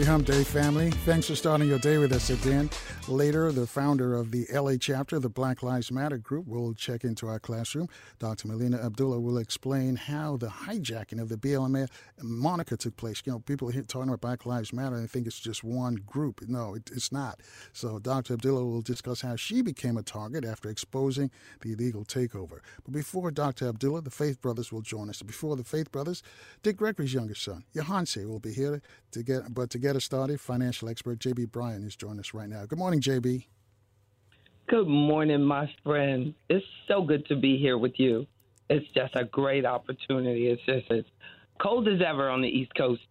Happy Hump Day, family. Thanks for starting your day with us again. Later, the founder of the LA chapter the Black Lives Matter group will check into our classroom. Dr. Melina Abdullah will explain how the hijacking of the BLM moniker took place. You know, people are talking about Black Lives Matter and think it's just one group. No, it, it's not. So, Dr. Abdullah will discuss how she became a target after exposing the illegal takeover. But before Dr. Abdullah, the Faith Brothers will join us. Before the Faith Brothers, Dick Gregory's younger son, Yohance, will be here to get. But to get us started, financial expert J.B. Bryan is joining us right now. Good morning, JB. Good morning, my friend. It's so good to be here with you. It's just a great opportunity. It's just as cold as ever on the East Coast.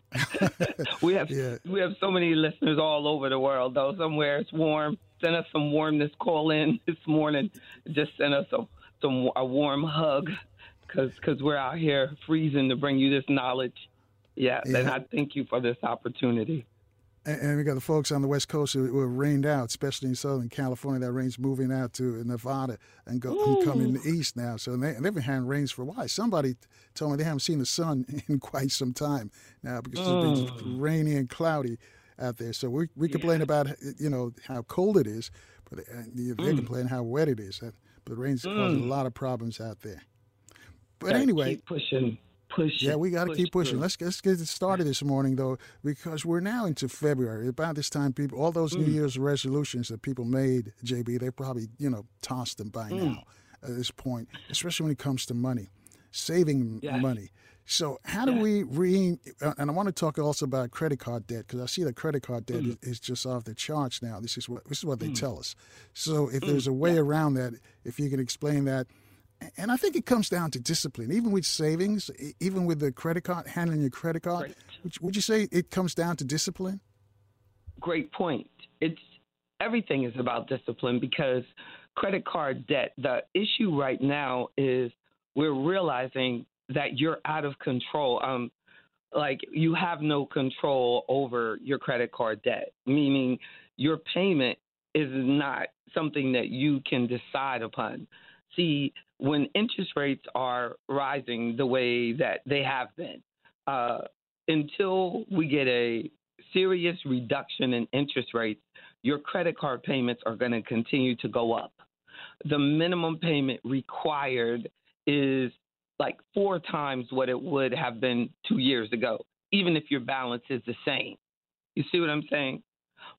we have yeah. we have so many listeners all over the world. Though somewhere it's warm. Send us some warmness. Call in this morning. Just send us a, some a warm hug because cause we're out here freezing to bring you this knowledge. Yeah, yeah, and I thank you for this opportunity and we got the folks on the West Coast who, are rained out, especially in Southern California. That rain's moving out to Nevada and, go, and coming east now. So they, they've been having rains for a while. Somebody told me they haven't seen the sun in quite some time now because mm. it's been rainy and cloudy out there. So we, we complain yeah. about you know how cold it is, but they, they mm. complain how wet it is. But the rain's mm. causing a lot of problems out there. But anyway, keep pushing push. Yeah, we got to keep pushing. Let's let's get it started this morning though, because we're now into February. About this time, people, all those mm. New Year's resolutions that people made, JB, they probably you know tossed them by mm. now at this point, especially when it comes to money, saving money. So how do we re? And I want to talk also about credit card debt because I see that credit card debt mm. is, just off the charts now. This is what this is what they mm. tell us. So if mm. there's a way yeah. around that, if you can explain that and I think it comes down to discipline. Even with savings, even with the credit card, handling your credit card, would, would you say it comes down to discipline? Great point. It's everything is about discipline because credit card debt, the issue right now is we're realizing that you're out of control. Um, like you have no control over your credit card debt, meaning your payment is not something that you can decide upon. See, when interest rates are rising the way that they have been, uh, until we get a serious reduction in interest rates, your credit card payments are going to continue to go up. The minimum payment required is like four times what it would have been two years ago, even if your balance is the same. You see what I'm saying?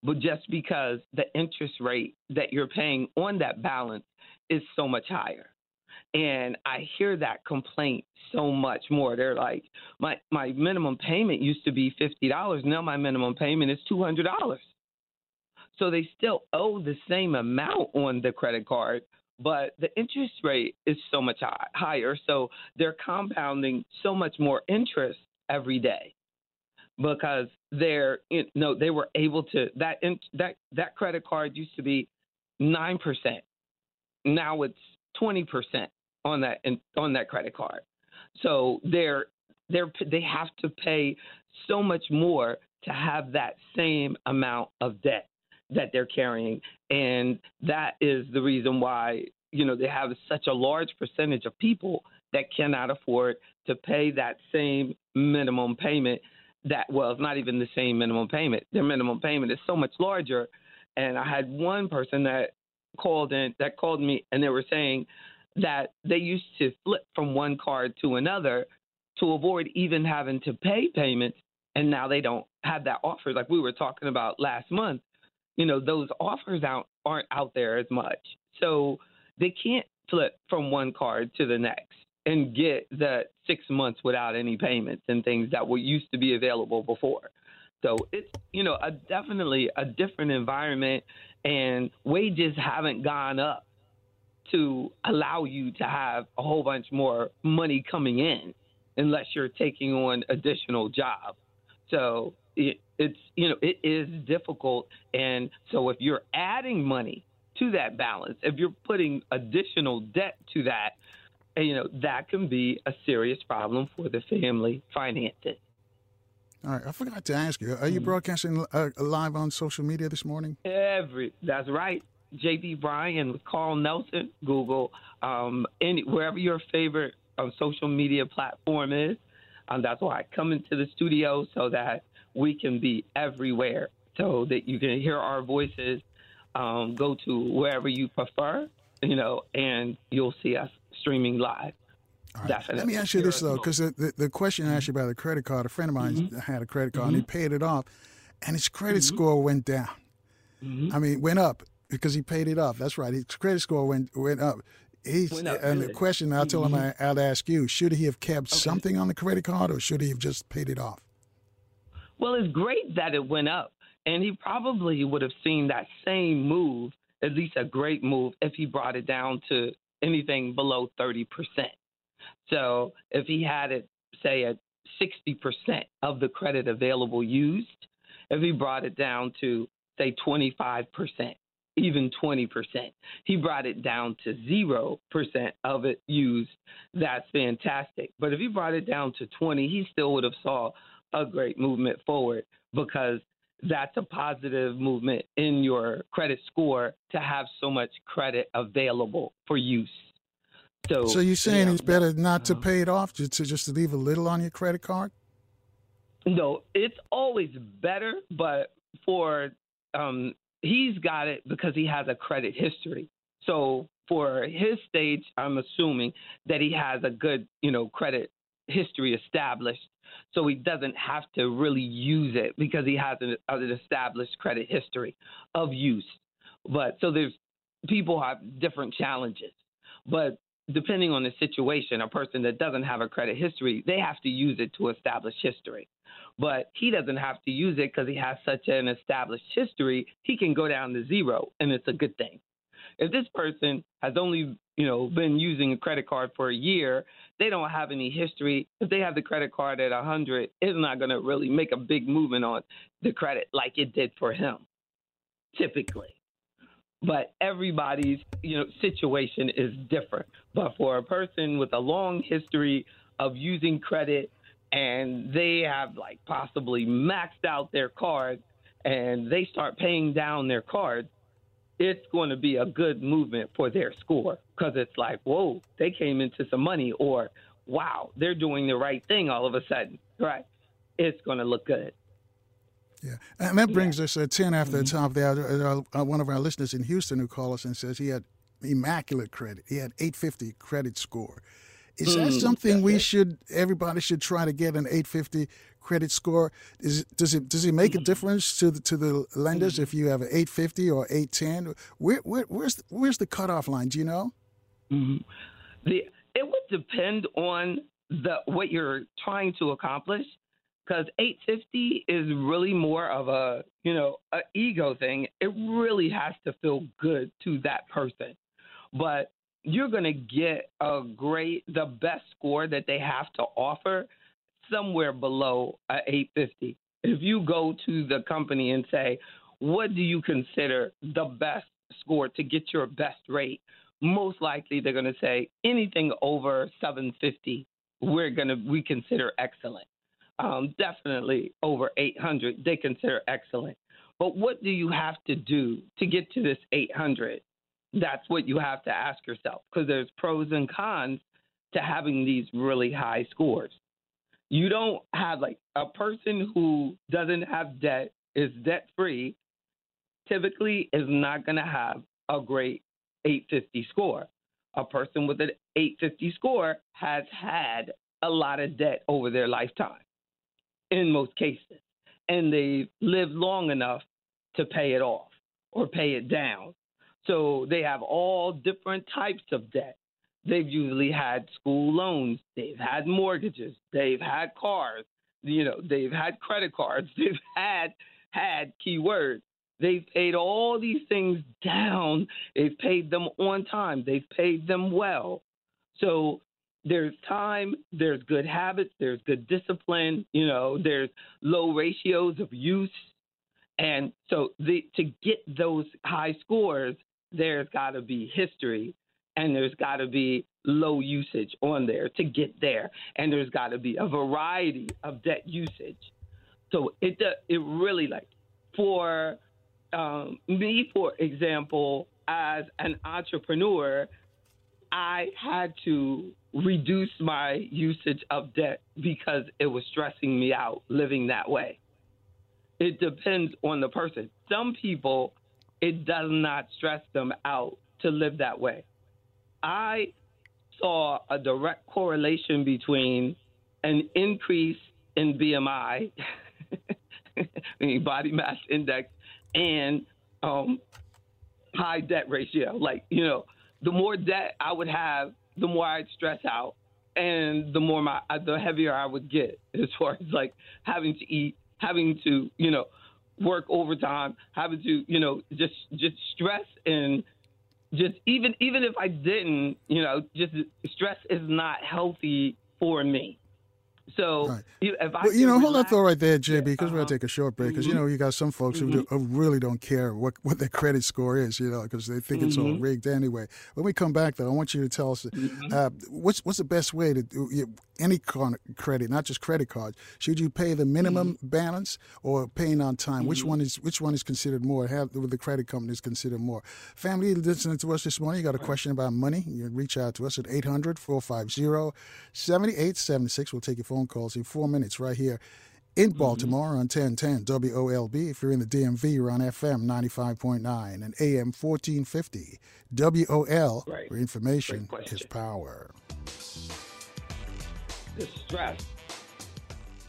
But just because the interest rate that you're paying on that balance is so much higher. And I hear that complaint so much more. They're like, my my minimum payment used to be fifty dollars. Now my minimum payment is two hundred dollars. So they still owe the same amount on the credit card, but the interest rate is so much high, higher. So they're compounding so much more interest every day because they're you know they were able to that that that credit card used to be nine percent. Now it's twenty percent on that on that credit card. So they're they're they have to pay so much more to have that same amount of debt that they're carrying, and that is the reason why you know they have such a large percentage of people that cannot afford to pay that same minimum payment. That well, it's not even the same minimum payment. Their minimum payment is so much larger. And I had one person that called in that called me and they were saying that they used to flip from one card to another to avoid even having to pay payments and now they don't have that offer like we were talking about last month. You know those offers out aren't out there as much. So they can't flip from one card to the next and get the six months without any payments and things that were used to be available before. So it's you know a definitely a different environment, and wages haven't gone up to allow you to have a whole bunch more money coming in, unless you're taking on additional jobs. So it, it's you know it is difficult, and so if you're adding money to that balance, if you're putting additional debt to that, you know that can be a serious problem for the family finances. All right, I forgot to ask you. Are you mm-hmm. broadcasting uh, live on social media this morning? Every that's right. JB Bryan with Carl Nelson. Google um, any wherever your favorite um, social media platform is. Um, that's why I come into the studio so that we can be everywhere, so that you can hear our voices. Um, go to wherever you prefer, you know, and you'll see us streaming live. Definitely. Let me ask you this though, because the, the, the, question I asked you about the credit card, a friend of mine mm-hmm. had a credit card mm-hmm. and he mm-hmm. paid it off, and his credit mm-hmm. score went down. Mm-hmm. I mean, went up because he paid it off. That's right. His credit score went went up. He's, went up and the question I tell him mm-hmm. I, would ask you: Should he have kept okay. something on the credit card, or should he have just paid it off? Well, it's great that it went up, and he probably would have seen that same move, at least a great move, if he brought it down to anything below thirty percent. So if he had it, say, at 60% of the credit available used, if he brought it down to, say, 25%, even 20%, he brought it down to 0% of it used, that's fantastic. But if he brought it down to 20, he still would have saw a great movement forward because that's a positive movement in your credit score to have so much credit available for use. So, so you're saying it's better not to uh-huh. pay it off, just to just to leave a little on your credit card? No, it's always better, but for um, he's got it because he has a credit history. So for his stage, I'm assuming that he has a good, you know, credit history established. So he doesn't have to really use it because he has an, uh, an established credit history of use. But so there's people have different challenges. But depending on the situation, a person that doesn't have a credit history, they have to use it to establish history. But he doesn't have to use it because he has such an established history. He can go down to zero, and it's a good thing. If this person has only, you know, been using a credit card for a year, they don't have any history. If they have the credit card at 100, it's not going to really make a big movement on the credit like it did for him, typically but everybody's you know situation is different. But for a person with a long history of using credit and they have like possibly maxed out their card and they start paying down their card, it's going to be a good movement for their score because it's like, whoa, they came into some money, or wow, they're doing the right thing all of a sudden, right? It's going to look good. Yeah, and that brings yeah. us uh, 10 after mm-hmm. the top there. Uh, one of our listeners in Houston who called us and says he had immaculate credit. He had 850 credit score. Is mm, that something we should, everybody should try to get an 850 credit score? Is, does it does it make a mm-hmm. difference to the, to the lenders mm-hmm. if you have an 850 or 810? Where, where, where's, the, where's the cutoff line? Do you know? Mm-hmm. The, it would depend on the what you're trying to accomplish because 850 is really more of a you know an ego thing. It really has to feel good to that person, but you're going to get a great the best score that they have to offer somewhere below a 850. If you go to the company and say, "What do you consider the best score to get your best rate?" Most likely they're going to say anything over 750 we're going to we consider excellent um, definitely over 800, they consider excellent. But what do you have to do to get to this 800? That's what you have to ask yourself because there's pros and cons to having these really high scores. You don't have like a person who doesn't have debt, is debt free, typically is not going to have a great 850 score. A person with an 850 score has had a lot of debt over their lifetime in most cases, and they've lived long enough to pay it off or pay it down. So they have all different types of debt. They've usually had school loans, they've had mortgages, they've had cars, you know, they've had credit cards, they've had had keywords. They've paid all these things down. They've paid them on time. They've paid them well. So there's time, there's good habits, there's good discipline, you know, there's low ratios of use. And so the, to get those high scores, there's got to be history and there's got to be low usage on there to get there. And there's got to be a variety of debt usage. So it, it really like for um, me, for example, as an entrepreneur, I had to reduce my usage of debt because it was stressing me out living that way. It depends on the person. Some people, it does not stress them out to live that way. I saw a direct correlation between an increase in BMI, body mass index, and um, high debt ratio. Like, you know, the more debt I would have, the more I'd stress out, and the more my the heavier I would get as far as like having to eat, having to you know work overtime, having to you know just just stress and just even even if I didn't, you know, just stress is not healthy for me. So right. if I well, you know, hold that thought right there, JB, because uh-huh. we're gonna take a short break. Because mm-hmm. you know, you got some folks mm-hmm. who, do, who, really don't care what what their credit score is, you know, because they think mm-hmm. it's all mm-hmm. rigged anyway. When we come back, though, I want you to tell us mm-hmm. uh, what's what's the best way to do any kind of credit, not just credit cards. Should you pay the minimum mm-hmm. balance or paying on time? Which one is which one is considered more? Have the credit companies considered more? Family listening to us this morning, you got a question about money? You reach out to us at 800-450-7876. We'll take your phone phone calls in four minutes right here in mm-hmm. Baltimore mm-hmm. on 1010 WOLB. If you're in the DMV, you're on FM 95.9 and AM 1450 WOL, right. where information is power. The stress.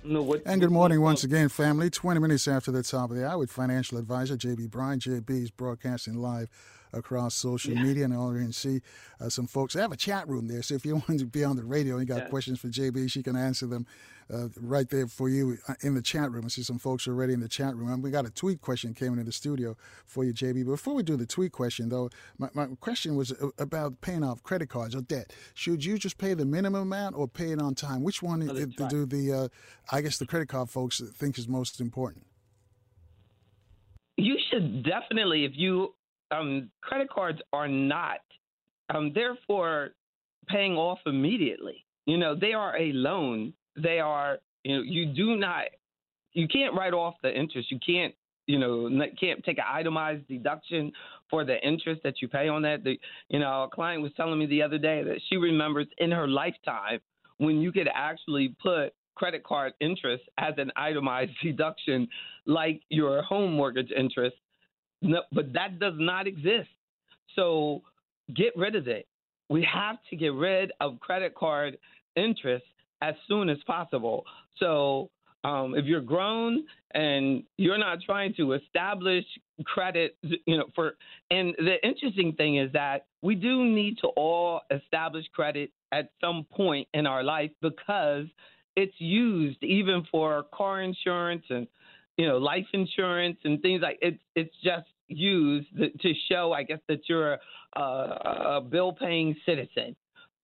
No, what, and good morning once again, family. 20 minutes after the top of the hour with financial advisor JB Bryan. JB is broadcasting live across social yeah. media and all you can see uh, some folks. They have a chat room there, so if you want to be on the radio and you got yeah. questions for JB, she can answer them uh, right there for you uh, in the chat room. I see some folks already in the chat room. And we got a tweet question came into the studio for you, JB. Before we do the tweet question, though, my, my question was uh, about paying off credit cards or debt. Should you just pay the minimum amount or pay it on time? Which one oh, do, do the, uh, I guess, the credit card folks think is most important? You should definitely, if you um, credit cards are not, um, therefore, paying off immediately. You know, they are a loan. They are, you know, you do not, you can't write off the interest. You can't, you know, can't take an itemized deduction for the interest that you pay on that. The, you know, a client was telling me the other day that she remembers in her lifetime when you could actually put credit card interest as an itemized deduction like your home mortgage interest no, but that does not exist. So get rid of it. We have to get rid of credit card interest as soon as possible. So um, if you're grown and you're not trying to establish credit, you know, for and the interesting thing is that we do need to all establish credit at some point in our life because it's used even for car insurance and you know, life insurance and things like it's it's just used to show, I guess, that you're a, a bill paying citizen.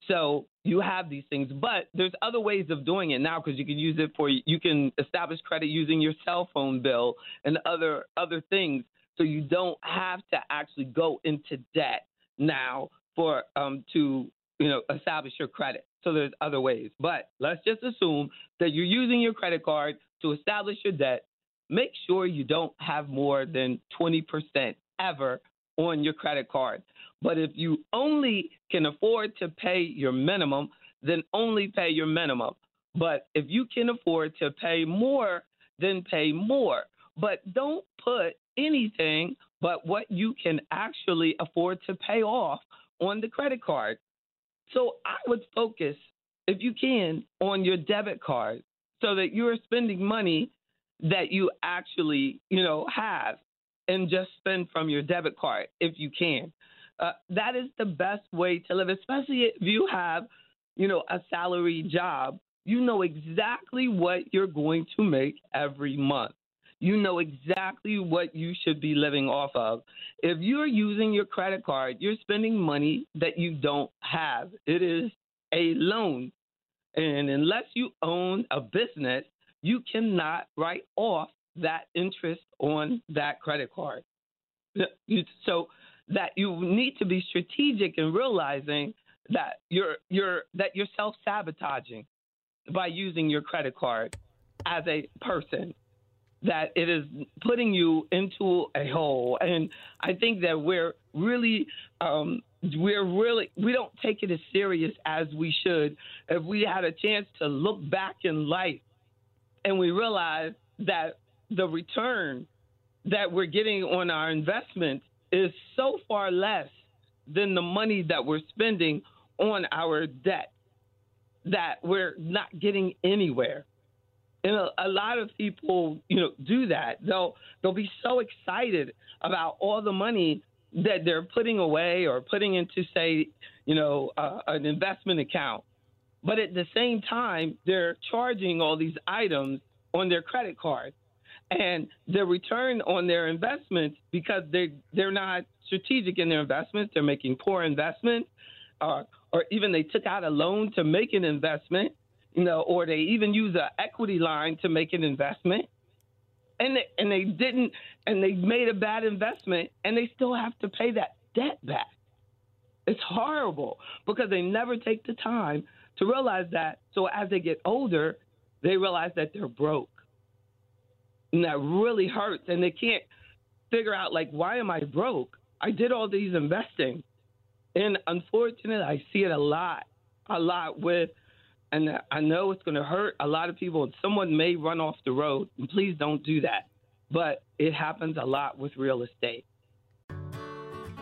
So you have these things, but there's other ways of doing it now because you can use it for you can establish credit using your cell phone bill and other other things. So you don't have to actually go into debt now for um to you know establish your credit. So there's other ways, but let's just assume that you're using your credit card to establish your debt make sure you don't have more than 20% ever on your credit card. But if you only can afford to pay your minimum, then only pay your minimum. But if you can afford to pay more, then pay more. But don't put anything but what you can actually afford to pay off on the credit card. So I would focus, if you can, on your debit card so that you're spending money that you actually, you know, have and just spend from your debit card if you can. Uh, that is the best way to live, especially if you have, you know, a salary job you know exactly what you're going to make every month. You know exactly what you should be living off of. If you're using your credit card, you're spending money that you don't have. It is a loan. And unless you own a business, you cannot write off that interest on that credit card. So that you need to be strategic in realizing that you're you're that you're self-sabotaging by using your credit card as a person that it is putting you into a hole and i think that we're really um, we're really we don't take it as serious as we should if we had a chance to look back in life and we realize that the return that we're getting on our investment is so far less than the money that we're spending on our debt that we're not getting anywhere. And a, a, lot of people, you know, do that. They'll they'll be so excited about all the money that they're putting away or putting into, say, you know, uh, an investment account. But at the same time, they're charging all these items on their credit card, and the return on their investments because they they're not strategic in their investments. They're making poor investments, uh, or even they took out a loan to make an investment, you know, or they even use an equity line to make an investment, and they, and they didn't, and they made a bad investment, and they still have to pay that debt back. It's horrible because they never take the time to realize that. So as they get older, they realize that they're broke, and that really hurts, and they can't figure out like, why am I broke? I did all these investing and unfortunately, I see it a lot, a lot with, and I know it's going to hurt a lot of people. And someone may run off the road. And please don't do that. But it happens a lot with real estate.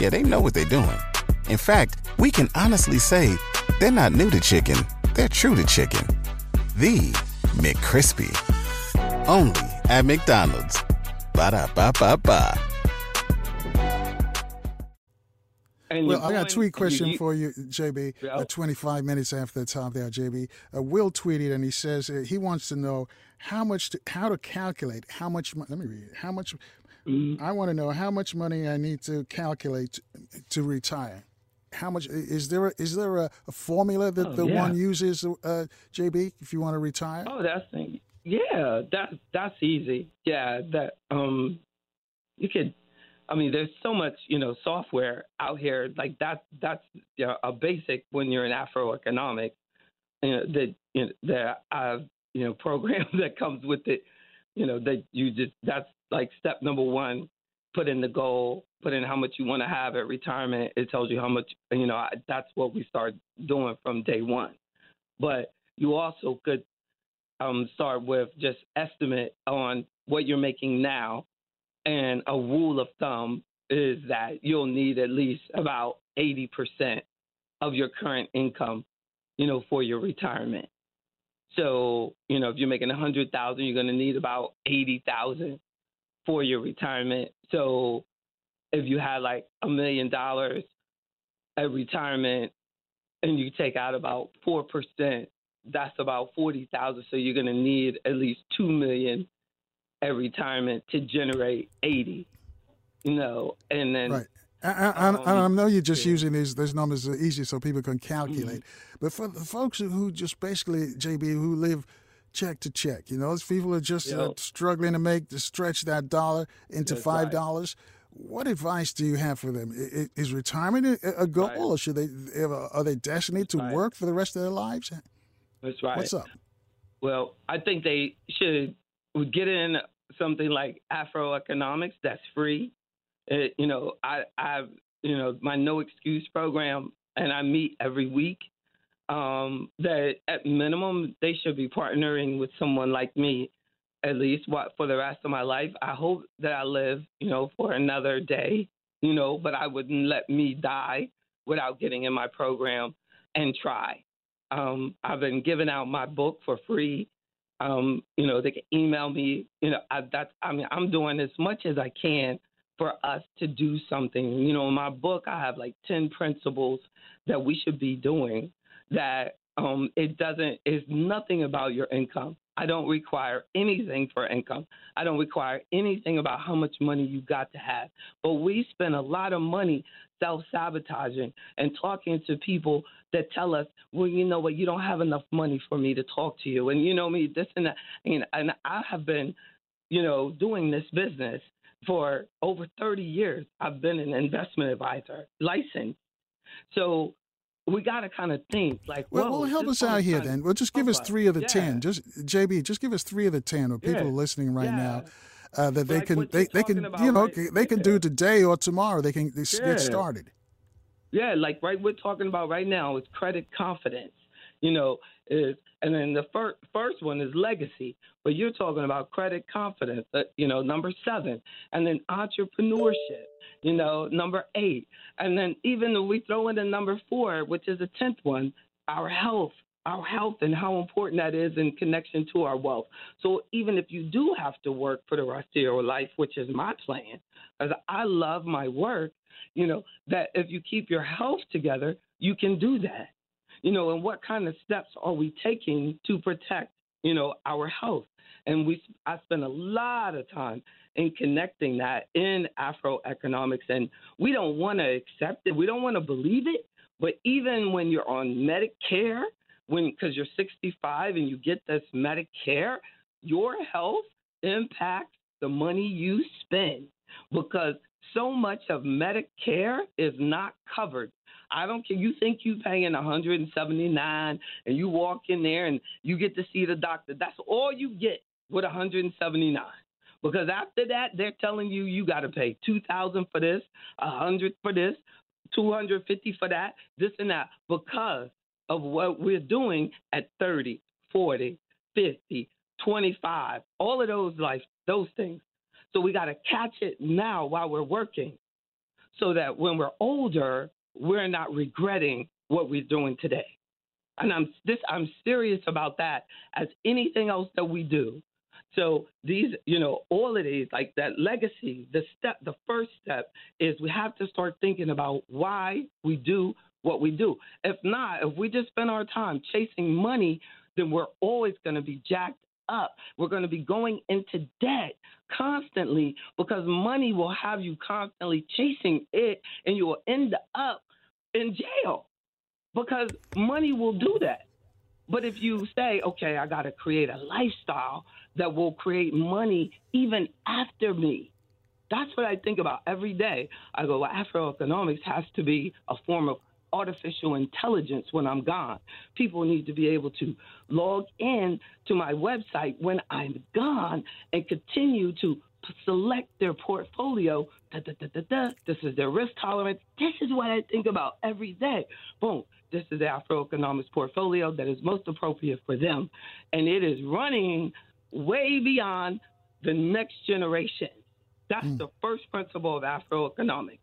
Yeah, they know what they're doing. In fact, we can honestly say they're not new to chicken, they're true to chicken. The McCrispy. Only at McDonald's. Ba da ba ba ba. And well, I got a tweet question you, for you, JB. Yeah. Uh, 25 minutes after the top there, JB. Uh, Will tweeted and he says uh, he wants to know how much, to, how to calculate how much. Let me read it. How much? Mm-hmm. I want to know how much money I need to calculate to, to retire. How much is there? A, is there a, a formula that oh, the yeah. one uses, uh, JB? If you want to retire? Oh, that's yeah. That that's easy. Yeah, that um, you could I mean, there's so much, you know, software out here. Like that, that's you know, a basic when you're in Afro economics. You know, that you know, that I've you know program that comes with it. You know, that you just that's like step number one. Put in the goal. Put in how much you want to have at retirement. It tells you how much. You know, that's what we start doing from day one. But you also could um, start with just estimate on what you're making now and a rule of thumb is that you'll need at least about 80% of your current income, you know, for your retirement. So, you know, if you're making 100,000, you're going to need about 80,000 for your retirement. So, if you had like a million dollars at retirement and you take out about 4%, that's about 40,000. So you're going to need at least 2 million at retirement to generate 80, you know, and then. Right. I, I, um, I, know you're just yeah. using these these numbers easy so people can calculate, mm-hmm. but for the folks who just basically JB who live check to check, you know, those people are just uh, struggling to make to stretch that dollar into That's five dollars. Right. What advice do you have for them? Is retirement a goal, right. or should they are they destined to right. work for the rest of their lives? That's right. What's up? Well, I think they should get in something like Afro economics that's free. It, you know, I I you know my no excuse program, and I meet every week. Um, that at minimum they should be partnering with someone like me, at least what for the rest of my life. I hope that I live, you know, for another day, you know, but I wouldn't let me die without getting in my program and try. Um, I've been giving out my book for free. Um, you know, they can email me. You know, I, that's I mean, I'm doing as much as I can for us to do something. You know, in my book, I have like ten principles that we should be doing. That um, it doesn't is nothing about your income. I don't require anything for income. I don't require anything about how much money you got to have. But we spend a lot of money self sabotaging and talking to people that tell us, well, you know what, you don't have enough money for me to talk to you. And you know me, this and that. And, and I have been, you know, doing this business for over 30 years. I've been an investment advisor, licensed. So we got to kind of think like, well, well help us out here then. Well, just give us three of the yeah. ten. Just JB, just give us three of the ten, or people Yeah. are listening right Yeah. now. Uh, that they Like can they, they can about, you know right? they can do today or tomorrow they can they get started. Yeah, like right we're talking about right now is credit confidence. You know, is and then the first first one is legacy, but you're talking about credit confidence. Uh, you know, number seven, and then entrepreneurship. You know, number eight, and then even we throw in the number four, which is the tenth one, our health. Our health and how important that is in connection to our wealth. So even if you do have to work for the rest of your life, which is my plan, because I love my work, you know, that if you keep your health together, you can do that. You know, and what kind of steps are we taking to protect, you know, our health? And we, I spend a lot of time in connecting that in Afroeconomics, and we don't want to accept it. We don't want to believe it. But even when you're on Medicare, when because you're 65 and you get this Medicare, your health impacts the money you spend because so much of Medicare is not covered. I don't care. You think you paying 179 and you walk in there and you get to see the doctor. That's all you get with 179. Because after that, they're telling you you got to pay 2000 for this, 100 for this, 250 for that, this and that because of what we're doing at 30, 40, 50, 25, all of those life those things. So we got to catch it now while we're working so that when we're older, we're not regretting what we're doing today. And I'm this I'm serious about that as anything else that we do. So these, you know, all of these, like that legacy, the step, the first step is we have to start thinking about why we do what we do. If not, if we just spend our time chasing money, then we're always going to be jacked up. We're going to be going into debt constantly because money will have you constantly chasing it and you will end up in jail because money will do that. But if you say, okay, I got to create a lifestyle that will create money even after me, that's what I think about every day. I go, well, Afroeconomics has to be a form of artificial intelligence when I'm gone. People need to be able to log in to my website when I'm gone and continue to select their portfolio. Da, da, da, da, da. This is their risk tolerance. This is what I think about every day. Boom. This is the Afroeconomics portfolio that is most appropriate for them. And it is running way beyond the next generation. That's hmm. the first principle of Afroeconomics.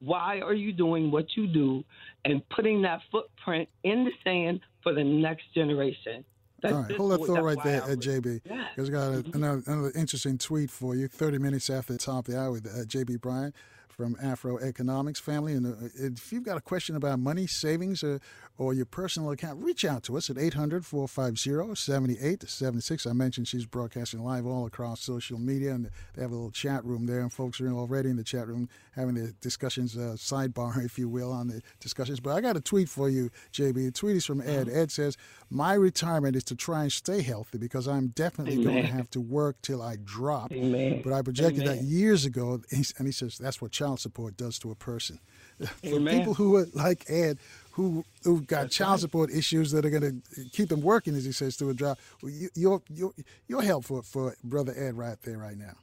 Why are you doing what you do and putting that footprint in the sand for the next generation? That's All right, hold that thought right there, uh, JB. Yeah. I got a, another, another interesting tweet for you. 30 minutes after the top of the hour with uh, JB Bryant from Afro Economics Family. And uh, if you've got a question about money, savings, uh, or your personal account, reach out to us at 800 450 7876. I mentioned she's broadcasting live all across social media, and they have a little chat room there, and folks are already in the chat room having the discussions, uh, sidebar, if you will, on the discussions. But I got a tweet for you, JB. The tweet is from Ed. Ed says, My retirement is to try and stay healthy because I'm definitely going to have to work till I drop. Amen. But I projected that years ago, and he says that's what child support does to a person. For people who are like Ed, who who've got child support issues that are going to keep them working, as he says, to a job, well, you, you're, you're, you're help for, for Brother Ed right there, right now.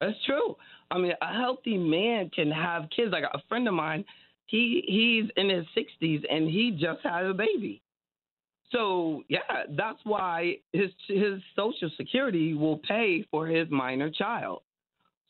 That's true. I mean, a healthy man can have kids. Like a friend of mine, he he's in his sixties and he just had a baby. So yeah, that's why his his social security will pay for his minor child.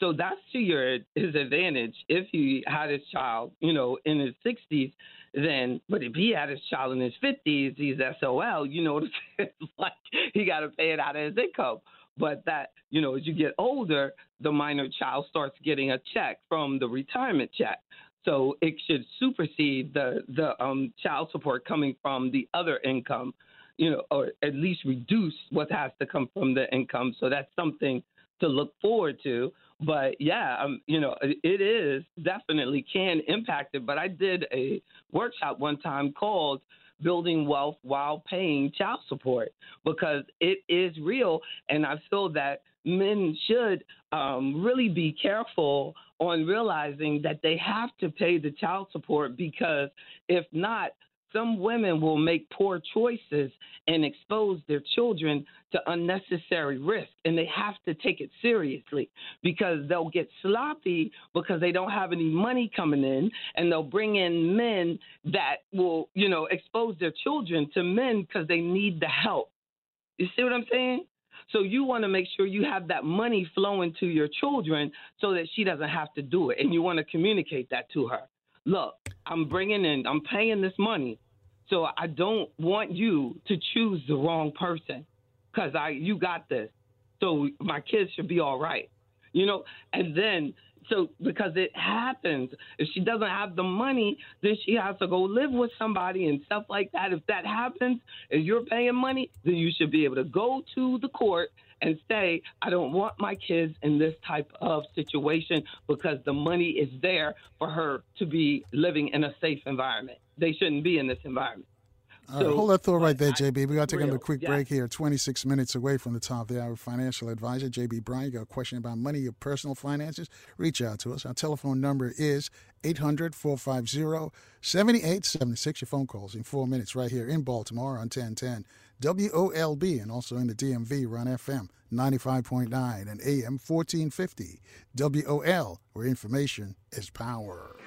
So that's to your his advantage if he had his child, you know, in his sixties. Then, but if he had his child in his fifties, he's SOL. You know like he got to pay it out of his income. But that, you know, as you get older, the minor child starts getting a check from the retirement check. So it should supersede the the um, child support coming from the other income, you know, or at least reduce what has to come from the income. So that's something to look forward to. But yeah, um, you know, it is definitely can impact it. But I did a workshop one time called building wealth while paying child support because it is real. And I feel that men should um, really be careful on realizing that they have to pay the child support because if not, some women will make poor choices and expose their children to unnecessary risk and they have to take it seriously because they'll get sloppy because they don't have any money coming in and they'll bring in men that will you know expose their children to men because they need the help. You see what i'm saying so you want to make sure you have that money flowing to your children so that she doesn't have to do it and you want to communicate that to her look, I'm bringing in, I'm paying this money. So I don't want you to choose the wrong person because I, you got this. So my kids should be all right, you know. And then, so because it happens, if she doesn't have the money, then she has to go live with somebody and stuff like that. If that happens, and you're paying money, then you should be able to go to the court and say, I don't want my kids in this type of situation because the money is there for her to be living in a safe environment. They shouldn't be in this environment. All right, hold that thought right there, JB. We got to take a quick yeah. break here. 26 minutes away from the top of the hour. Financial advisor, JB Bryan. You got a question about money, your personal finances? Reach out to us. Our telephone number is 800 450 7876. Your phone calls in four minutes right here in Baltimore on 1010 WOLB and also in the DMV. Run FM 95.9 and AM 1450. WOL, where information is power.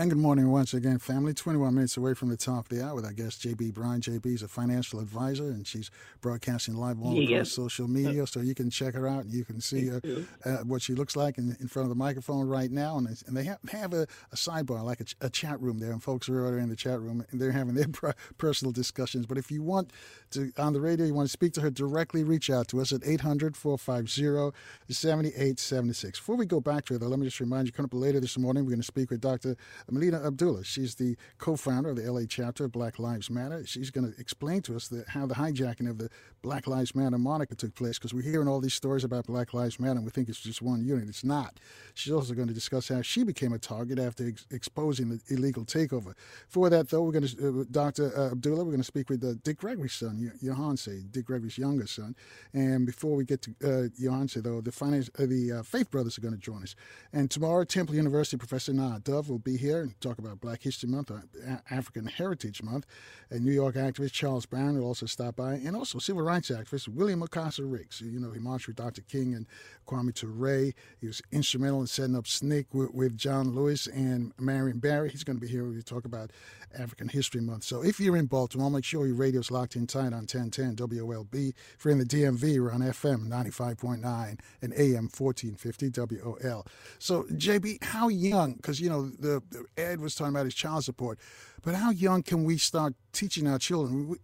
And good morning once again, family. 21 minutes away from the top of the hour with our guest, JB Bryan. JB is a financial advisor, and she's broadcasting live all yes. across social media, so you can check her out and you can see uh, uh, what she looks like in, in, front of the microphone right now. And, and they have, have a, a sidebar, like a, a, chat room there, and folks are already in the chat room, and they're having their personal discussions. But if you want to, on the radio, you want to speak to her directly, reach out to us at 800 450 7876. Before we go back to her, though, let me just remind you, coming up later this morning, we're going to speak with Dr. Melina Abdullah. She's the co-founder of the LA chapter of Black Lives Matter. She's going to explain to us how the hijacking of the Black Lives Matter moniker took place because we're hearing all these stories about Black Lives Matter and we think it's just one unit. It's not. She's also going to discuss how she became a target after ex- exposing the illegal takeover. For that, though, we're going to, uh, Dr. Uh, Abdullah, we're going to speak with uh, Dick Gregory's son, Yohance, Dick Gregory's younger son. And before we get to uh, though, the, finance, uh, the uh, Faith Brothers are going to join us. And tomorrow, Temple University Professor Nah Dove will be here and talk about Black History Month, uh, African Heritage Month. And New York activist Charles Brown will also stop by, and also civil rights activist William Mukasa Ricks. You know, he marched with Dr. King and Kwame Ture. He was instrumental in setting up SNCC with, with John Lewis and Marion Barry. He's going to be here to talk about African History Month. So if you're in Baltimore, make sure your radio's locked in tight on 1010 WOLB. If you're in the DMV, we're on FM 95.9 and AM 1450 WOL. So, JB, how young, because, you know, the, the, Ed was talking about his child support, but how young can we start teaching our children?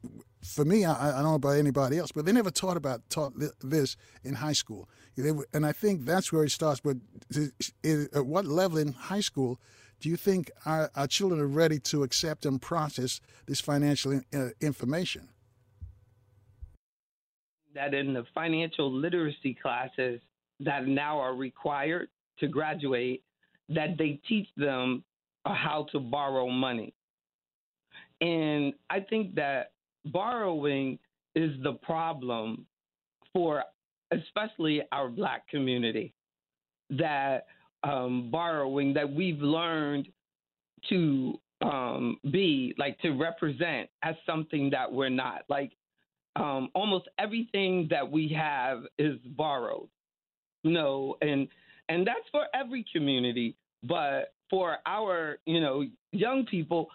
For me, I, I don't know about anybody else, but they never taught about taught this in high school. And I think that's where it starts. But at what level in high school do you think our, our children are ready to accept and process this financial uh, information? That in the financial literacy classes that now are required to graduate, that they teach them how to borrow money. And I think that borrowing is the problem for especially our black community. That um, borrowing that we've learned to um, be, like to represent as something that we're not. Like um, almost everything that we have is borrowed. You know, and and that's for every community. But for our, you know, young people,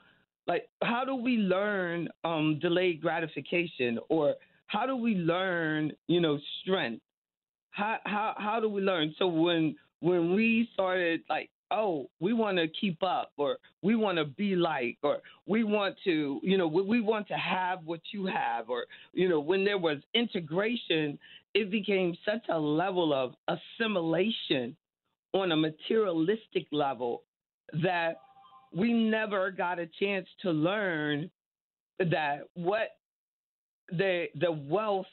like how do we learn um, delayed gratification or how do we learn, you know, strength? How how how do we learn? So when when we started like oh, we want to keep up or we want to be like or we want to, you know, we, we want to have what you have or, you know, when there was integration, it became such a level of assimilation on a materialistic level that we never got a chance to learn that what the the wealth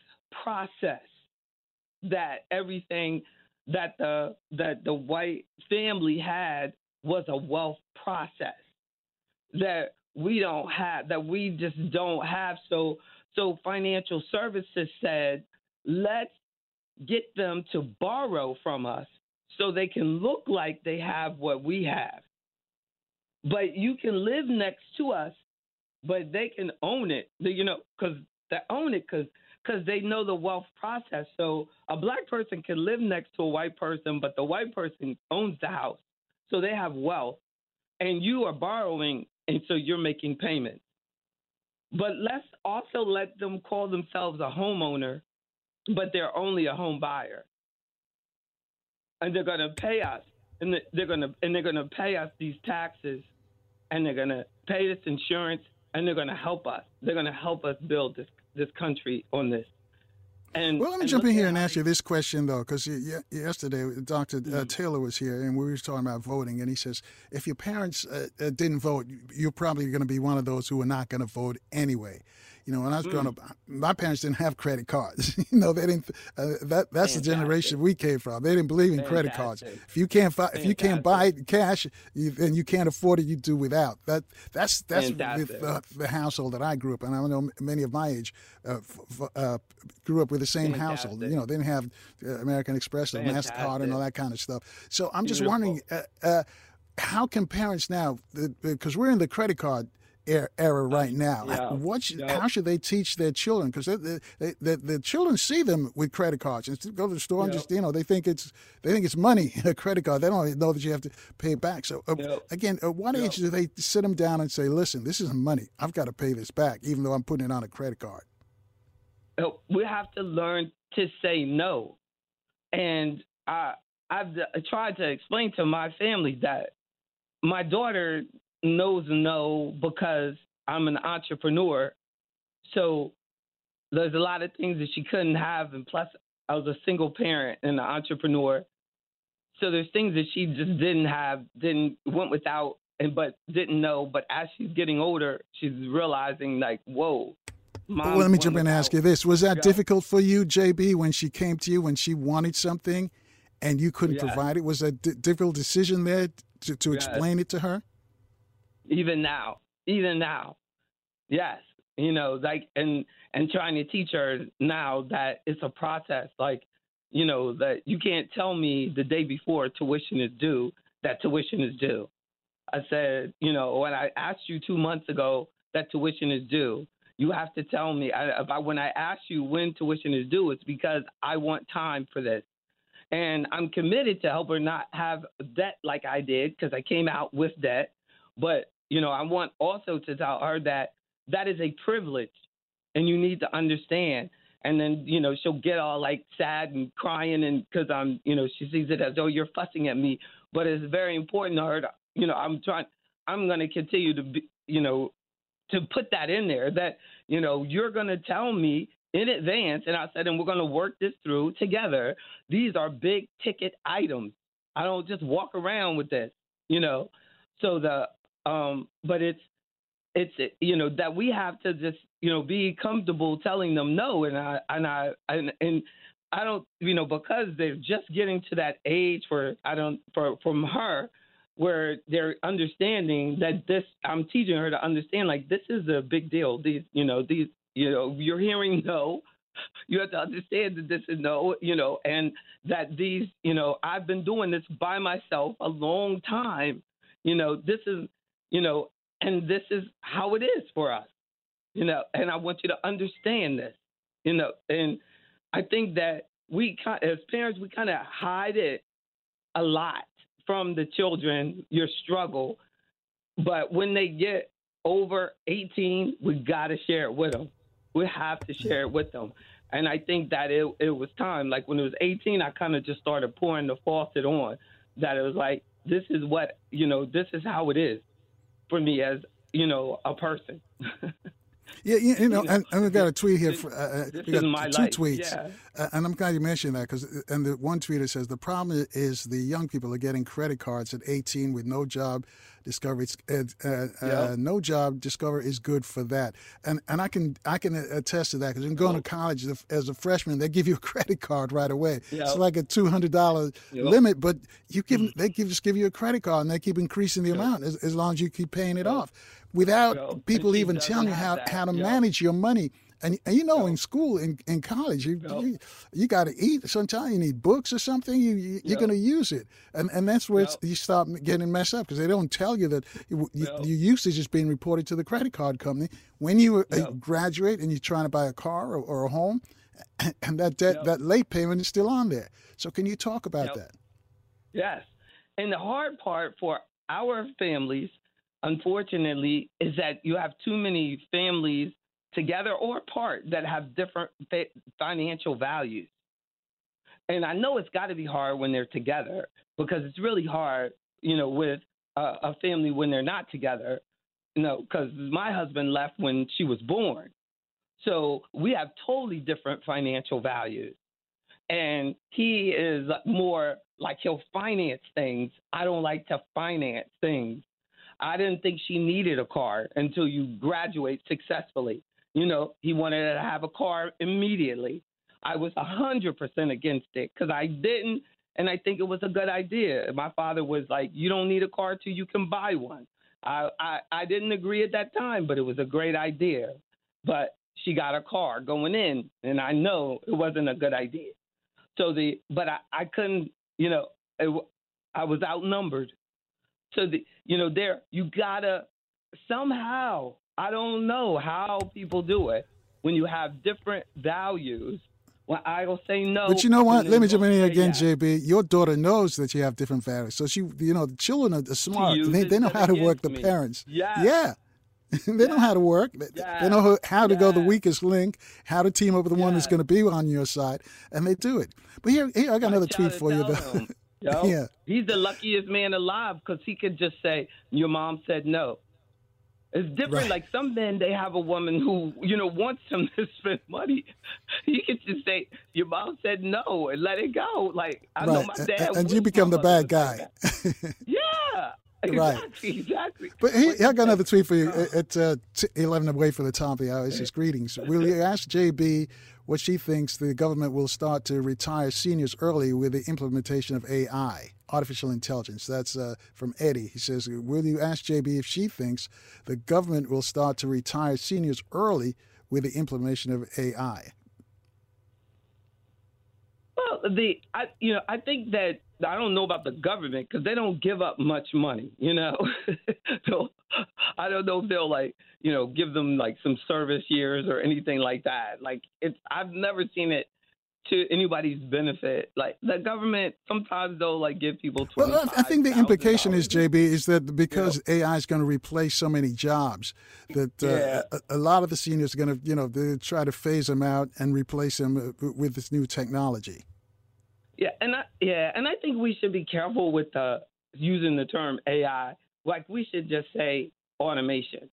process that everything that the that the white family had was a wealth process that we don't have that we just don't have. So so financial services said let's get them to borrow from us so they can look like they have what we have but you can live next to us but they can own it you know because they own it because because they know the wealth process. So a black person can live next to a white person, but the white person owns the house. So they have wealth. And you are borrowing, and so you're making payments. But let's also let them call themselves a homeowner, but they're only a home buyer. And they're going to pay us, and they're going to and they're going to pay us these taxes, and they're going to pay this insurance, and they're going to help us. They're going to help us build this this country on this. And, well, let me jump in here and ask you this question, though, because yesterday Dr. Uh, mm-hmm. Taylor was here and we were talking about voting, and he says if your parents uh, uh didn't vote, you're probably going to be one of those who are not going to vote anyway. You know, when I was mm. growing up, my parents didn't have credit cards. you know, they didn't. Uh, that that's Fantastic. the generation we came from. They didn't believe in Fantastic. credit cards. If you can't fi- if you can't buy it cash, you, and you can't afford it, you do without. That that's that's the, the, household that I grew up in. I know many of my age uh, f- uh, grew up with the same Fantastic. household. You know, they didn't have uh, American Express or Mastercard and all that kind of stuff. So I'm just Beautiful. wondering uh, uh, how can parents now, because we're in the credit card era right now. Yeah. What yeah. how should they teach their children? Because the the children see them with credit cards and go to the store and just you know they think it's they think it's money a credit card. They don't know that you have to pay it back. So uh, again, at what age do they sit them down and say, "Listen, this isn't money. I've got to pay this back, even though I'm putting it on a credit card." Uh, we have to learn to say no, and I I've uh, tried to explain to my family that my daughter knows no because I'm an entrepreneur. So there's a lot of things that she couldn't have, and plus I was a single parent and an entrepreneur. So there's things that she just didn't have, didn't went without, and but didn't know. But as she's getting older, she's realizing like, whoa. Well, let me jump in and ask you this: Was that yeah. difficult for you, JB, when she came to you when she wanted something, and you couldn't provide it? Was that a d- difficult decision there to, to explain it to her? Even now, even now. Yes, you know, like and and trying to teach her now that it's a process. Like, you know, that you can't tell me the day before tuition is due that tuition is due. I said, you know, when I asked you two months ago that tuition is due, you have to tell me. I, when I ask you when tuition is due, it's because I want time for this. And I'm committed to help her not have debt like I did because I came out with debt. But you know, I want also to tell her that that is a privilege and you need to understand. And then, you know, she'll get all like sad and crying and because I'm, you know, she sees it as though you're fussing at me. But it's very important to her to, you know, I'm trying, I'm going to continue to be, you know, to put that in there that, you know, you're going to tell me in advance. And I said, and we're going to work this through together. These are big ticket items. I don't just walk around with this, you know. So the um, but it's it's you know that we have to just you know be comfortable telling them no, and I and I and, and I don't you know because they're just getting to that age for I don't for from her where they're understanding that this I'm teaching her to understand like this is a big deal. These you know these you know you're hearing no you have to understand that this is no, you know, and that these, you know, I've been doing this by myself a long time. You know, this is you know, and this is how it is for us, you know, and I want you to understand this, you know, and I think that we, as parents, we kind of hide it a lot from the children, your struggle. But when they get over 18, we got to share it with them. We have to share it with them. And I think that it, it was time. Like when it was 18, I kind of just started pouring the faucet on. That it was like, this is what, you know, this is how it is for me as, you know, a person. Yeah, you, you know, and, and we got a tweet here. For, uh, uh two life. tweets, yeah. uh, and I'm glad you mentioned that because, and the one tweeter says the problem is the young people are getting credit cards at 18 with no job. Discovery, uh, uh, uh no job. Discover is good for that, and and I can I can attest to that because in going to college as a freshman, they give you a credit card right away. Yep. It's like a two hundred dollar yep. limit, but you give mm. they give just give you a credit card and they keep increasing the yep. amount as, as long as you keep paying it off without people even telling you how, that. how to manage your money. And, and you know, yep. in school, in, in college, you yep. you, you got to eat. Sometimes you need books or something. You, you are going to use it, and and that's where you start getting messed up because they don't tell you that you, your usage is being reported to the credit card company when you uh, graduate and you're trying to buy a car or, or a home, and that debt, that late payment is still on there. So can you talk about that? Yes, and the hard part for our families unfortunately, is that you have too many families together or apart that have different financial values. And I know it's got to be hard when they're together because it's really hard, you know, with a, a family when they're not together. You know, because my husband left when she was born. So we have totally different financial values. And he is more like he'll finance things. I don't like to finance things. I didn't think she needed a car until you graduate successfully. You know, he wanted to have a car immediately. I was 100% against it because I didn't, and I think it was a good idea. My father was like, You don't need a car till you can buy one. I, I, I didn't agree at that time, but it was a great idea. But she got a car going in, and I know it wasn't a good idea. So the, but I, I couldn't, you know, it, I was outnumbered So the you know there you gotta somehow I don't know how people do it when you have different values. When I will say no. But you know what? Let me jump in here again, yes. JB. Your daughter knows that you have different values, so she, you know, the children are smart. They, they know how to work the parents. Yes. Yeah. they know how to work. Yes. They know how to go the weakest link, how to team up with the one that's going to be on your side, and they do it. But here, here I got another tweet for you. Though. Yo, yeah. He's the luckiest man alive because he could just say, Your mom said no. It's different. Right. Like some men, they have a woman who, you know, wants them to spend money. You can just say, "Your mom said no," and let it go. Like I right. know my dad. And you become the bad guy. yeah. Exactly, right. exactly. But he, I got another tweet for you. It's uh, 11 away for the top of the hour. It's just greetings. Will you ask JB what she thinks the government will start to retire seniors early with the implementation of AI, artificial intelligence? That's uh, from Eddie. He says, Will you ask JB if she thinks the government will start to retire seniors early with the implementation of AI? Well, the I you know I think that I don't know about the government because they don't give up much money, you know. so I don't know if they'll like you know give them like some service years or anything like that. Like it's I've never seen it to anybody's benefit. Like the government sometimes they'll like give people. Well, I think the implication is JB is that because AI is going to replace so many jobs, that uh, yeah. a, a, lot of the seniors are going to you know try to phase them out and replace them uh, with this new technology. Yeah, and I, yeah, and I think we should be careful with uh, using the term AI. Like we should just say automation.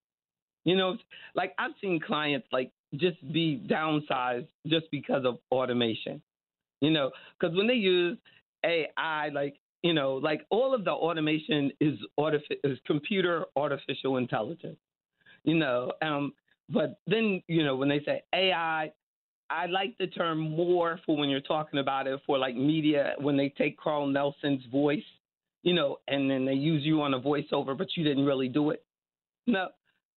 You know, like I've seen clients like just be downsized just because of automation. You know, because when they use AI, like you know, like all of the automation is artific- is computer artificial intelligence. You know, um, but then you know when they say AI, I like the term more for when you're talking about it for like media when they take Carl Nelson's voice, you know, and then they use you on a voiceover, but you didn't really do it. No,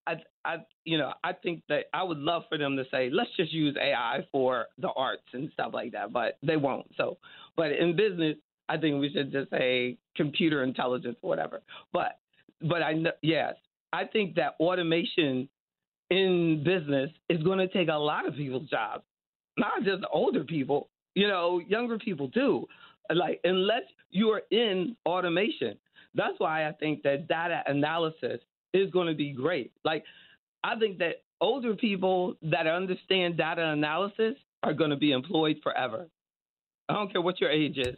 I, I, you know, I think that I would love for them to say, let's just use AI for the arts and stuff like that, but they won't. So, but in business, I think we should just say computer intelligence or whatever. But, but I, know, yes, I think that automation in business is going to take a lot of people's jobs not just older people, you know, younger people too. like unless you're in automation. That's why I think that data analysis is going to be great. Like I think that older people that understand data analysis are going to be employed forever. I don't care what your age is.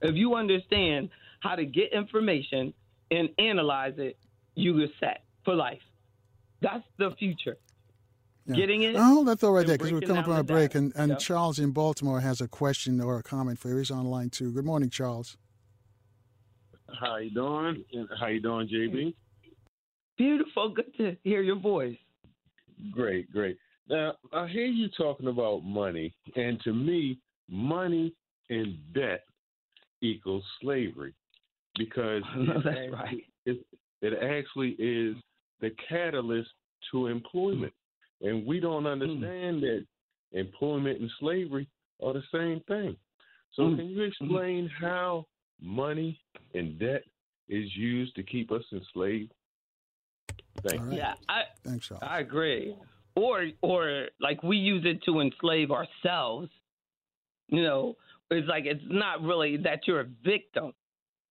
If you understand how to get information and analyze it, you are set for life. That's the future. Yeah. Getting it. Oh, that's all right there because we're coming down from a break. data. And, and Yep. Charles in Baltimore has a question or a comment for you. He's online too. Good morning, Charles. How you doing? How you doing, JB? Beautiful. Good to hear your voice. Great, great. Now I hear you talking about money, and to me, money and debt equals slavery because No, it that's actually- right. It, it actually is the catalyst to employment, and we don't understand that employment and slavery are the same thing. So, Mm. can you explain how money and debt is used to keep us enslaved? Thank All you. right. Yeah, I, Thanks, Charles. I agree. Or or like we use it to enslave ourselves. You know, it's like it's not really that you're a victim.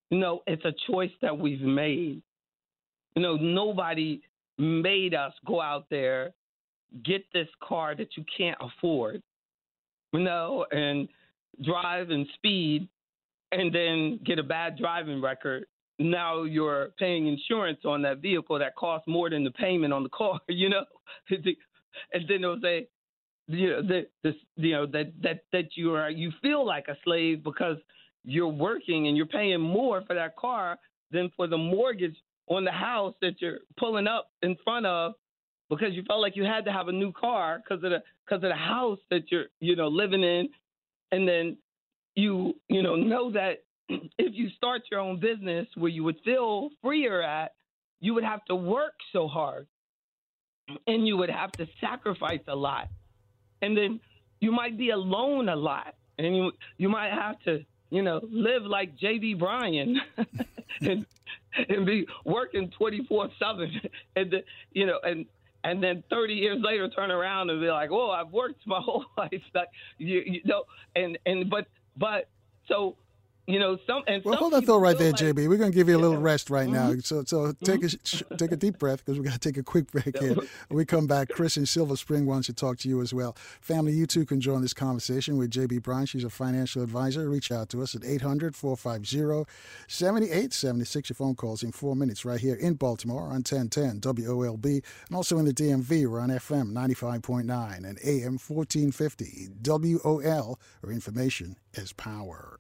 You know, it's a choice that we've made. You know, nobody made us go out there, get this car that you can't afford. You know, and drive and speed and then get a bad driving record now you're paying insurance on that vehicle that costs more than the payment on the car, you know? and then they'll say, you know, that this, you know, that, that, that you are, you feel like a slave because you're working and you're paying more for that car than for the mortgage on the house that you're pulling up in front of because you felt like you had to have a new car because of the, because of the house that you're, you know, living in. And then you, you know, know that if you start your own business where you would feel freer at, you would have to work so hard and you would have to sacrifice a lot. And then you might be alone a lot and you you might have to, you know, live like JB Bryan and and be working 24/7 and the, you know and and then 30 years later turn around and be like, "Oh, I've worked my whole life." Like you, you know, and and but but so you know some and Well, some hold that thought right there, like- Mm-hmm. JB. We're going to give you a little rest right now. So, so take a sh- take a deep breath because we got to take a quick break here. When we come back, Chris in Silver Spring wants to talk to you as well. Family, you too can join this conversation with JB Bryan. She's a financial advisor. Reach out to us at 800-450-7876. Your phone calls in four minutes right here in Baltimore on 1010 WOLB and also in the DMV. We're on FM 95.9 and AM 1450 WOL, where information is power.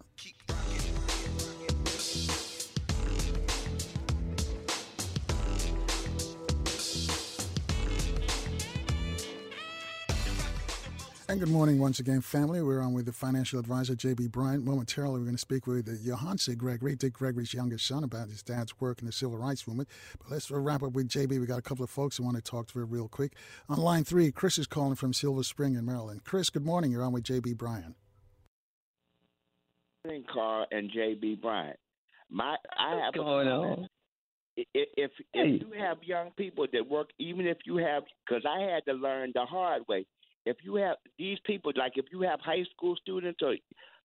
And good morning once again, family. We're on with the financial advisor, J.B. Bryan. Momentarily, we're going to speak with uh, Yohance Gregory, Dick Gregory's youngest son, about his dad's work in the civil rights movement. But let's wrap up with J.B. We got a couple of folks who want to talk to her real quick. On line three, Chris is calling from Silver Spring in Maryland. Chris, good morning. You're on with J.B. Bryan. Morning, Carl and JB Bryan. My, I have What's a going comment. on? If if, Hey. if you have young people that work, even if you have, because I had to learn the hard way. If you have these people, like if you have high school students or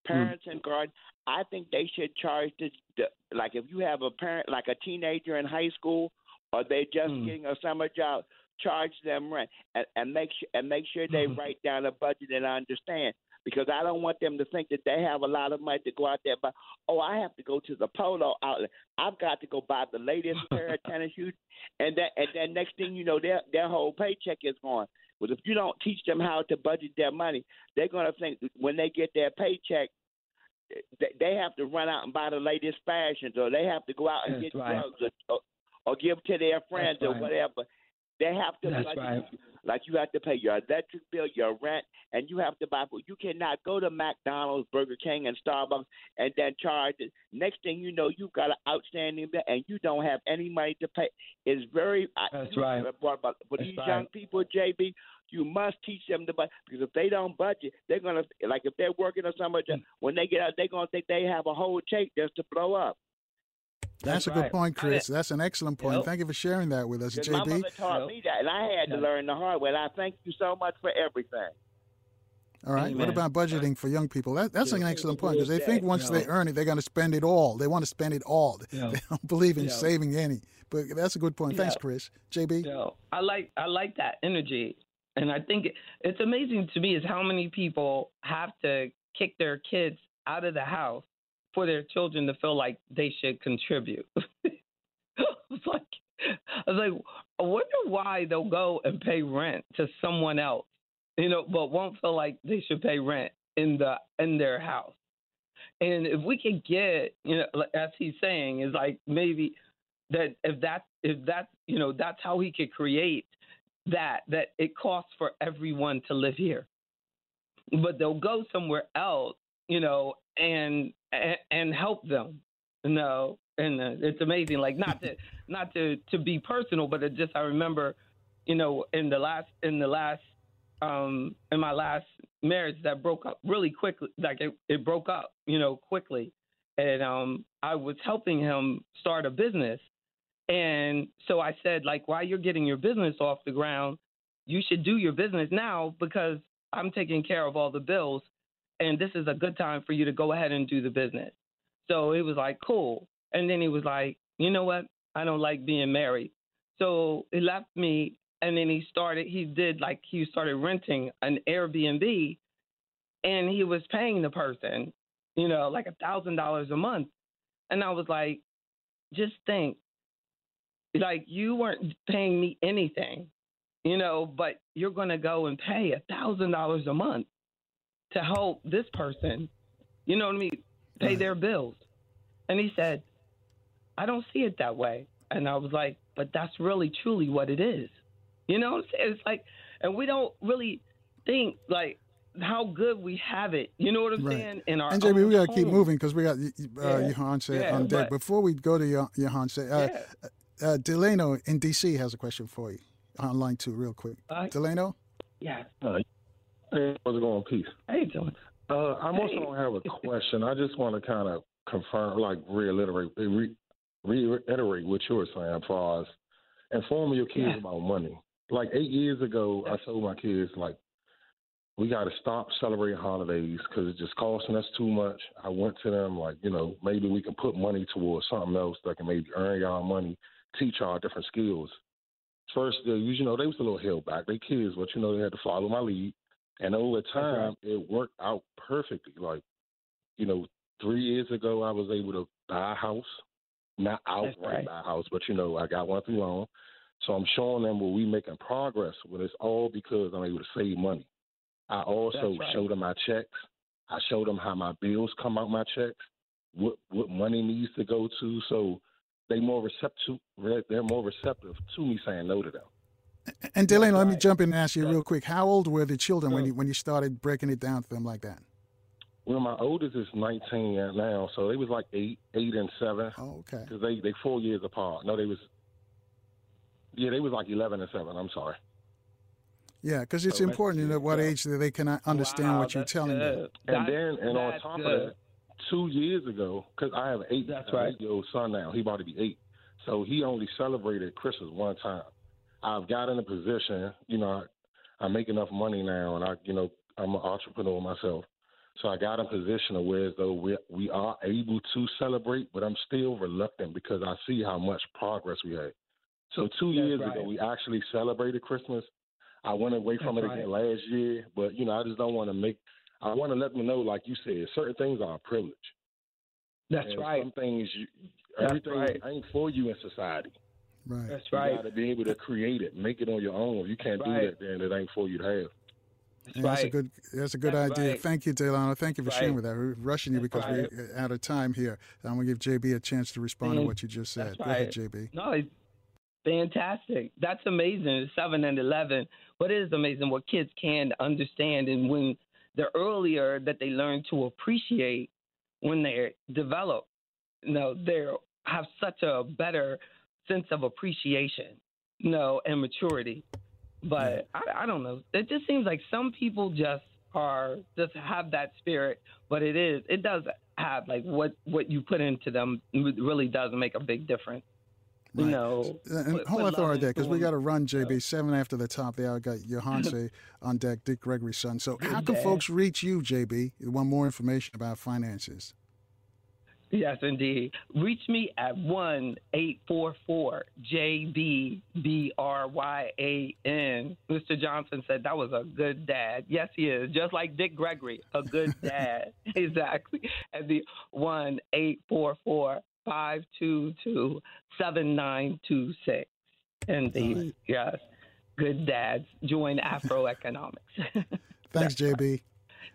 parents and guardians, I think they should charge the, the like if you have a parent like a teenager in high school or they just Mm. getting a summer job, charge them rent and, and make sure and make sure they Mhm. write down a budget and understand because I don't want them to think that they have a lot of money to go out there. But oh, I have to go to the polo outlet. I've got to go buy the latest pair of tennis shoes, and that and then next thing you know, their their whole paycheck is gone. But if you don't teach them how to budget their money, they're gonna think when they get their paycheck. they- They have to run out and buy the latest fashions, or they have to go out and That's get right. drugs, or, or, give to their friends, or right. whatever. They have to That's budget right. Like you have to pay your electric bill, your rent, and you have to buy food. You cannot go to McDonald's, Burger King, and Starbucks and then charge it. Next thing you know, you've got an outstanding bill and you don't have any money to pay. It's very I- That's you right. brought about- For That's these right. young people, JB, you must teach them to budget because if they don't budget, they're gonna like if they're working or something. Mm. When they get out, they're gonna think they have a whole check just to blow up. That's, That's a good point, Chris. That's an excellent point. Yep. Thank you for sharing that with us, 'Cause my JB. mother taught Yep. me that, and I had to learn the hard way. And I thank you so much for everything. All right. Amen. What about budgeting for young people? That, that's an excellent point because they think once they earn it, they're going to spend it all. They want to spend it all. Yeah. They don't believe in Yeah. saving any. But that's a good point. Thanks, Yeah. Chris. JB? Yo, I like I like that energy, and I think it, it's amazing to me is how many people have to kick their kids out of the house for their children to feel like they should contribute. I was like, I was like, I wonder why they'll go and pay rent to someone else, you know, but won't feel like they should pay rent in the in their house. And if we could get, you know, as he's saying, is like maybe that if that if that you know that's how he could create that that it costs for everyone to live here but they'll go somewhere else you know and and, and help them you know? And uh, it's amazing like not to not to to be personal but it just i remember you know in the last in the last um in my last marriage that broke up really quickly like it, it broke up you know quickly. And um i was helping him start a business. And so I said, like, while you're getting your business off the ground, you should do your business now because I'm taking care of all the bills. And this is a good time for you to go ahead and do the business. So it was like, cool. And then he was like, you know what? I don't like being married. So he left me and then he started, he did like, he started renting an Airbnb and he was paying the person, you know, like a thousand dollars a month. And I was like, just think, like you weren't paying me anything, you know, but you're going to go and pay a thousand dollars a month to help this person, you know what I mean, pay Right. their bills. And he said, I don't see it that way. And I was like, but that's really truly what it is. You know what I'm saying? It's like, and we don't really think like how good we have it. You know what I'm Right. saying? In our And JB, own we got to keep moving because we got uh, Yeah. Yohance Yeah, on deck. but- Before we go to Yohance- Yohance uh, Yeah. uh, Delano in D.C. has a question for you on line two, real quick. Uh, Delano? Yeah. Hey, how's it going? Peace. How you doing? Uh, I also Hey. don't have a question. I just want to kind of confirm, like reiterate, re- reiterate what you were saying, far as your kids Yeah. about money. Like eight years ago, I told my kids like we got to stop celebrating holidays because it's just costing us too much. I went to them like, you know, maybe we can put money towards something else that can maybe earn y'all money, teach y'all different skills. First, they, you know, they was a little held back. They kids, but you know, they had to follow my lead. And over time, it worked out perfectly. Like, you know, three years ago, I was able to buy a house, not outright right. buy a house, but you know, I got one through loan. So I'm showing them where we making progress. When it's all because I'm able to save money. I also right. show them my checks. I show them how my bills come out my checks, what what money needs to go to. So they more receptive. They're more receptive to me saying no to them. And Delano, let me jump in and ask you Yeah. real quick. How old were the children when you when you started breaking it down to them like that? Well, my oldest is 19 now, so they was like eight, eight and seven, Oh, okay. because they they four years apart. No, they was, yeah, they was like 11 and seven. I'm sorry. Yeah, because it's So- important at what Yeah. age that they can uh, understand Wow, what you're that's telling them. And That's- then, and on top good. of that, two years ago, because I have an eight, That's right. eight-year-old son now. He about to be eight, so he only celebrated Christmas one time. I've got in a position, you know, I, I make enough money now, and I, you know, I'm an entrepreneur myself. So I got in a position of where as though we we are able to celebrate, but I'm still reluctant because I see how much progress we had. So two That's years right. ago, we actually celebrated Christmas. I went away from That's it again right. last year, but you know, I just don't want to make. I want to let them know, like you said, certain things are a privilege. That's and right. Some things, you, everything right. ain't for you in society. Right. That's right. You right. got to be able to create it, make it on your own. If you can't Right. do that, then it ain't for you to have. That's Yeah, that's a good. That's a good That's idea. right. Thank you, Delano. Thank you for sharing with that. We're rushing you That's because right. we're out of time here. I'm gonna give JB a chance to respond to Mhm. what you just said. That's Go ahead. JB. No, it's fantastic. That's amazing. Seven and eleven. What is amazing what kids can understand and when the earlier that they learn to appreciate when they develop, you know, they have such a better sense of appreciation, you know, and maturity. But I, I don't know. It just seems like some people just are just have that spirit, but it is it does have like what what you put into them really does make a big difference. Right. You know, and hold on for there because we got to run JB seven after the top there. I got Yohance on deck, Dick Gregory's son. So how can folks reach you, JB? You want more information about finances? Yes, indeed. Reach me at one eight four four J B B R Y A N. Mr. Johnson said that was a good dad. Yes, he is. Just like Dick Gregory, a good dad. exactly. And the one eight four four five two two seven nine two six. Indeed, right. yes. Good dads join Afro Economics. Thanks, JB.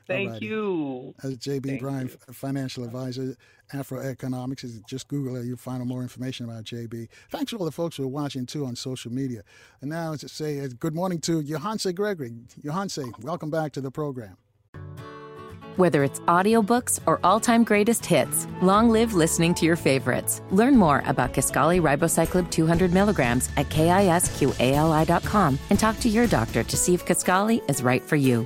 Thank Alrighty. you. As JB Thank Bryan, you. financial advisor, Afro Economics. Just Google it, you'll find more information about JB. Thanks to all the folks who are watching too on social media. And now to say good morning to Yohance Gregory. Yohance, welcome back to the program. Whether it's audiobooks or all-time greatest hits, long live listening to your favorites. Learn more about Kisqali Ribociclib 200 milligrams at kisqali.com and talk to your doctor to see if Kisqali is right for you.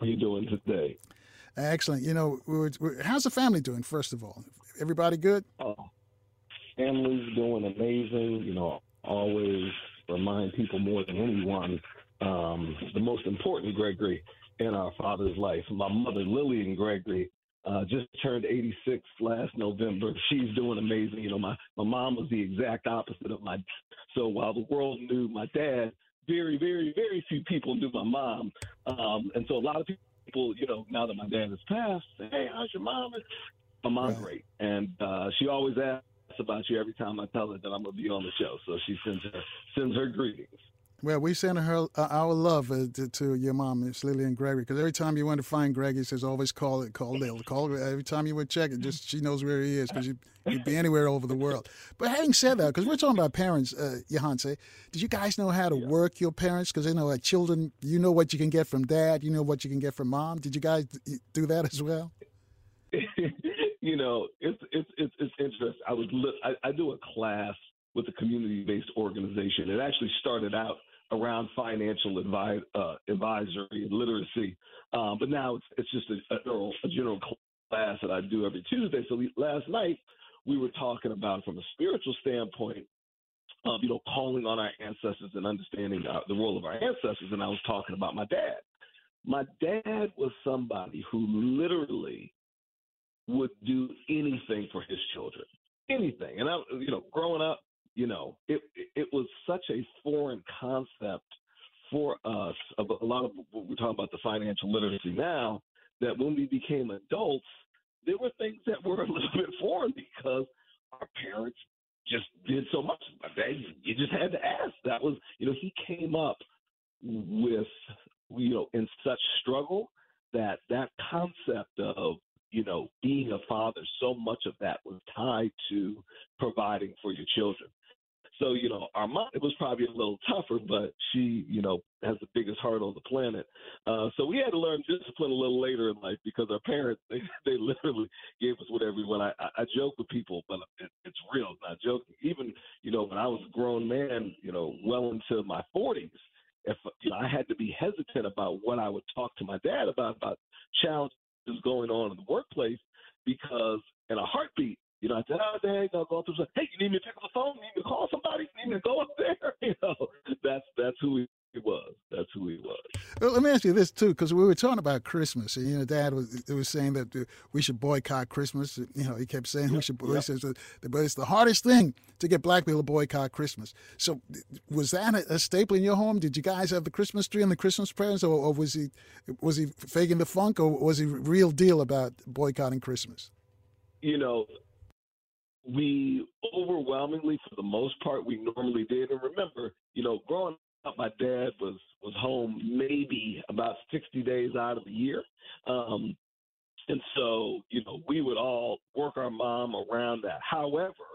How are you doing today? Excellent. You know, we're, we're, how's the family doing? First of all, everybody good? Oh, family's doing amazing. You know, always remind people more than anyone um, the most important Gregory in our father's life. My mother, Lillian Gregory, uh, just turned 86 last November. She's doing amazing. You know, my, my mom was the exact opposite of my. So while the world knew my dad, very, very, very few people knew my mom. Um, and so a lot of people, you know, now that my dad has passed, say, hey, how's your mom? My mom's right. great. And uh, she always asks about you every time I tell her that I'm going to be on the show. So she sends her, sends her greetings. Well, we send her uh, our love uh, to, to, your mom, Miss Lillian Gregory, because every time you want to find Greg, he says always call it, call Lil, call every time you would check it. Just she knows where he is because you, would be anywhere over the world. But having said that, because we're talking about parents, uh, Yohance, did you guys know how to yeah. work your parents? Because you know, like children, you know what you can get from dad, you know what you can get from mom. Did you guys do that as well? you know, it's it's it's, it's interesting. I was I, I do a class with a community-based organization. It actually started out around financial advi- uh, advisory and literacy. Um, but now it's, it's just a, a, a, general class that I do every Tuesday. So we, last night we were talking about from a spiritual standpoint, um, you know, calling on our ancestors and understanding uh, the role of our ancestors. And I was talking about my dad. My dad was somebody who literally would do anything for his children, anything. And I, you know, growing up, you know, it it was such a foreign concept for us. A lot of what we're talking about the financial literacy now, that when we became adults, there were things that were a little bit foreign because our parents just did so much. You just had to ask. That was, you know, he came up with, you know, in such struggle that that concept of you know, being a father, so much of that was tied to providing for your children. So, you know, our mom, it was probably a little tougher, but she, you know, has the biggest heart on the planet. Uh, so we had to learn discipline a little later in life because our parents, they, they literally gave us whatever we want. I, I joke with people, but it, it's real, not joking. Even, you know, when I was a grown man, you know, well into my 40s, if you know, I had to be hesitant about what I would talk to my dad about, about challenges going on in the workplace, because in a heartbeat, you know, I said, oh, dang, I'll go through. Hey, you need me to pick up the phone? You need me to call somebody? You need me to go up there? You know, that's that's who he was. That's who he was. Well, let me ask you this too, because we were talking about Christmas, and you know, Dad was was saying that uh, we should boycott Christmas. You know, he kept saying yep. we should. Yep. He says, but it's the hardest thing to get black people to boycott Christmas. So, was that a, a, staple in your home? Did you guys have the Christmas tree and the Christmas presents, or, or was he was he faking the funk, or was he real deal about boycotting Christmas? You know, we overwhelmingly, for the most part, we normally did. And remember, you know, growing up, my dad was was home maybe about 60 days out of the year. Um, And so, you know, we would all work our mom around that. However,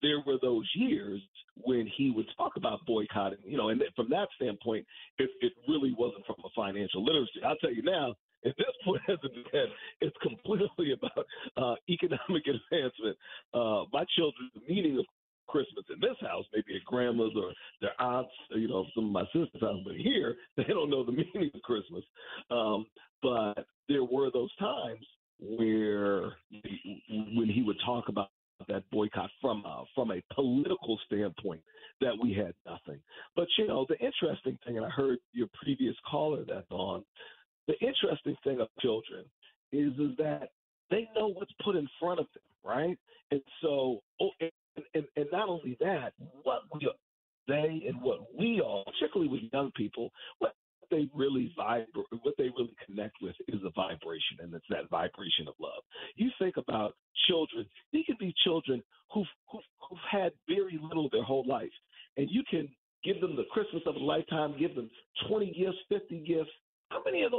there were those years when he would talk about boycotting, you know, and from that standpoint, it, it really wasn't from a financial literacy. I'll tell you now, at this point as a dad, it's completely about uh, economic advancement. Uh, my children, the meaning of Christmas in this house, maybe at grandma's or their aunts, you know, some of my sister's house, but here they don't know the meaning of Christmas. Um, but there were those times where when he would talk about that boycott from uh, from a political standpoint that we had nothing. But you know the interesting thing, and I heard your previous caller that's on. The interesting thing of children is is that they know what's put in front of them, right? And so, oh, and, and, and not only that, what we they and what we all, particularly with young people, what they really vibrate, what they really connect with is a vibration, and it's that vibration of love. You think about children; they can be children who've, who've who've had very little their whole life, and you can give them the Christmas of a lifetime, give them 20 gifts, 50 gifts.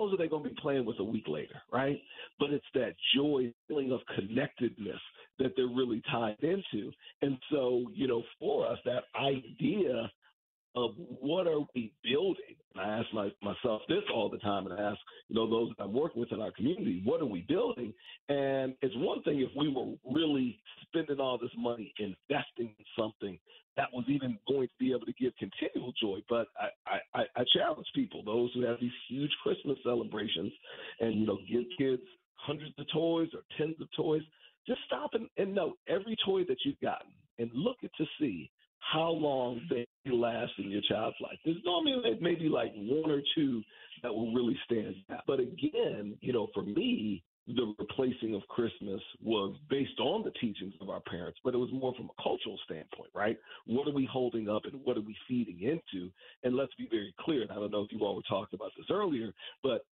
Are they going to be playing with a week later, right? But it's that joy, feeling of connectedness that they're really tied into. And so, you know, for us, that idea of what are we building? And I ask my, myself this all the time, and I ask, you know, those I'm working with in our community, what are we building? And it's one thing if we were really spending all this money investing in something that was even going to be able to give continual joy. But I, I, I challenge people, those who have these huge Christmas celebrations, and you know, give kids hundreds of toys or tens of toys. Just stop and, and note every toy that you've gotten and look at to see how long they last in your child's life. There's normally maybe like one or two that will really stand out. But again, you know, for me, the replacing of Christmas was based on the teachings of our parents, but it was more from a cultural standpoint, right? What are we holding up and what are we feeding into? And let's be very clear, and I don't know if you all were talking about this earlier, but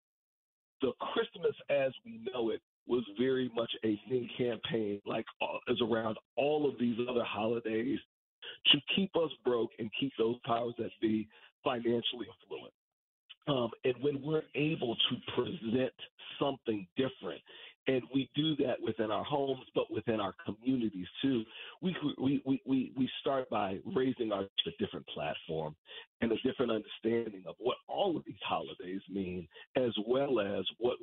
the Christmas as we know it was very much a thin campaign, like uh, is around all of these other holidays to keep us broke and keep those powers that be financially affluent. Um, and when we're able to present something different, and we do that within our homes, but within our communities too, we we we we, we start by raising our a different platform and a different understanding of what all of these holidays mean, as well as what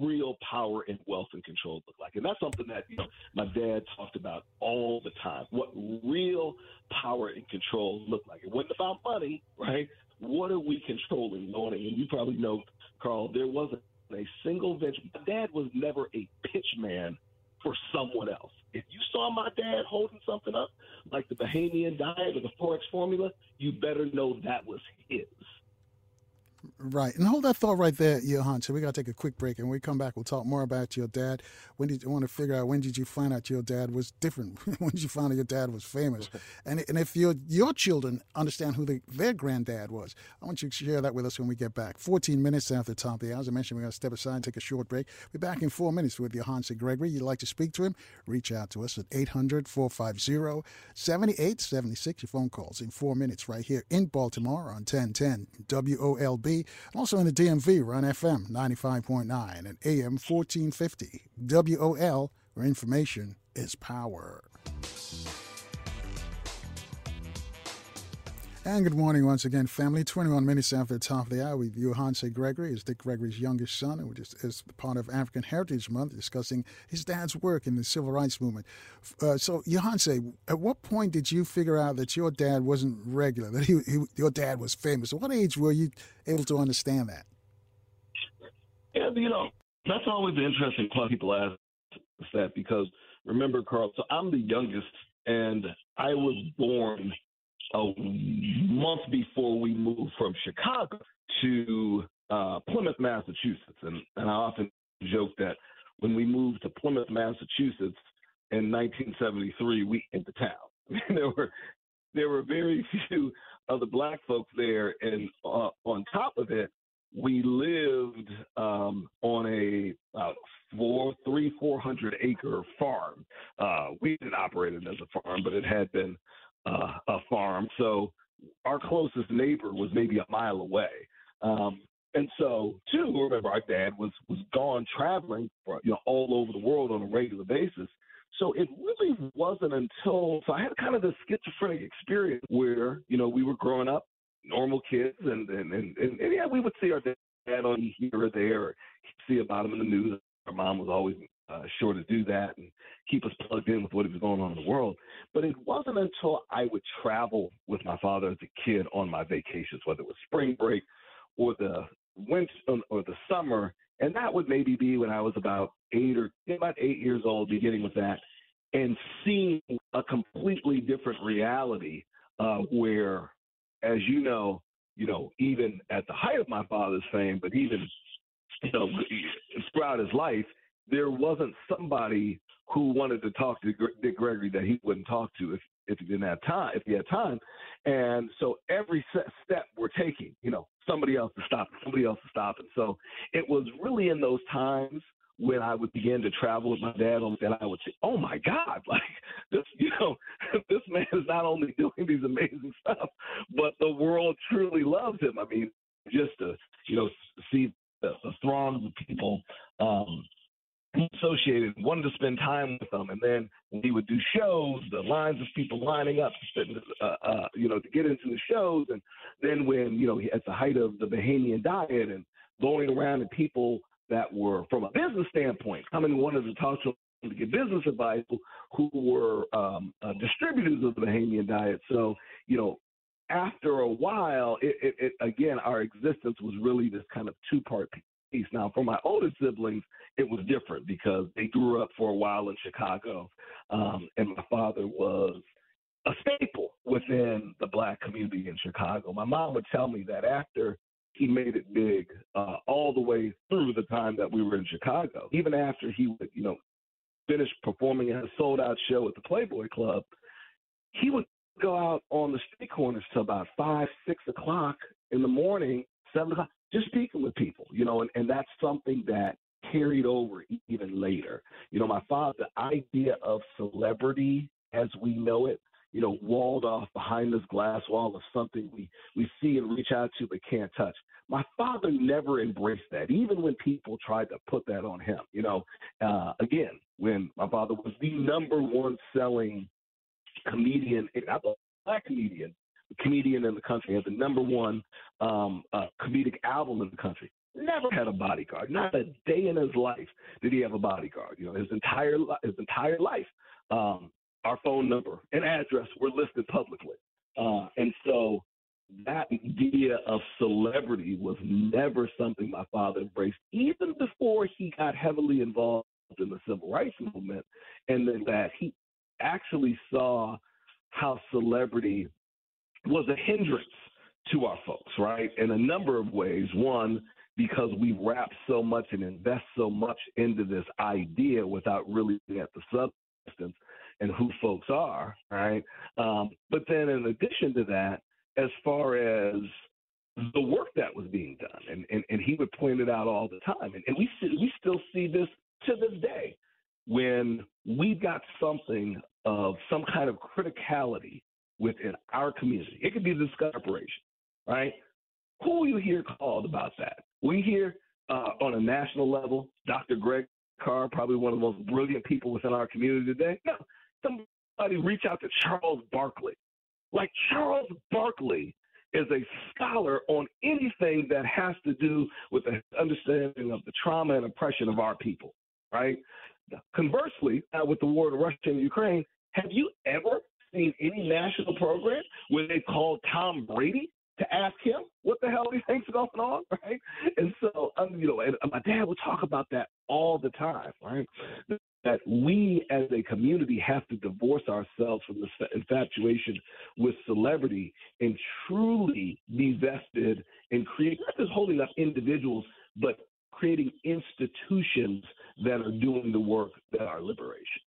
real power and wealth and control look like. And that's something that you know my dad talked about all the time. What real power and control look like. It wasn't about money, right? What are we controlling, Lord? And you probably know, Carl, there wasn't a single venture. My dad was never a pitch man for someone else. If you saw my dad holding something up, like the Bahamian diet or the Forex formula, you better know that was his. Right. And hold that thought right there, Yohance. So we got to take a quick break. And when we come back, we'll talk more about your dad. When did you want to figure out when did you find out your dad was different? when did you find out your dad was famous? and, and if your, your children understand who the, their granddad was, I want you to share that with us when we get back. 14 minutes after the top of the hour. As I mentioned, we're going to step aside and take a short break. We'll be back in four minutes with Yohance Gregory. You'd like to speak to him? Reach out to us at 800 450 7876. Your phone calls in four minutes right here in Baltimore on 1010 WOLB. Also in the DMV, run FM 95.9 and AM 1450. WOL, where information is power. And good morning once again, family. 21 minutes after the top of the hour with Yohance Gregory. is Dick Gregory's youngest son, and is, is part of African Heritage Month, discussing his dad's work in the civil rights movement. Uh, so, Yohance, at what point did you figure out that your dad wasn't regular, that he, he, your dad was famous? At what age were you able to understand that? Yeah, you know, that's always the interesting part people ask that because remember, Carl, so I'm the youngest, and I was born – a month before we moved from Chicago to uh, Plymouth, Massachusetts. And, and I often joke that when we moved to Plymouth, Massachusetts in 1973, we into town. there were there were very few other black folks there, and uh, on top of it, we lived um, on a uh, four, three, four hundred acre farm. Uh, we didn't operate it as a farm, but it had been uh, a farm. So our closest neighbor was maybe a mile away. Um, And so, too, remember our dad was was gone traveling, for, you know, all over the world on a regular basis. So it really wasn't until so I had kind of this schizophrenic experience where you know we were growing up, normal kids, and and and, and, and yeah, we would see our dad on here or there, or see about him in the news. Our mom was always uh, sure to do that and keep us plugged in with what was going on in the world. But it wasn't until I would travel with my father as a kid on my vacations, whether it was spring break or the winter um, or the summer, and that would maybe be when I was about eight or about eight years old, beginning with that, and seeing a completely different reality uh, where, as you know, you know, even at the height of my father's fame, but even you know throughout his life, there wasn't somebody who wanted to talk to Dick Gregory that he wouldn't talk to if if he didn't have time, if he had time. And so every step we're taking, you know, somebody else to stop, somebody else to stop. And so it was really in those times when I would begin to travel with my dad that I would say, "Oh my God, like this, you know, this man is not only doing these amazing stuff, but the world truly loves him." I mean, just to you know see the, the throngs of people um, associated, wanted to spend time with them, and then when he would do shows, the lines of people lining up, uh, uh, you know, to get into the shows, and then when you know at the height of the Bahamian diet and going around and people that were from a business standpoint coming and wanted to talk to him to get business advice who were um, uh, distributors of the Bahamian diet. So you know, after a while, it, it, it, again, our existence was really this kind of two part piece. Now, for my older siblings, it was different because they grew up for a while in Chicago, um, and my father was a staple within the black community in Chicago. My mom would tell me that after he made it big uh, all the way through the time that we were in Chicago, even after he would, you know, finish performing at a sold out show at the Playboy Club, he would go out on the street corners till about five, six o'clock in the morning, seven o'clock, just speaking with people, you know, and, and that's something that carried over even later. You know, my father, the idea of celebrity as we know it, you know, walled off behind this glass wall of something we, we see and reach out to but can't touch. My father never embraced that, even when people tried to put that on him. You know, uh, again, when my father was the number one selling comedian, a black comedian, comedian in the country, had the number one um, uh, comedic album in the country. Never had a bodyguard. Not a day in his life did he have a bodyguard. You know, his entire his entire life, um, our phone number and address were listed publicly, uh, and so that idea of celebrity was never something my father embraced, even before he got heavily involved in the civil rights movement, and then that he actually saw how celebrity was a hindrance to our folks, right? In a number of ways. One, because we wrap so much and invest so much into this idea without really at the substance and who folks are, right? Um, but then in addition to that, as far as the work that was being done, and, and, and he would point it out all the time, and, and we we still see this to this day when we've got something of some kind of criticality within our community. It could be the Scott Corporation, right? Who you hear called about that? We hear uh, on a national level, Dr. Greg Carr, probably one of the most brilliant people within our community today. No, somebody reach out to Charles Barkley. Like Charles Barkley is a scholar on anything that has to do with the understanding of the trauma and oppression of our people, right? Conversely, uh, with the war in Russia and Ukraine, have you ever seen any national program where they called Tom Brady to ask him what the hell he thinks is going on, right? And so, um, you know, and my dad would talk about that all the time, right? That we as a community have to divorce ourselves from this infatuation with celebrity and truly be vested in creating not just holding up individuals, but creating institutions that are doing the work that are liberation.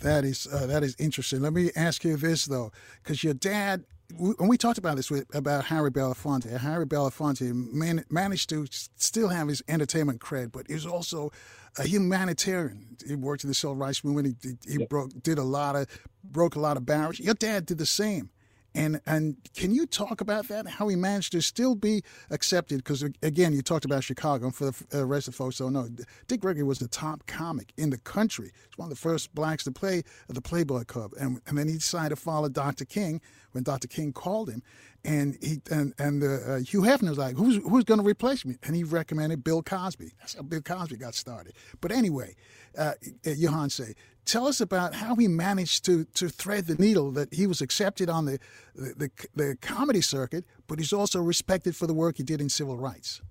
That is uh, that is interesting. Let me ask you this though, because your dad, when we talked about this with, about Harry Belafonte, Harry Belafonte man, managed to still have his entertainment cred, but he was also a humanitarian. He worked in the civil rights movement. He, he, he broke, did a lot of broke a lot of barriers. Your dad did the same, And and can you talk about that? How he managed to still be accepted? Because again, you talked about Chicago. And for the uh, rest of folks don't know, Dick Gregory was the top comic in the country. He's one of the first blacks to play at the Playboy Club. And, and then he decided to follow Dr. King when Dr. King called him. And he and and uh, Hugh Hefner was like, "Who's who's going to replace me?" And he recommended Bill Cosby. That's how Bill Cosby got started. But anyway, uh, uh Yohance, tell us about how he managed to to thread the needle that he was accepted on the, the the, the comedy circuit, but he's also respected for the work he did in civil rights.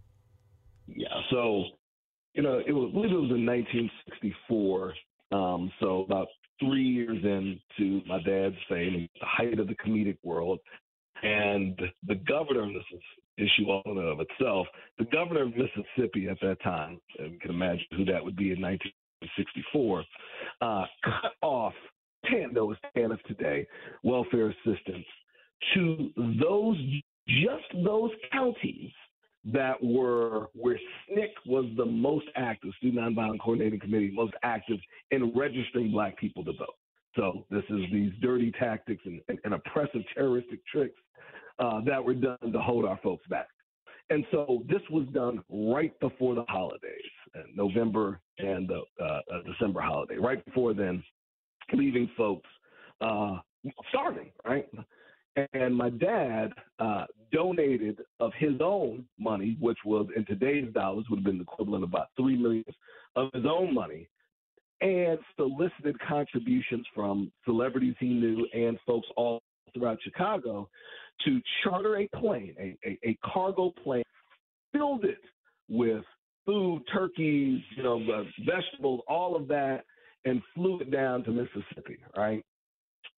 Yeah. So, you know, it was I believe it was in 1964. Um, so about three years into my dad's fame, the height of the comedic world, and the governor, this is issue all in and of itself, the governor of Mississippi at that time, and you can imagine who that would be in 1964, uh, cut off TANF, TANF today, welfare assistance, to those, just those counties that were where SNCC was the most active, Student Nonviolent Coordinating Committee, most active in registering black people to vote. So this is these dirty tactics and, and, and oppressive terroristic tricks uh, that were done to hold our folks back. And so this was done right before the holidays, uh, November and the uh, uh, December holiday, right before then, leaving folks uh, starving, right? And my dad uh, donated of his own money, which was in today's dollars would have been the equivalent of about three million of his own money, and solicited contributions from celebrities he knew and folks all throughout Chicago to charter a plane, a, a, a cargo plane, filled it with food, turkeys, you know, uh, vegetables, all of that, and flew it down to Mississippi, right?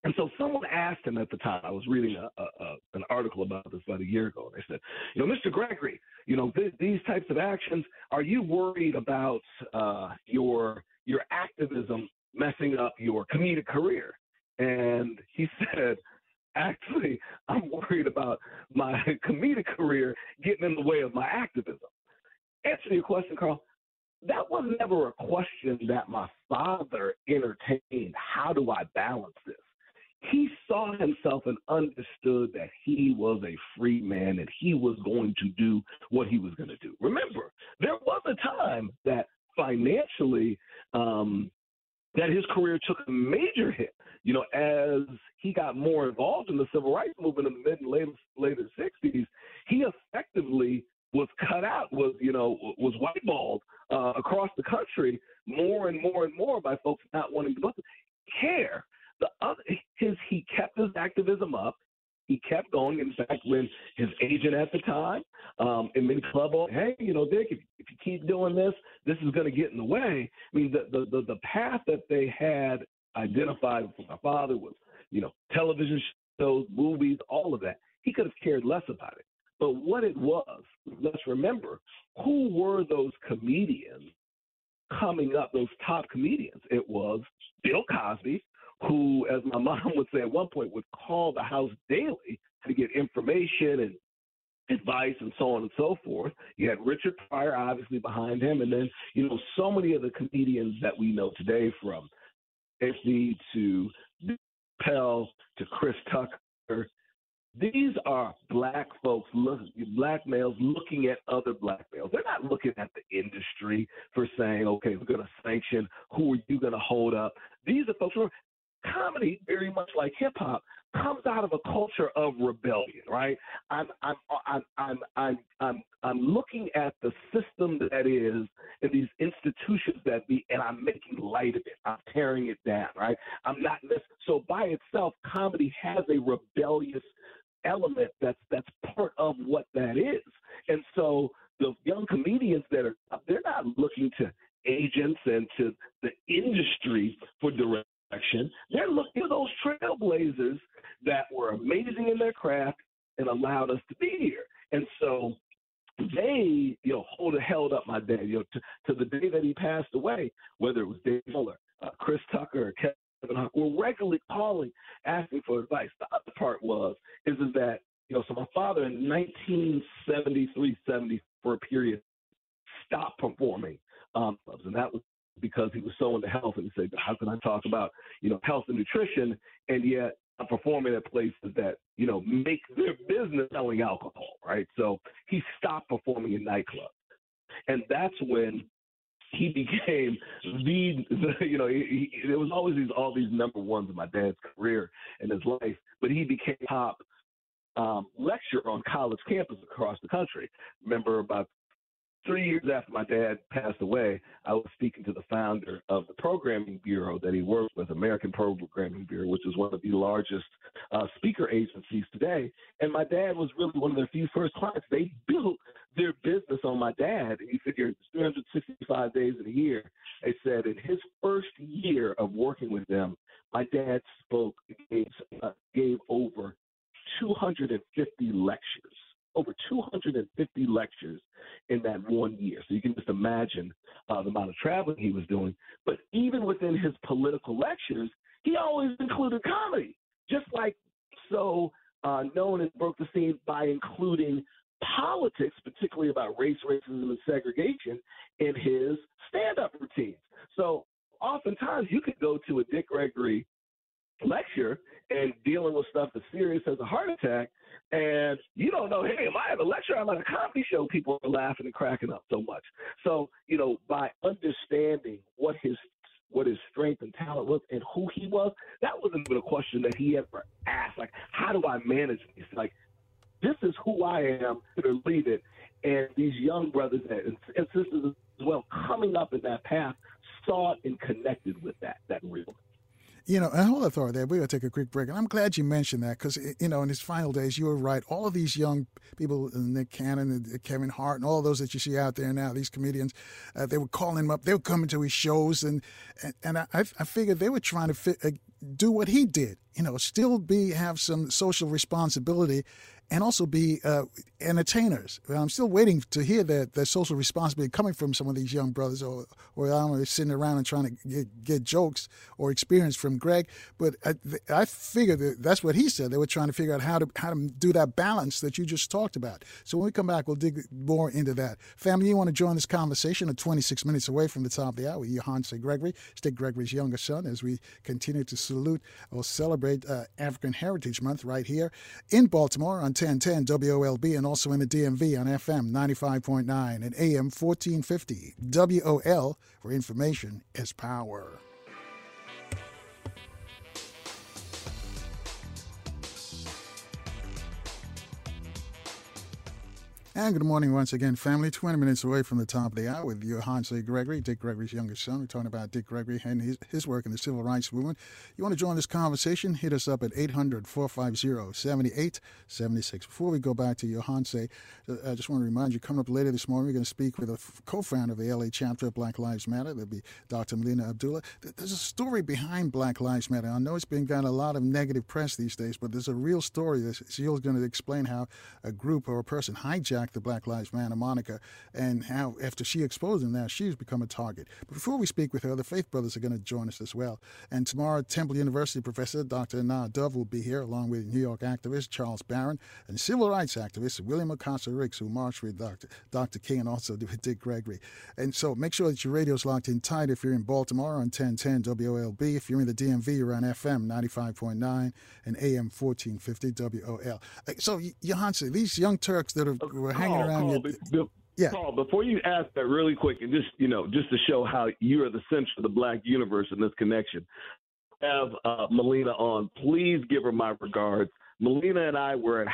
And so someone asked him at the time, I was reading a, a, an article about this about a year ago, and they said, you know, Mr. Gregory, you know, th- these types of actions, are you worried about uh, your your activism messing up your comedic career? And he said, actually, I'm worried about my comedic career getting in the way of my activism. Answer your question, Carl. That was never a question that my father entertained. How do I balance this? He saw himself and understood that he was a free man and he was going to do what he was going to do. Remember, there was a time that financially, um, that his career took a major hit. You know, as he got more involved in the civil rights movement in the mid and later later '60s, he effectively was cut out, was you know, was whiteballed uh, across the country more and more and more by folks not wanting to care. The other, his he kept his activism up he kept going. In fact, when his agent at the time, um, and many club, hey, you know, Dick, if, if you keep doing this, this is going to get in the way. I mean, the, the, the, the path that they had identified for my father was, you know, television shows, movies, all of that. He could have cared less about it. But what it was, let's remember, who were those comedians coming up, those top comedians? It was Bill Cosby, who, as my mom would say at one point, would call the house daily to get information and advice and so on and so forth. You had Richard Pryor obviously behind him, and then you know so many of the comedians that we know today, from HD to Pell to Chris Tucker. These are black folks, black males looking at other black males. They're not looking at the industry for saying, okay, we're going to sanction. Who are you going to hold up? These are folks comedy, very much like hip hop, comes out of a culture of rebellion, right? I'm I'm I'm I'm I'm I'm, I'm looking at the system that is and these institutions that be, and I'm making light of it. I'm tearing it down, right? I'm not this. So by itself, comedy has a rebellious element that's that's part of what that is, and so the young comedians that are they're not looking to agents and to the industry for direct they're looking for those trailblazers that were amazing in their craft and allowed us to be here. And so they, you know, hold held up my dad, you know, to, to the day that he passed away, whether it was Dave Muller, uh, Chris Tucker, or Kevin Hart, were regularly calling, asking for advice. The other part was, is, is that, you know, so my father in 1973, 70, for a period, stopped performing um, and that was because he was so into health and he said, How can I talk about, you know, health and nutrition and yet I'm performing at places that you know make their business selling alcohol, right? So he stopped performing in nightclubs, and that's when he became the, the you know he, he, there was always these all these number ones in my dad's career and his life, but he became top um, lecturer on college campuses across the country. Remember about three years after my dad passed away, I was speaking to the founder of the programming bureau that he worked with, American Programming Bureau, which is one of the largest uh, speaker agencies today. And my dad was really one of their few first clients. They built their business on my dad. And You figure 365 days in a year. They said in his first year of working with them, my dad spoke, gave, uh, gave over 250 lectures over 250 lectures in that one year. So you can just imagine uh, the amount of traveling he was doing. But even within his political lectures, he always included comedy, just like so uh, known and broke the scene by including politics, particularly about race, racism, and segregation, in his stand-up routines. So oftentimes you could go to a Dick Gregory lecture and dealing with stuff as serious as a heart attack, and you don't know, hey, am I at a lecture? I'm at a comedy show. People are laughing and cracking up so much. So, you know, by understanding what his what his strength and talent was and who he was, that wasn't even a question that he ever asked. Like, how do I manage this? Like, this is who I am to lead it. And these young brothers and, sisters as well coming up in that path saw it and connected with that, that realness. You know, and hold that thought there. We're going to take a quick break. And I'm glad you mentioned that because, you know, in his final days, you were right. All of these young people, Nick Cannon, and Kevin Hart, and all those that you see out there now, these comedians, uh, they were calling him up. They were coming to his shows. And, and, and I, I figured they were trying to fit, uh, do what he did, you know, still be, have some social responsibility and also be uh, entertainers. I'm still waiting to hear that social responsibility coming from some of these young brothers, or or I don't know, sitting around and trying to get, get jokes or experience from Greg. But I, I that that's what he said. They were trying to figure out how to how to do that balance that you just talked about. So when we come back, we'll dig more into that. Family, you want to join this conversation at 26 minutes away from the top of the hour? Yohance Gregory, Dick Gregory's younger son, as we continue to salute or celebrate uh, African Heritage Month right here in Baltimore on 1010 WOLB and also in the DMV on FM 95.9 and AM 1450. WOL, where information is power. And good morning once again, family. 20 minutes away from the top of the hour with Yohance Gregory, Dick Gregory's youngest son. We're talking about Dick Gregory and his, his work in the civil rights movement. You want to join this conversation? Hit us up at 800 450 7876. Before we go back to Yohance, uh, I just want to remind you, coming up later this morning, we're going to speak with a co founder of the LA chapter of Black Lives Matter. That'll be Dr. Melina Abdullah. There's a story behind Black Lives Matter. I know it's been got a lot of negative press these days, but there's a real story. She's going to explain how a group or a person hijacked the Black Lives Matter moniker and how, after she exposed them, now she's become a target. But before we speak with her, the Faith Brothers are going to join us as well. And tomorrow, Temple University professor Dr. Nah Dove will be here, along with New York activist Charles Barron and civil rights activist William Acosta Ricks, who marched with Dr. Dr. King and also with Dick Gregory. And so make sure that your radio's locked in tight if you're in Baltimore on 1010 WOLB. If you're in the DMV, you're on FM 95.9 and AM 1450 WOL. So, Yohance, these young Turks that are, were hanging around Carl, your, yeah. Carl, before you ask that really quick, and just you know, just to show how you are the center of the Black universe in this connection, have uh, Melina on. Please give her my regards. Melina and I were at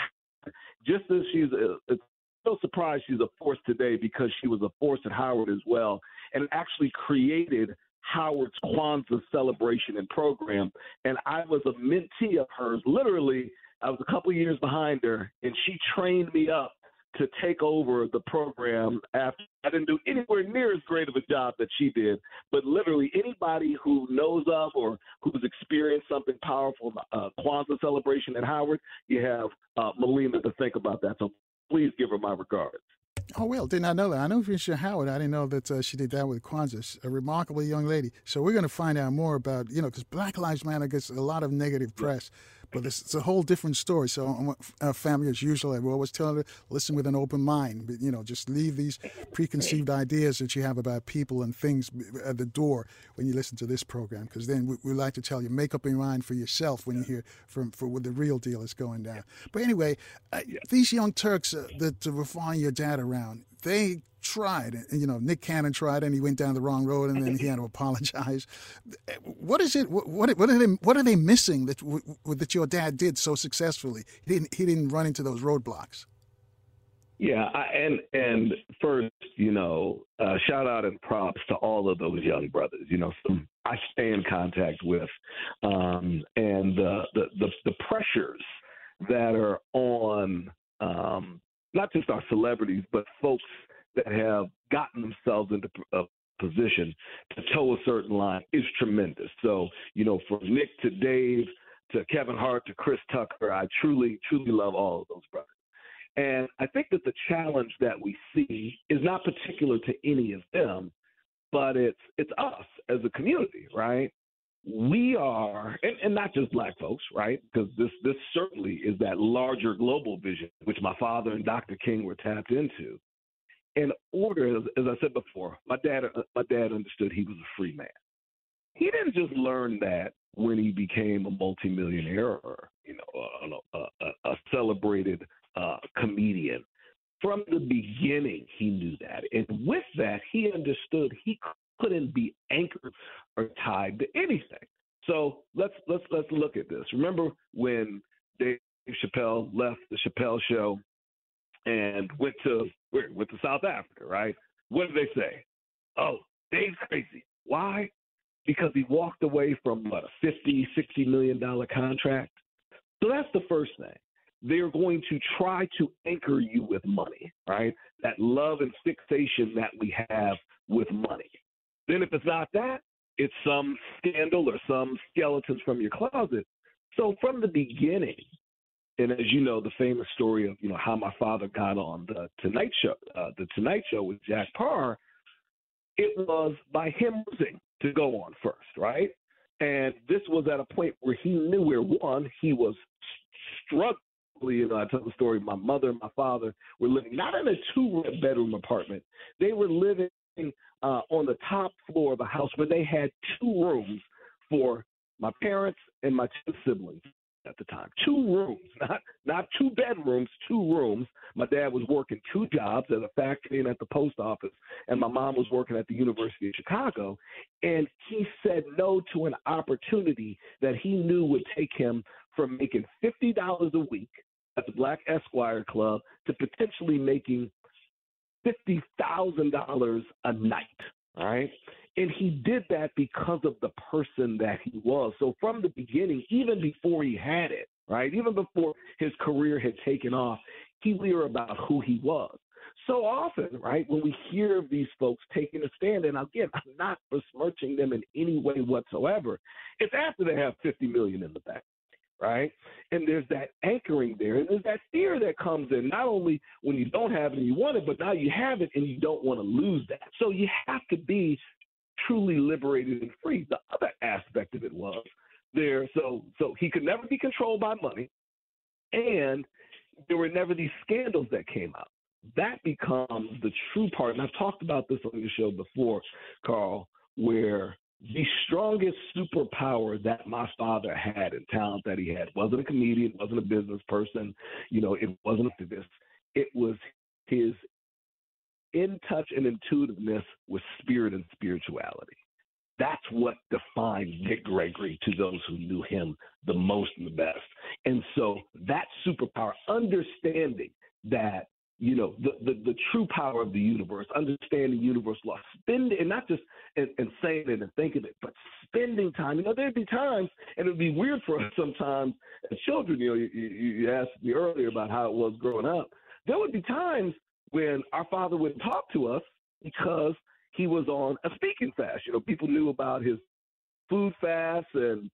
just as she's a, it's no surprise she's a force today because she was a force at Howard as well, and actually created Howard's Kwanzaa celebration and program. And I was a mentee of hers. Literally, I was a couple years behind her, and she trained me up to take over the program after I didn't do anywhere near as great of a job that she did. But literally, anybody who knows of or who's experienced something powerful, uh, Kwanzaa celebration at Howard, you have uh, Melina to think about that. So please give her my regards. Oh, well, did not know that. I know Fisher Howard. I didn't know that uh, she did that with Kwanzaa. A remarkable young lady. So we're going to find out more about, you know, because Black Lives Matter gets a lot of negative press. But it's, it's a whole different story. So our family, as usual, we always tell her, listen with an open mind. But, you know, just leave these preconceived ideas that you have about people and things at the door when you listen to this program, because then we, we, like to tell you, make up your mind for yourself when you hear from for what the real deal is going down. But anyway, uh, these young Turks uh, that were following your dad around, they tried. And, you know, Nick Cannon tried, and he went down the wrong road, and then he had to apologize. What is it? What what are they? What are they missing that that your dad did so successfully? He didn't. He didn't run into those roadblocks. Yeah, I, and and first, you know, uh, shout out and props to all of those young brothers. You know, some I stay in contact with, um, and the, the the pressures that are on um, not just our celebrities, but folks that have gotten themselves into a position to toe a certain line is tremendous. So, you know, from Nick to Dave to Kevin Hart to Chris Tucker, I truly, truly love all of those brothers. And I think that the challenge that we see is not particular to any of them, but it's it's us as a community, right? We are, and, and not just black folks, right? Because this this certainly is that larger global vision, which my father and Dr. King were tapped into in order, as, as I said before, my dad uh, my dad understood he was a free man. He didn't just learn that when he became a multimillionaire or you know a, a, a celebrated uh, comedian. From the beginning, he knew that, and with that, he understood he couldn't be anchored or tied to anything. So let's let's let's look at this. Remember when Dave Chappelle left the Chappelle Show and went to went to South Africa, right? What did they say? Oh, Dave's crazy. Why? Because he walked away from what a 50, 60 million dollar contract. So that's the first thing. They're going to try to anchor you with money, right? That love and fixation that we have with money. Then if it's not that, it's some scandal or some skeletons from your closet. So from the beginning, and as you know, the famous story of you know how my father got on the Tonight Show, uh, the Tonight Show with Jack Paar, it was by him losing to go on first, right? And this was at a point where he knew where one he was struggling. You know, I tell the story. My mother and my father were living not in a two-bedroom apartment; they were living uh, on the top floor of a house where they had two rooms for my parents and my two siblings at the time. Two rooms, not not two bedrooms, two rooms. My dad was working two jobs at a factory and at the post office, and my mom was working at the University of Chicago. And he said no to an opportunity that he knew would take him from making fifty dollars a week at the Black Esquire Club to potentially making fifty thousand dollars a night. All right. And he did that because of the person that he was. So from the beginning, even before he had it, right, even before his career had taken off, he knew about who he was. So often, right, when we hear of these folks taking a stand, and again, I'm not besmirching them in any way whatsoever, it's after they have 50 million in the bank right? And there's that anchoring there, and there's that fear that comes in, not only when you don't have it and you want it, but now you have it and you don't want to lose that. So you have to be truly liberated and free. The other aspect of it was there, so so he could never be controlled by money, and there were never these scandals that came out. That becomes the true part, and I've talked about this on the show before, Carl, where the strongest superpower that my father had and talent that he had wasn't a comedian, wasn't a business person, you know, it wasn't this. It was his in touch and intuitiveness with spirit and spirituality. That's what defined Dick Gregory to those who knew him the most and the best. And so that superpower, understanding that you know the, the, the true power of the universe, understanding universe law, spending and not just and, and saying it and thinking it, but spending time. You know, there'd be times, and it'd be weird for us sometimes as children. You know, you, you asked me earlier about how it was growing up. There would be times when our father wouldn't talk to us because he was on a speaking fast. You know, people knew about his food fasts and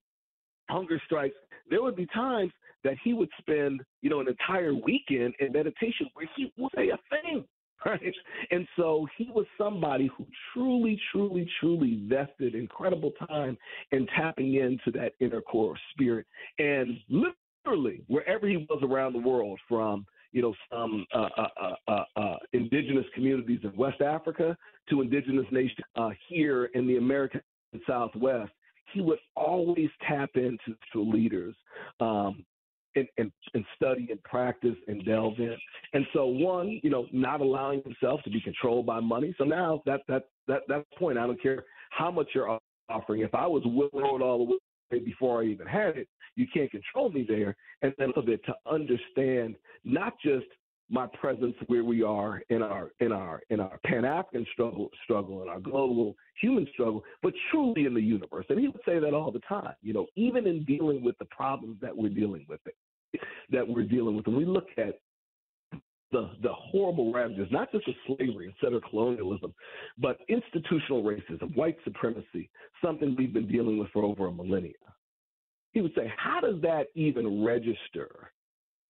hunger strikes. There would be times that he would spend, you know, an entire weekend in meditation where he would say a thing. Right. And so he was somebody who truly, truly, truly vested incredible time in tapping into that inner core of spirit and literally wherever he was around the world, from you know some uh, uh, uh, uh, uh indigenous communities in West Africa to indigenous nations uh, here in the American Southwest, he would always tap into to leaders um, and, and, and, study and practice and delve in. And so, one, you know, not allowing himself to be controlled by money. So now that that that that point, I don't care how much you're offering. If I was willing all the way before I even had it, you can't control me there. And then a little bit to understand not just my presence where we are in our in our in our Pan African struggle struggle and our global human struggle, but truly in the universe. And he would say that all the time. You know, even in dealing with the problems that we're dealing with, that we're dealing with, and we look at the the horrible ravages, not just of slavery and settler colonialism, but institutional racism, white supremacy, something we've been dealing with for over a millennia. He would say, how does that even register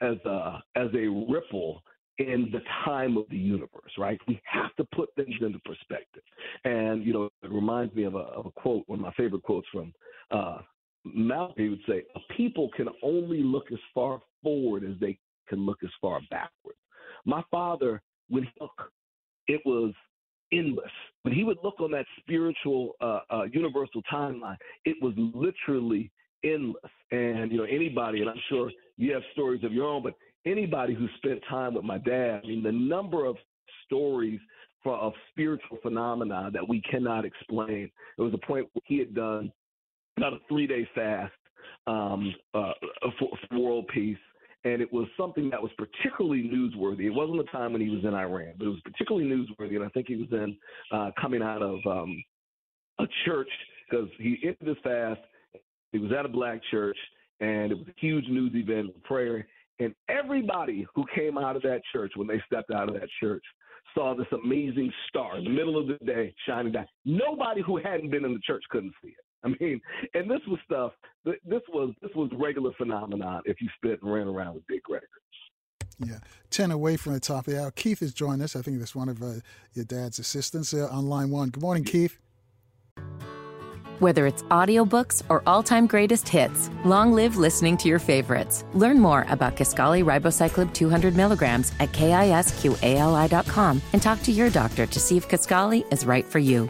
as a as a ripple in the time of the universe, right? We have to put things into perspective. And, you know, it reminds me of a, of a quote, one of my favorite quotes from uh, Malcolm. He would say, A people can only look as far forward as they can look as far backward. My father, when he looked, it was endless. When he would look on that spiritual, uh, uh, universal timeline, it was literally endless. And, you know, anybody, and I'm sure you have stories of your own, but anybody who spent time with my dad, I mean, the number of stories for, of spiritual phenomena that we cannot explain. There was a point where he had done about a three day fast um, uh, for, for world peace. And it was something that was particularly newsworthy. It wasn't the time when he was in Iran, but it was particularly newsworthy. And I think he was in uh, coming out of um, a church because he ended his fast. He was at a black church, and it was a huge news event of prayer. And everybody who came out of that church, when they stepped out of that church, saw this amazing star in the middle of the day shining down. Nobody who hadn't been in the church couldn't see it. I mean, and this was stuff. This was this was regular phenomenon. If you spit and ran around with big records. Yeah, ten away from the top of the hour. Keith has joined us. I think that's one of uh, your dad's assistants uh, on line one. Good morning, Keith. Whether it's audiobooks or all-time greatest hits, long live listening to your favorites. Learn more about Kisqali Ribociclib 200 milligrams at kisqali.com and talk to your doctor to see if Kisqali is right for you.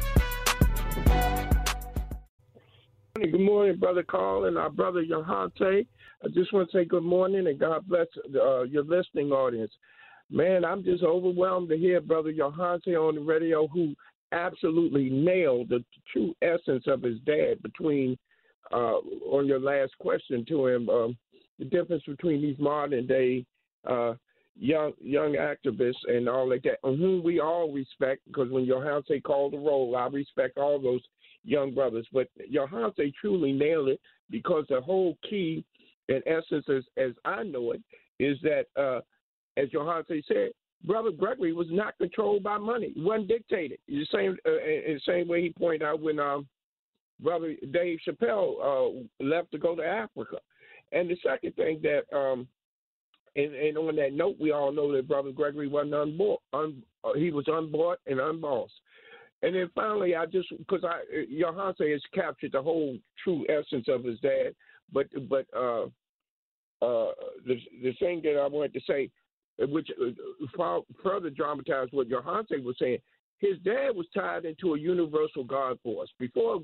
Good morning, Brother Carl and our brother Yohance. I just want to say good morning and God bless uh, your listening audience. Man, I'm just overwhelmed to hear Brother Yohance on the radio who absolutely nailed the true essence of his dad between uh, on your last question to him um, the difference between these modern day uh, young young activists and all like that, whom we all respect. Because when Yohance called the roll, I respect all those young brothers. But Yohance truly nailed it because the whole key, in essence, as, as I know it, is that uh, as Yohance said, Brother Gregory was not controlled by money. He wasn't dictated. The same, uh, in the same way he pointed out when um, Brother Dave Chappelle uh, left to go to Africa. And the second thing that, um, and, and on that note, we all know that Brother Gregory wasn't unbought. Un, uh, he was unbought and unbossed. And then finally, I just because I Yohance has captured the whole true essence of his dad, but but uh, uh, the the thing that I wanted to say which uh, further dramatized what Yohance was saying. His dad was tied into a universal God force before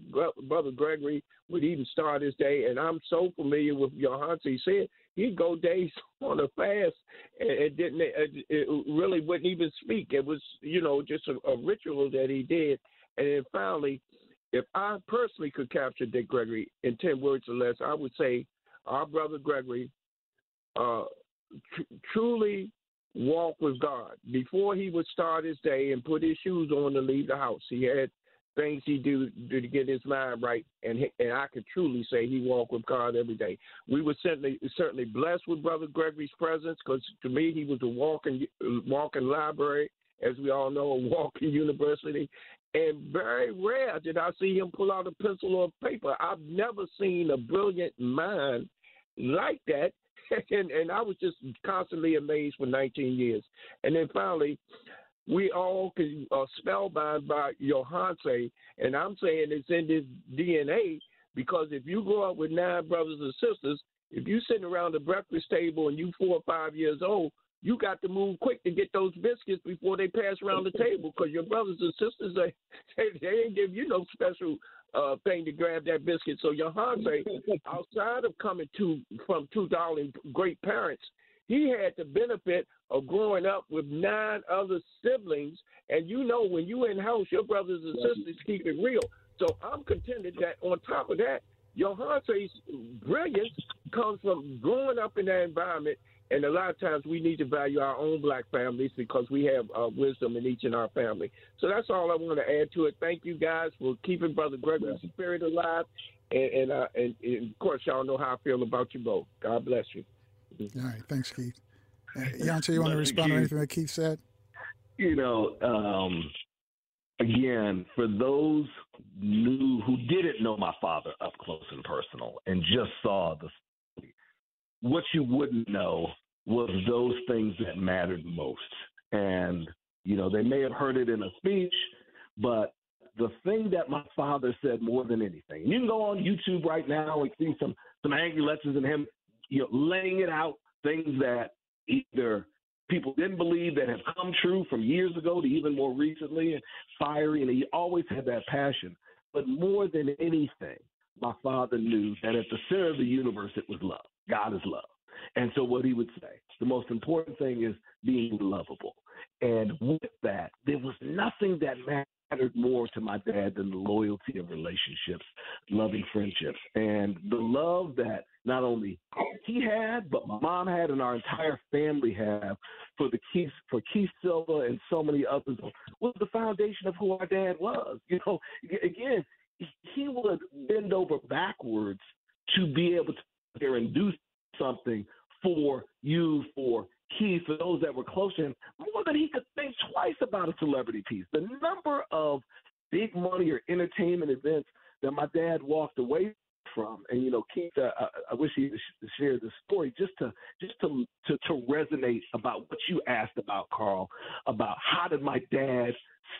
Brother Gregory would even start his day. And I'm so familiar with Yohance said he'd go days on a fast and it didn't it really wouldn't even speak. It was you know just a, a ritual that he did. And then finally, if I personally could capture Dick Gregory in ten words or less, I would say our brother Gregory uh, tr- truly walk with God. Before he would start his day and put his shoes on to leave the house, he had things he do, do to get his mind right, and he, and I could truly say he walked with God every day. We were certainly certainly blessed with Brother Gregory's presence because to me he was a walking walking library, as we all know, a walking university. And very rare did I see him pull out a pencil or paper. I've never seen a brilliant mind like that. And, and I was just constantly amazed for 19 years. And then finally, we all are uh, spellbound by Yohance, and I'm saying it's in this DNA because if you grow up with nine brothers and sisters, if you sitting around the breakfast table and you four or five years old, you got to move quick to get those biscuits before they pass around the table because your brothers and sisters they, they ain't give you no special uh, thing to grab that biscuit. So Yohance, outside of coming to from two darling great parents, he had the benefit of growing up with nine other siblings, and you know when you in house, your brothers and sisters keep it real. So I'm contented that on top of that, Yohance's brilliance comes from growing up in that environment. And a lot of times we need to value our own black families because we have uh, wisdom in each in our family. So that's all I want to add to it. Thank you guys for keeping Brother Gregory's spirit alive. And, and, uh, and, and of course, y'all know how I feel about you both. God bless you. All right, thanks, Keith. Uh, Yohance, you want to respond to anything that Keith said? You know, um, again, for those new who didn't know my father up close and personal and just saw the story, what you wouldn't know was those things that mattered most. And, you know, they may have heard it in a speech, but the thing that my father said more than anything, you can go on YouTube right now and see some some angry lectures in him you know, laying it out things that either people didn't believe that have come true from years ago to even more recently and fiery and he always had that passion but more than anything my father knew that at the center of the universe it was love god is love. And so what he would say the most important thing is being lovable. And with that there was nothing that mattered more to my dad than the loyalty of relationships loving friendships. And the love that not only he had, but my mom had, and our entire family have for the Keith for Keith Silva and so many others was the foundation of who our dad was. You know, again, he would bend over backwards to be able to there and do something for you, for Keith, for those that were close to him, more than he could think twice about a celebrity piece. The number of big money or entertainment events that my dad walked away from. And you know, Keith, uh, I, I wish he shared the story just to just to, to to resonate about what you asked about, Carl, about how did my dad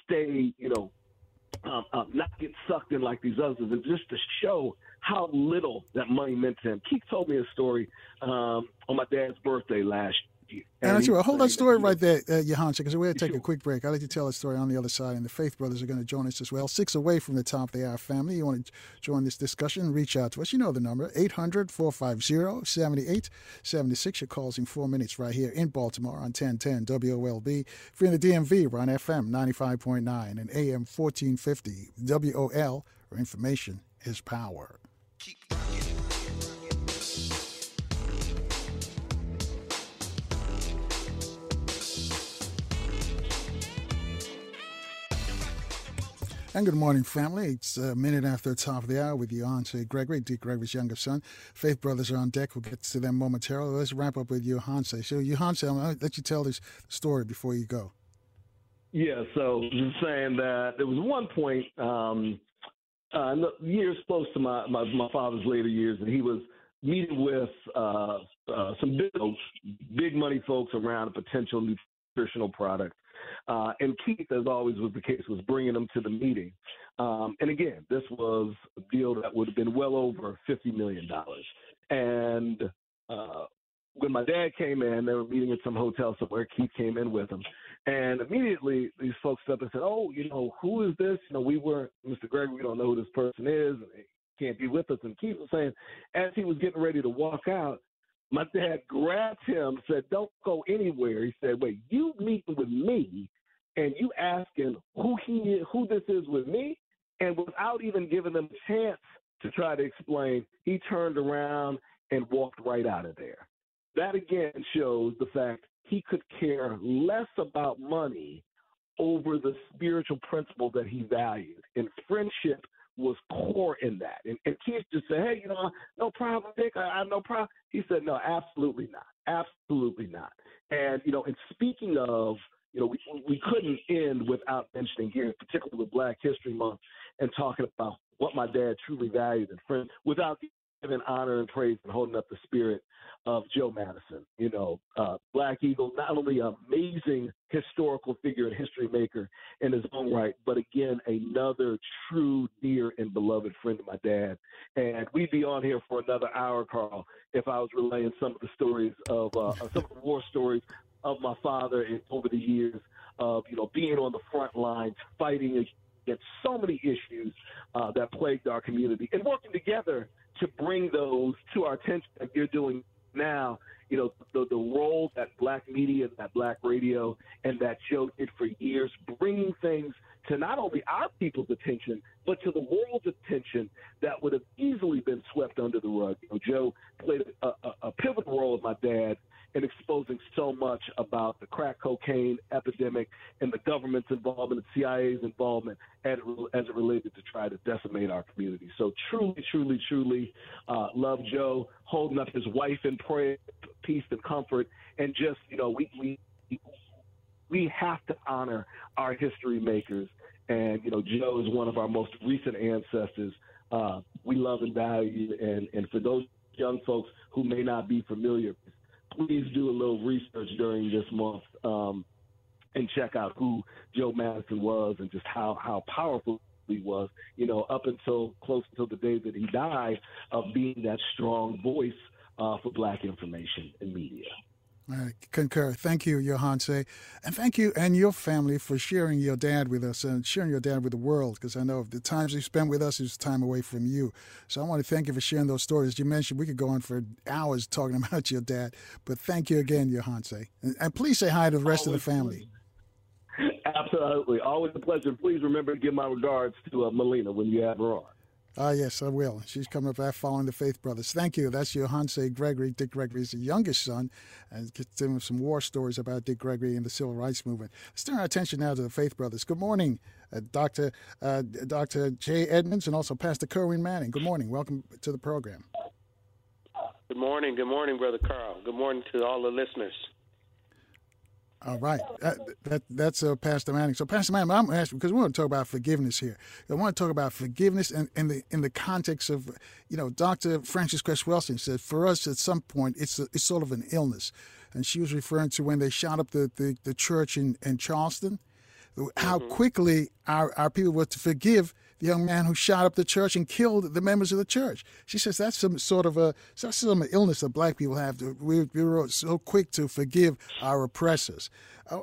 stay, you know, um, um, not get sucked in like these others, and just to show how little that money meant to him. Keith told me a story um, on my dad's birthday last and that's right. Hold that story right there, uh, Yohance, because we're going to take sure. a quick break. I'd like to tell a story on the other side, and the Faith Brothers are going to join us as well. Six away from the top they are family. You want to join this discussion, reach out to us. You know the number 800 450 7876. Your calls in four minutes right here in Baltimore on 1010 WOLB. If you're in the DMV, we're on FM 95.9 and AM 1450 WOL, where information is power. Keep And good morning, family. It's a minute after the top of the hour with Yohance Gregory, Dick Gregory's younger son. Faith Brothers are on deck. We'll get to them momentarily. Let's wrap up with Yohance. So, Yohance, I'm going to let you tell this story before you go. Yeah, so just saying that there was one point, um, uh, years close to my, my, my father's later years, and he was meeting with uh, uh, some big, big money folks around a potential nutritional product. Uh, and Keith, as always was the case, was bringing them to the meeting. Um, and again, this was a deal that would have been well over $50 million. And uh, when my dad came in, they were meeting at some hotel somewhere. Keith came in with him. And immediately these folks stepped up and said, Oh, you know, who is this? You know, we were, Mr. Greg, we don't know who this person is. And he can't be with us. And Keith was saying, as he was getting ready to walk out, my dad grabbed him, said, Don't go anywhere. He said, Wait, you meeting with me and you asking who he who this is with me, and without even giving them a chance to try to explain, he turned around and walked right out of there. That again shows the fact he could care less about money over the spiritual principle that he valued. And friendship was core in that. And, and kids just say, hey, you know, no problem, Dick. I, I have no problem. He said, no, absolutely not. Absolutely not. And, you know, and speaking of, you know, we, we couldn't end without mentioning here, particularly with Black History Month, and talking about what my dad truly valued and friends without giving honor and praise and holding up the spirit of Joe Madison. You know, uh, Black Eagle, not only an amazing historical figure and history maker in his own right, but again, another true, dear, and beloved friend of my dad. And we'd be on here for another hour, Carl, if I was relaying some of the stories of uh, some of the war stories of my father and over the years of, you know, being on the front lines, fighting against so many issues uh, that plagued our community and working together to bring those to our attention that you're doing now, you know, the, the role that black media, that black radio, and that Joe did for years, bringing things to not only our people's attention, but to the world's attention that would have easily been swept under the rug. You know, Joe played a, a, a pivotal role with my dad in exposing so much about the crack cocaine epidemic and the government's involvement, the CIA's involvement as it related to try to decimate our community. So truly, truly, truly uh, love Joe holding up his wife in prayer, peace and comfort, and just you know we we we have to honor our history makers. And you know Joe is one of our most recent ancestors. Uh, we love and value, and and for those young folks who may not be familiar please do a little research during this month um, and check out who Joe Madison was and just how how powerful he was. You know, up until close until the day that he died, of being that strong voice uh, for Black information and media. I concur. Thank you, Yohance. And thank you and your family for sharing your dad with us and sharing your dad with the world because I know the times you spent with us is time away from you. So I want to thank you for sharing those stories. You mentioned we could go on for hours talking about your dad, but thank you again, Yohance. And, and please say hi to the rest Always of the family. Absolutely. Always a pleasure. Please remember to give my regards to uh, Melina when you have her on. Ah, yes, I will. She's coming up after following the Faith Brothers. Thank you. That's Yohance Gregory. Dick Gregory is the youngest son, and get them some war stories about Dick Gregory and the civil rights movement. Let's turn our attention now to the Faith Brothers. Good morning, uh, Dr. Uh, Dr. Jay Edmonds and also Pastor Kerwin Manning. Good morning. Welcome to the program. Good morning. Good morning, Brother Carl. Good morning to all the listeners. All right, that, that that's uh, Pastor Manning. So, Pastor Manning, I'm asking because we want to talk about forgiveness here. I want to talk about forgiveness in, in the in the context of, you know, Dr. Frances Cress Welsing said for us at some point it's a, it's sort of an illness, and she was referring to when they shot up the the, the church in in Charleston, how mm-hmm. quickly our our people were to forgive the young man who shot up the church and killed the members of the church. She says that's some sort of a that's some illness that black people have. We're, we're so quick to forgive our oppressors. Uh,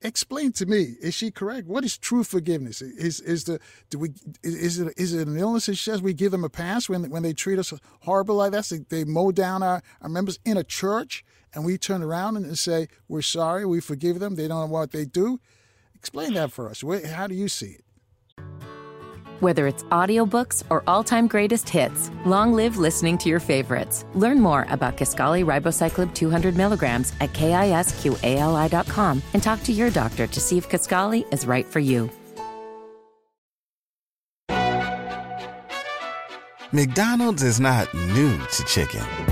explain to me, is she correct? What is true forgiveness? Is is the do we is it is it an illness She says we give them a pass when when they treat us horrible like that? So they mow down our, our members in a church and we turn around and say we're sorry, we forgive them. They don't know what they do. Explain that for us. How do you see it? Whether it's audiobooks or all-time greatest hits, long live listening to your favorites. Learn more about Kisqali Ribociclib 200 milligrams at kisqali.com and talk to your doctor to see if Kisqali is right for you. McDonald's is not new to chicken.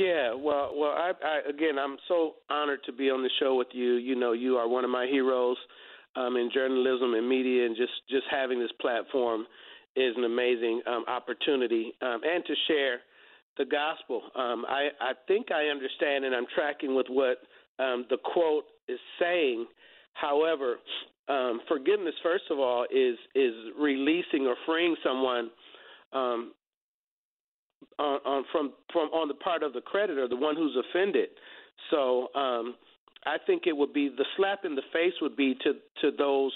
Yeah, well, well, I, I again, I'm so honored to be on the show with you. You know, you are one of my heroes um, in journalism and media, and just just having this platform is an amazing um, opportunity, um, and to share the gospel. Um, I, I think I understand, and I'm tracking with what um, the quote is saying. However, um, forgiveness, first of all, is is releasing or freeing someone um, on, from from on the part of the creditor, the one who's offended. So um, I think it would be the slap in the face would be to to those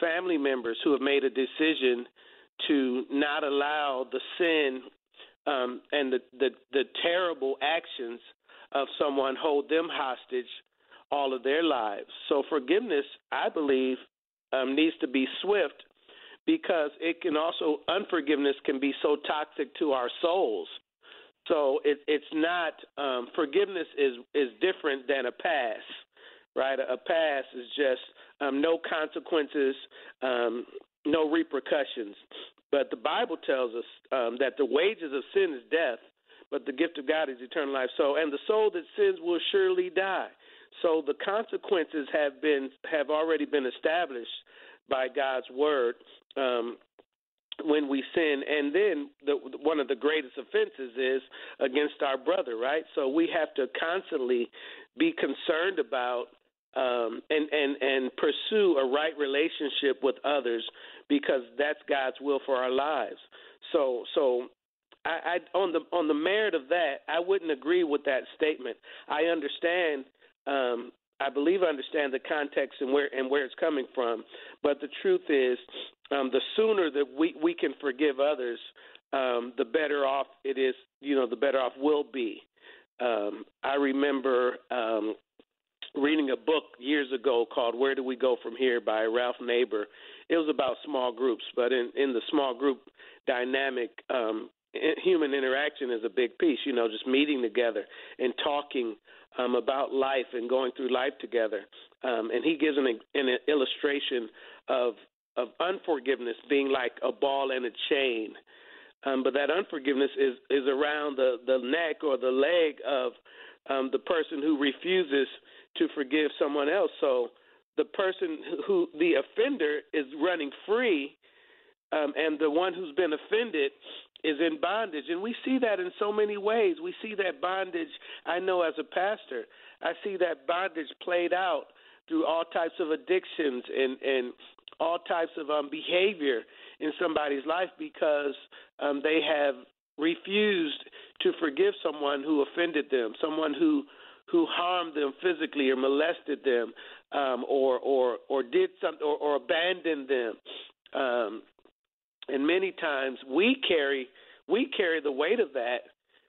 family members who have made a decision to not allow the sin um, and the, the the terrible actions of someone hold them hostage all of their lives. So forgiveness, I believe, um, needs to be swift because it can also unforgiveness can be so toxic to our souls. So it, it's not um, forgiveness is is different than a pass, right? A pass is just um, no consequences, um, no repercussions. But the Bible tells us um, that the wages of sin is death, but the gift of God is eternal life. So, and the soul that sins will surely die. So the consequences have been have already been established by God's word um, when we sin, and then the, one of the greatest offenses is against our brother, right? So we have to constantly be concerned about um, and and and pursue a right relationship with others because that's God's will for our lives. So so I, I on the on the merit of that, I wouldn't agree with that statement. I understand. Um, I believe I understand the context and where and where it's coming from, but the truth is, um, the sooner that we we can forgive others, um, the better off it is. You know, the better off we'll be. Um, I remember um, reading a book years ago called Where Do We Go From Here by Ralph Neighbour. It was about small groups, but in, in the small group dynamic, um, human interaction is a big piece, you know, just meeting together and talking um, about life and going through life together. Um, and he gives an, an illustration of of unforgiveness being like a ball and a chain. Um, but that unforgiveness is, is around the, the neck or the leg of um, the person who refuses to forgive someone else. So the person who the offender is running free, um, and the one who's been offended is in bondage. And we see that in so many ways. We see that bondage, I know as a pastor, I see that bondage played out through all types of addictions and, and all types of um, behavior in somebody's life because um, they have refused to forgive someone who offended them, someone who who harmed them physically or molested them um, or or or did something or, or abandoned them. Um, and many times we carry we carry the weight of that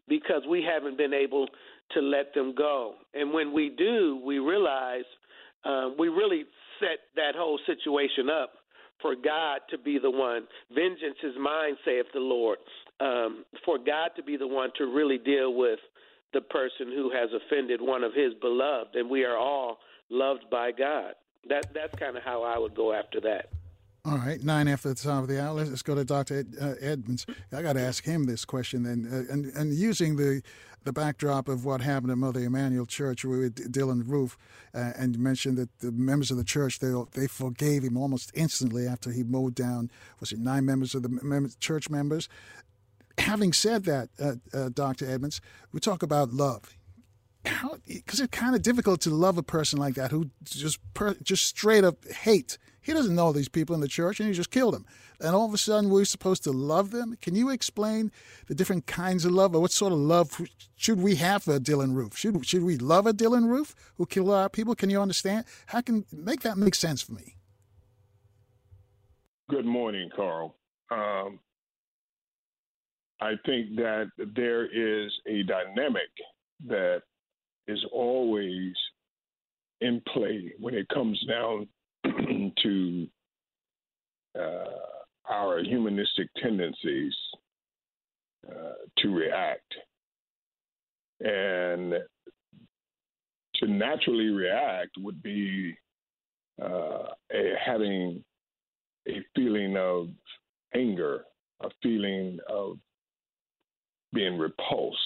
because we haven't been able to let them go. And when we do, we realize uh, we really set that whole situation up for God to be the one. Vengeance is mine, saith the Lord. Um, for God to be the one to really deal with the person who has offended one of His beloved, and we are all loved by God. That that's kind of how I would go after that. All right, nine after the top of the hour. Let's go to Dr. Ed, uh, Edmonds. I got to ask him this question then, uh, and and using the the backdrop of what happened at Mother Emanuel Church with Dylann Roof, uh, and mentioned that the members of the church they they forgave him almost instantly after he mowed down was it nine members of the church members. Having said that, uh, uh, Dr. Edmonds, we talk about love. Because it's kind of difficult to love a person like that who just per, just straight up hate. He doesn't know these people in the church, and he just killed them and all of a sudden we're supposed to love them. Can you explain the different kinds of love, or what sort of love should we have for Dylann Roof? Should should we love a Dylann Roof who killed our people? Can you understand? How can make that make sense for me? Good morning, Carl. Um, I think that there is a dynamic that is always in play when it comes down to uh, our humanistic tendencies uh, to react. And to naturally react would be uh, a, having a feeling of anger, a feeling of being repulsed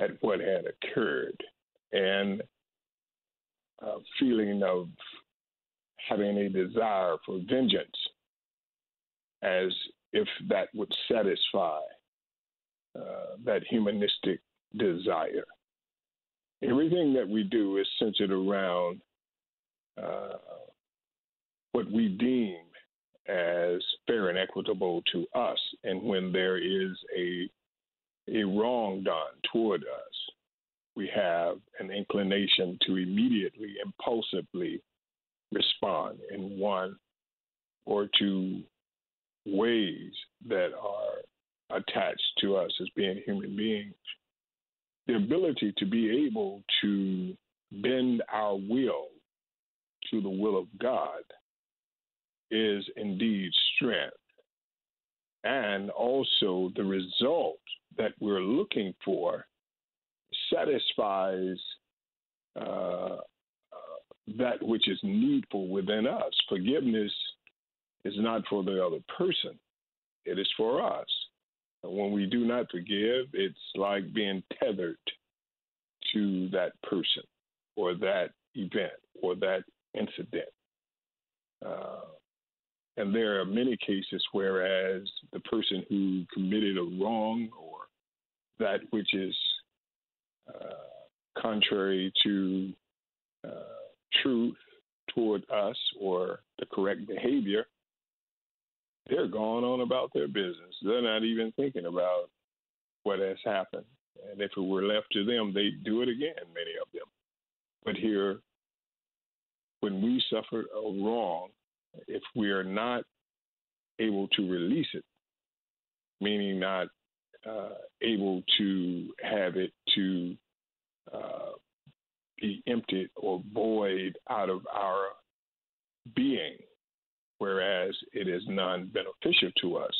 at what had occurred, and a feeling of having a desire for vengeance as if that would satisfy uh, that humanistic desire. Everything that we do is centered around uh, what we deem as fair and equitable to us. And when there is a, a wrong done toward us, we have an inclination to immediately, impulsively respond in one or two ways that are attached to us as being human beings. The ability to be able to bend our will to the will of God is indeed strength. And also, the result that we're looking for satisfies uh, that which is needful within us. Forgiveness is not for the other person, it is for us. And when we do not forgive, it's like being tethered to that person or that event or that incident. Uh, and there are many cases whereas the person who committed a wrong or that which is uh, contrary to uh, truth toward us or the correct behavior, they're going on about their business. They're not even thinking about what has happened. And if it were left to them, they'd do it again, many of them. But here, when we suffer a wrong, if we are not able to release it, meaning not uh, able to have it to uh, be emptied or void out of our being, whereas it is non beneficial to us,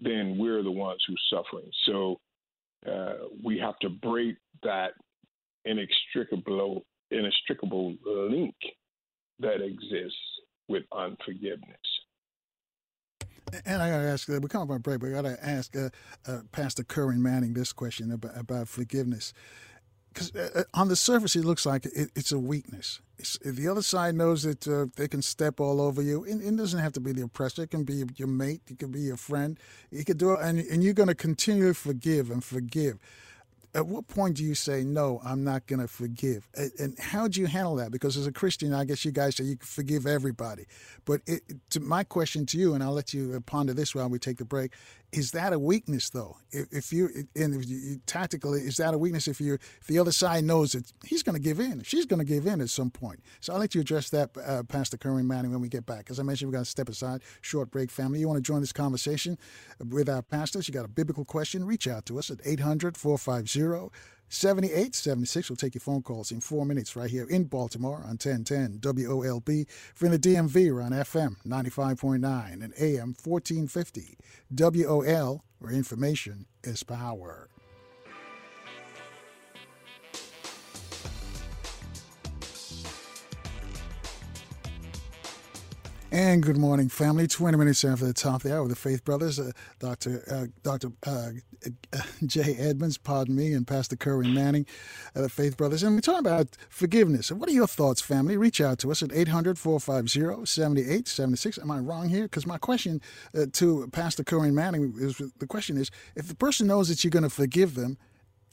then we're the ones who's suffering. So uh, we have to break that inextricable, inextricable link that exists with unforgiveness. And I got to ask, uh, we come up on break, but I got to ask uh, uh, Pastor Curran Manning this question about, about forgiveness because uh, uh, on the surface it looks like it, it's a weakness. It's, the other side knows that uh, they can step all over you. And it doesn't have to be the oppressor. It can be your mate. It can be your friend. You could do it, and, and you're going to continue to forgive and forgive at what point do you say no i'm not going to forgive and how do you handle that? Because as a christian i guess you guys say you can forgive everybody. But it, my question to you and i'll let you ponder this while we take the break is that a weakness though? If, if you and if you, tactically is that a weakness if you if the other side knows that he's going to give in she's going to give in at some point? So i'll let you address that uh, pastor curran manning when we get back. As i mentioned we're going to step aside short break family. You want to join this conversation with our pastors? You got a biblical question? Reach out to us at 800 450 7876. We'll take your phone calls in four minutes right here in Baltimore on 1010 WOLB. For in the DMV, we're on FM 95.9 and AM 1450. WOL, where information is power. And good morning, family. 20 minutes after the top of the hour with the Faith Brothers, uh, Dr. Uh, Dr. Uh, uh, Jay Edmonds, pardon me, and Pastor Curran Manning, the Faith Brothers. And we're talking about forgiveness. What are your thoughts, family? Reach out to us at 800 450 7876. Am I wrong here? Because my question uh, to Pastor Curran Manning is the question is if the person knows that you're going to forgive them,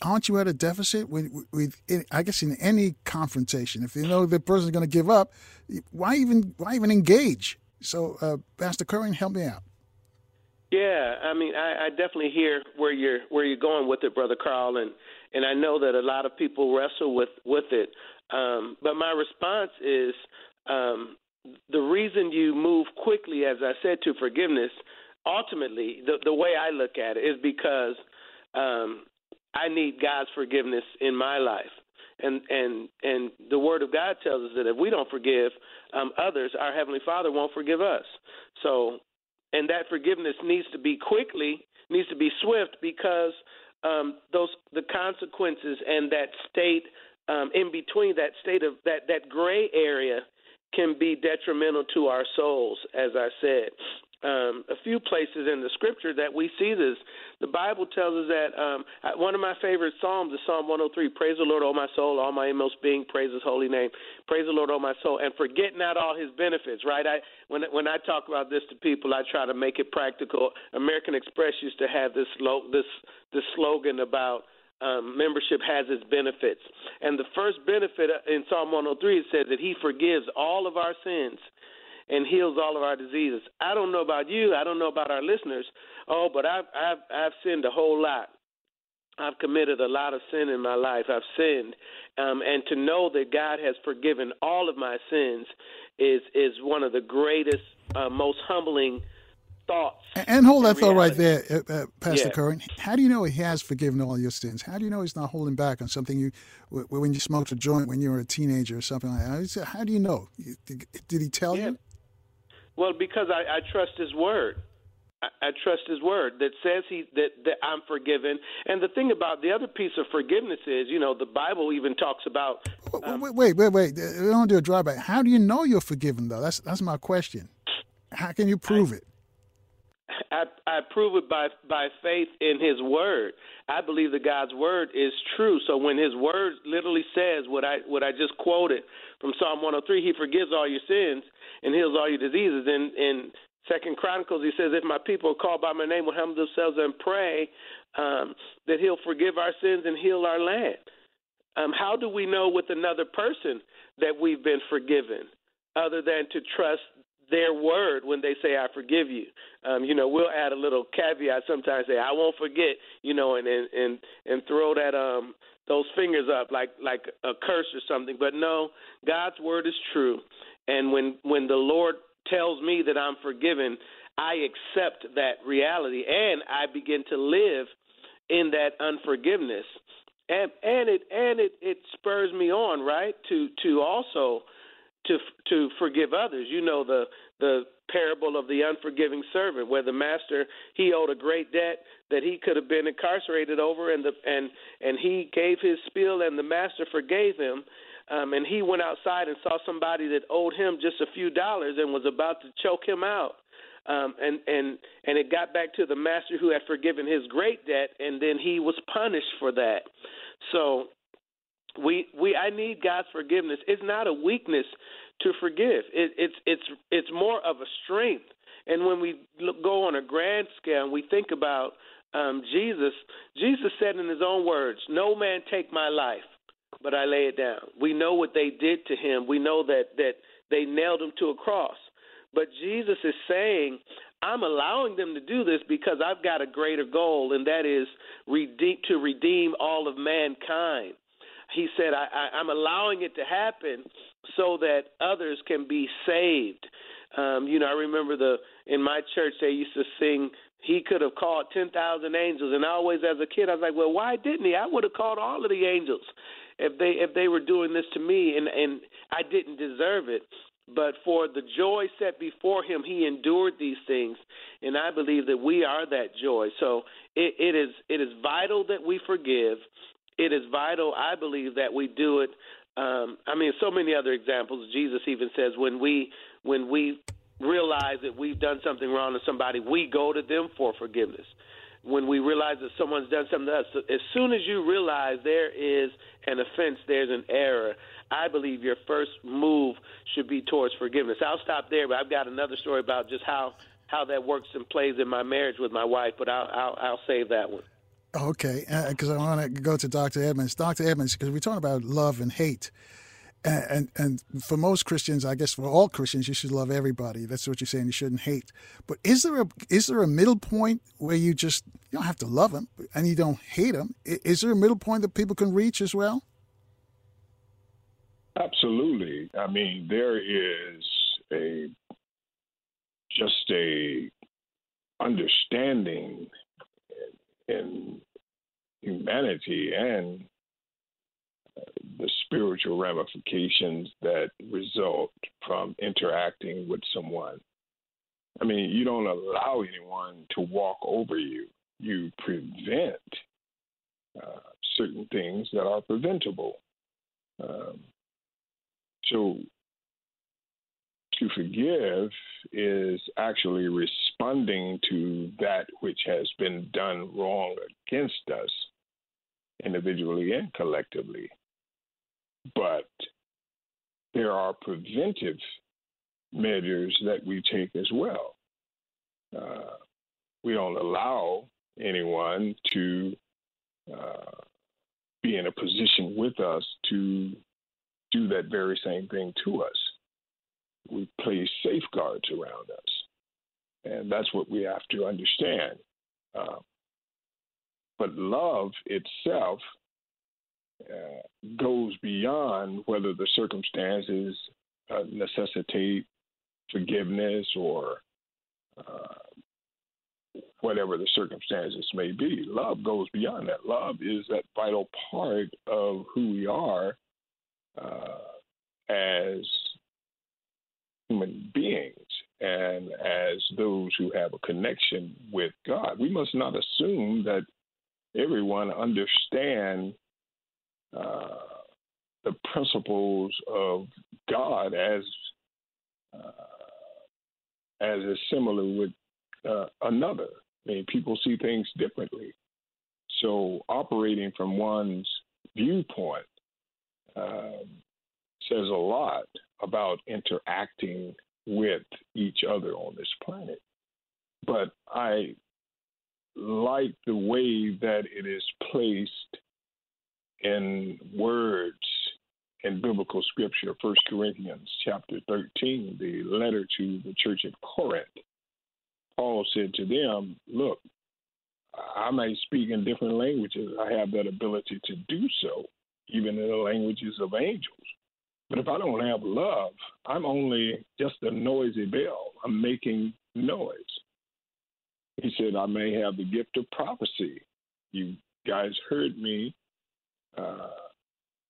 aren't you at a deficit with, with, I guess in any confrontation? If you know the person's going to give up why even why even engage? So uh, pastor curran help me out. Yeah i mean I, I definitely hear where you're where you're going with it brother carl and and i know that a lot of people wrestle with with it. Um, but my response is um, the reason you move quickly as i said to forgiveness ultimately the the way i look at it is because um, I need God's forgiveness in my life. And and and the Word of God tells us that if we don't forgive um, others, our Heavenly Father won't forgive us. So, and that forgiveness needs to be quickly, needs to be swift, because um, those the consequences and that state um, in between that state of that that gray area can be detrimental to our souls, as I said um, a few places in the scripture that we see this. The Bible tells us that um, one of my favorite psalms is Psalm 103. Praise the Lord, O my soul, all my inmost being, praise His holy name. Praise the Lord, O my soul, and forget not all His benefits. Right? I when when I talk about this to people, I try to make it practical. American Express used to have this this this slogan about. Um, membership has its benefits. And the first benefit in Psalm 103 it says that He forgives all of our sins and heals all of our diseases. I don't know about you. I don't know about our listeners. Oh, but I've I've I've sinned a whole lot. I've committed a lot of sin in my life. I've sinned, um, and to know that God has forgiven all of my sins is is one of the greatest, uh, most humbling thoughts. And, hold that thought right there, uh, uh, Pastor Yeah. Curran. How do you know He has forgiven all your sins? How do you know He's not holding back on something you, when you smoked a joint when you were a teenager or something like that? How is it- How do you know? Did did He tell you? Well, because I, I trust His word. I, I trust His word that says He that that I'm forgiven. And the thing about the other piece of forgiveness is, you know, the Bible even talks about. Um, Wait, wait, wait, wait. Uh, Don't do a drive-by. How do you know you're forgiven, though? That's that's my question. How can you prove it? I, I prove it by by faith in His word. I believe that God's word is true. So when His word literally says what I what I just quoted from Psalm 103, He forgives all your sins and heals all your diseases. In in Second Chronicles, He says, "If my people called by my name, will humble themselves and pray, um, that He'll forgive our sins and heal our land." Um, how do we know with another person that we've been forgiven, other than to trust their word when they say I forgive you. Um, you know, we'll add a little caveat sometimes say I won't forget, you know, and and and, and throw that um those fingers up like like a curse or something. But no, God's word is true. And when when the Lord tells me that I'm forgiven, I accept that reality and I begin to live in that unforgiveness. And and it and it it spurs me on, right? To to also to to forgive others. You know the the parable of the unforgiving servant, where the master he owed a great debt that he could have been incarcerated over, and the and and he gave his spiel, and the master forgave him. Um, and he went outside and saw somebody that owed him just a few dollars and was about to choke him out. Um, and and and it got back to the master who had forgiven his great debt, and then he was punished for that. So we we I need God's forgiveness. It's not a weakness to forgive. It, it's it's it's more of a strength. And when we look, go on a grand scale and we think about um, Jesus, Jesus said in his own words, "No man take my life, but I lay it down." We know what they did to him. We know that that they nailed him to a cross. But Jesus is saying, I'm allowing them to do this because I've got a greater goal, and that is redeem, to redeem all of mankind. He said, I, I, I'm allowing it to happen so that others can be saved. Um, you know, I remember the in my church they used to sing, "He could have called ten thousand angels," and always, as a kid, I was like, "Well, why didn't he? I would have called all of the angels if they if they were doing this to me, and and I didn't deserve it." But for the joy set before him, he endured these things, and I believe that we are that joy. So it, it is it is vital that we forgive. It is vital, I believe, that we do it. Um, I mean, so many other examples. Jesus even says when we when we realize that we've done something wrong to somebody, we go to them for forgiveness. When we realize that someone's done something to us, as soon as you realize there is an offense, there's an error, I believe your first move should be towards forgiveness. I'll stop there, but I've got another story about just how how that works and plays in my marriage with my wife, but I'll I'll, I'll save that one. Okay, uh, because I want to go to Dr. Edmonds. Dr. Edmonds, because we're talking about love and hate. And, and and for most Christians, I guess for all Christians, you should love everybody. That's what you're saying. You shouldn't hate. But is there a is there a middle point where you just you don't have to love them and you don't hate them? Is there a middle point that people can reach as well? Absolutely. I mean, there is a just a understanding in humanity and the spiritual ramifications that result from interacting with someone. I mean, you don't allow anyone to walk over you. You prevent uh, certain things that are preventable. Um, so, to forgive is actually responding to that which has been done wrong against us, individually and collectively. But there are preventive measures that we take as well. Uh, we don't allow anyone to uh, be in a position with us to do that very same thing to us. We place safeguards around us. And that's what we have to understand. Uh, but love itself uh, goes beyond whether the circumstances uh, necessitate forgiveness or uh, whatever the circumstances may be. Love goes beyond that. Love is that vital part of who we are uh, as human beings and as those who have a connection with God. We must not assume that everyone understand the principles of God as uh, as is similar with uh, another. I mean, people see things differently. So operating from one's viewpoint um, says a lot about interacting with each other on this planet. But I like the way that it is placed in words in biblical scripture, First Corinthians chapter 13, the letter to the church at Corinth. Paul said to them, Look, I may speak in different languages. I have that ability to do so, even in the languages of angels. But if I don't have love, I'm only just a noisy bell. I'm making noise. He said, I may have the gift of prophecy. You guys heard me, uh,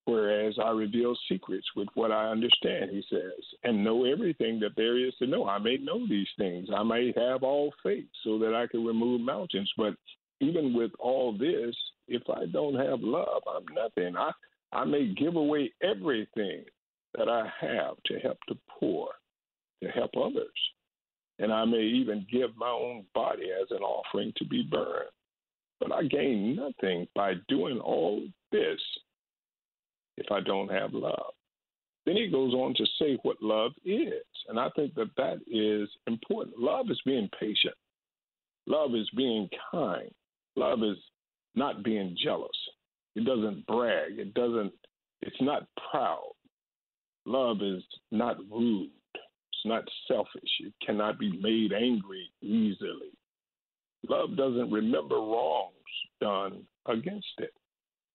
whereas I reveal secrets with what I understand, he says, and know everything that there is to know. I may know these things. I may have all faith so that I can remove mountains. But even with all this, if I don't have love, I'm nothing. I, I may give away everything that I have to help the poor, to help others and I may even give my own body as an offering to be burned. But I gain nothing by doing all this if I don't have love. Then he goes on to say what love is. And I think that that is important. Love is being patient, love is being kind, love is not being jealous. It doesn't brag, it doesn't, it's not proud. Love is not rude It's not selfish. It cannot be made angry easily. Love doesn't remember wrongs done against it.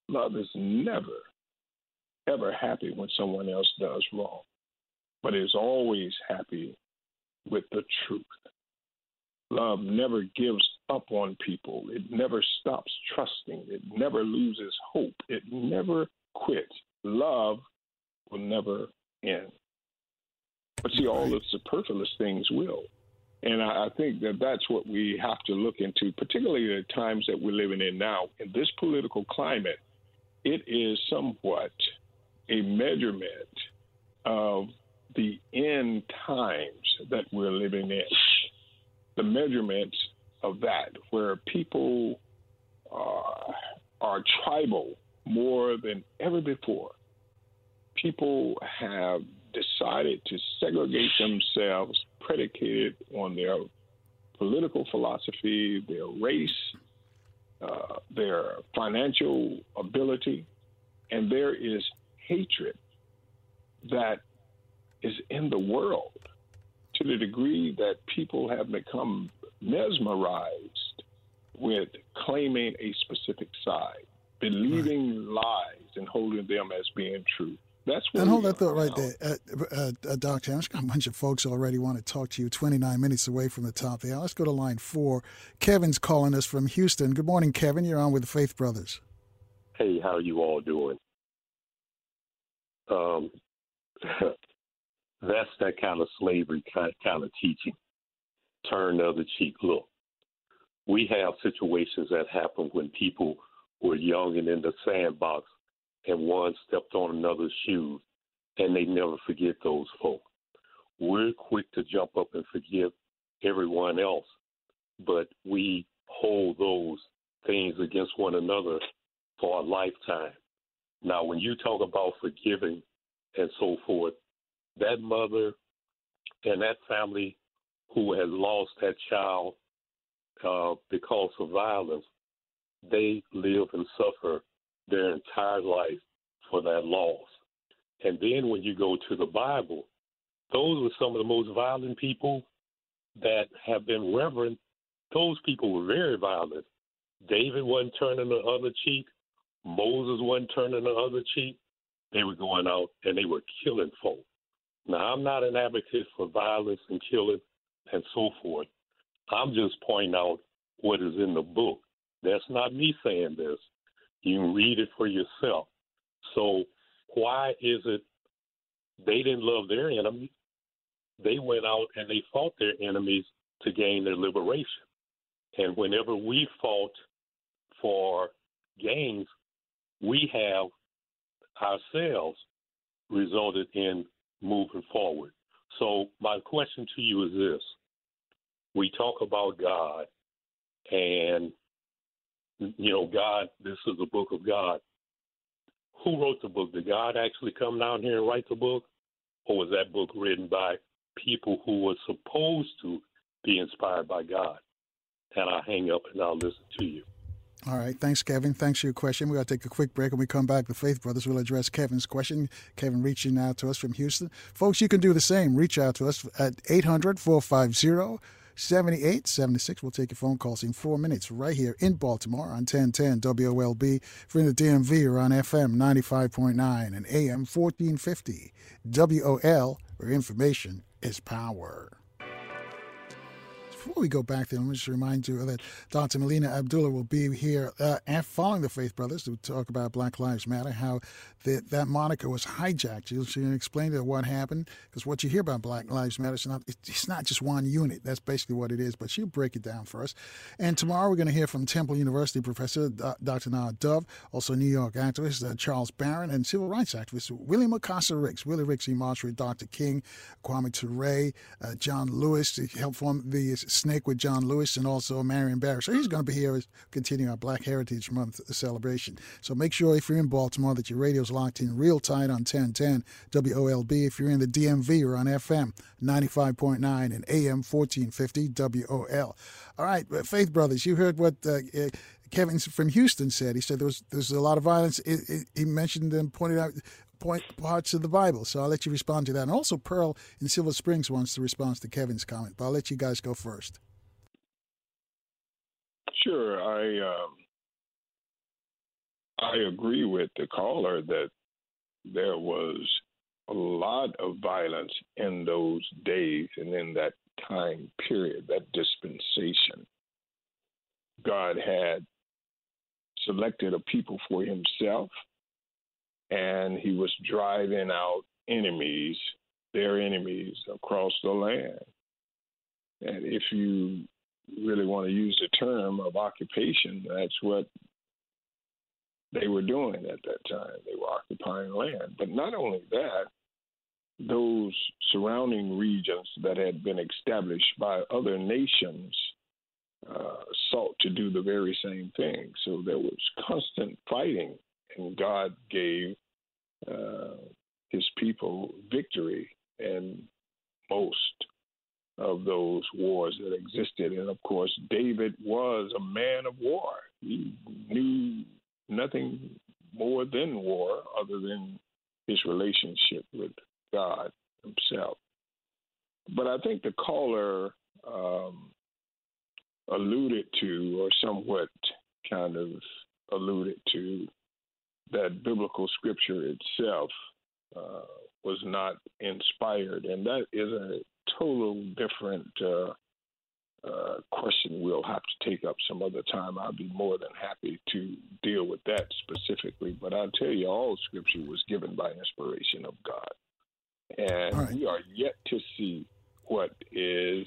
Love is never, ever happy when someone else does wrong, but is always happy with the truth. Love never gives up on people. It never stops trusting. It never loses hope. It never quits. Love will never end. But see, all the superfluous things will. And I, think that that's what we have to look into, particularly the times that we're living in now. In this political climate, it is somewhat a measurement of the end times that we're living in. The measurement of that, where people are tribal more than ever before. People have decided to segregate themselves predicated on their political philosophy, their race, uh, their financial ability, and there is hatred that is in the world to the degree that people have become mesmerized with claiming a specific side, believing right. lies and holding them as being true. That's what and hold that thought right there, uh, uh, uh, Doctor. I've got a bunch of folks already want to talk to you. Twenty nine minutes away from the top there. Let's go to line four. Kevin's calling us from Houston. Good morning, Kevin. You're on with the Faith Brothers. Hey, how are you all doing? Um, that's that kind of slavery kind, kind of teaching. Turn the other cheek. Look, we have situations that happen when people were young and in the sandbox and one stepped on another's shoes, and they never forget those folk. We're quick to jump up and forgive everyone else, but we hold those things against one another for a lifetime. Now, when you talk about forgiving and so forth, that mother and that family who has lost that child uh, because of violence, they live and suffer their entire life for that loss. And then when you go to the Bible, those were some of the most violent people that have been reverent. Those people were very violent. David wasn't turning the other cheek. Moses wasn't turning the other cheek. They were going out and they were killing folk. Now, I'm not an advocate for violence and killing and so forth. I'm just pointing out what is in the book. That's not me saying this. You read it for yourself. So why is it they didn't love their enemy? They went out and they fought their enemies to gain their liberation. And whenever we fought for gains, we have ourselves resulted in moving forward. So, my question to you is this we talk about God, and, you know, God, this is the book of God. Who wrote the book? Did God actually come down here and write the book? Or was that book written by people who were supposed to be inspired by God? And I'll hang up and I'll listen to you. All right. Thanks, Kevin. Thanks for your question. We're going to take a quick break. When we come back, the Faith Brothers will address Kevin's question. Kevin reaching out to us from Houston. Folks, you can do the same. Reach out to us at 800 450 7876. We'll take your phone calls in four minutes right here in Baltimore on 1010 WOLB. If you're in the DMV or on FM 95.9 and AM 1450 WOL, where information is power before we go back there, let me just remind you that Dr. Melina Abdullah will be here uh, following the Faith Brothers to talk about Black Lives Matter, how the, that moniker was hijacked. She'll, she'll explain to what happened, because what you hear about Black Lives Matter, is not, it's not just one unit. That's basically what it is, but she'll break it down for us. And tomorrow we're going to hear from Temple University professor Dr. Nah Dove, also New York activist uh, Charles Barron, and civil rights activist William Mukasa Ricks. Willie Ricks, marched with Dr. King, Kwame Ture, uh, John Lewis, he helped form the SNCC with John Lewis and also Marion Barry. So he's going to be here continuing our Black Heritage Month celebration. So make sure if you're in Baltimore that your radio's locked in real tight on 1010 WOLB. If you're in the DMV or on FM 95.9 and AM 1450 WOL. All right, Faith Brothers, you heard what uh, uh, Kevin from Houston said. He said there was there's a lot of violence. he mentioned and pointed out point parts of the Bible. So I'll let you respond to that. And also, Pearl in Silver Springs wants to respond to Kevin's comment, but I'll let you guys go first. Sure, I um, I agree with the caller that there was a lot of violence in those days and in that time period, that dispensation. God had selected a people for himself and he was driving out enemies, their enemies across the land. And if you really want to use the term of occupation, that's what they were doing at that time. They were occupying land. But not only that, those surrounding regions that had been established by other nations uh, sought to do the very same thing. So there was constant fighting, and God gave uh, his people victory in most of those wars that existed. And of course, David was a man of war. He knew nothing more than war other than his relationship with God himself. But I think the caller um, alluded to, or somewhat kind of alluded to, that biblical scripture itself uh, was not inspired. And that is a total different uh, uh, question we'll have to take up some other time. I'll be more than happy to deal with that specifically. But I'll tell you, all scripture was given by inspiration of God. And right. we are yet to see what is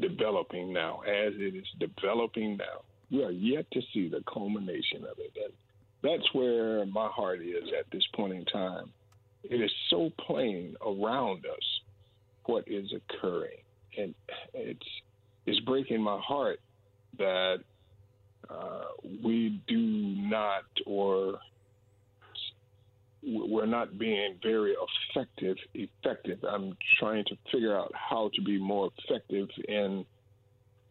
developing now. As it is developing now, we are yet to see the culmination of it. And that's where my heart is at this point in time. It is so plain around us what is occurring. And it's it's breaking my heart that uh, we do not or we're not being very effective effective. I'm trying to figure out how to be more effective in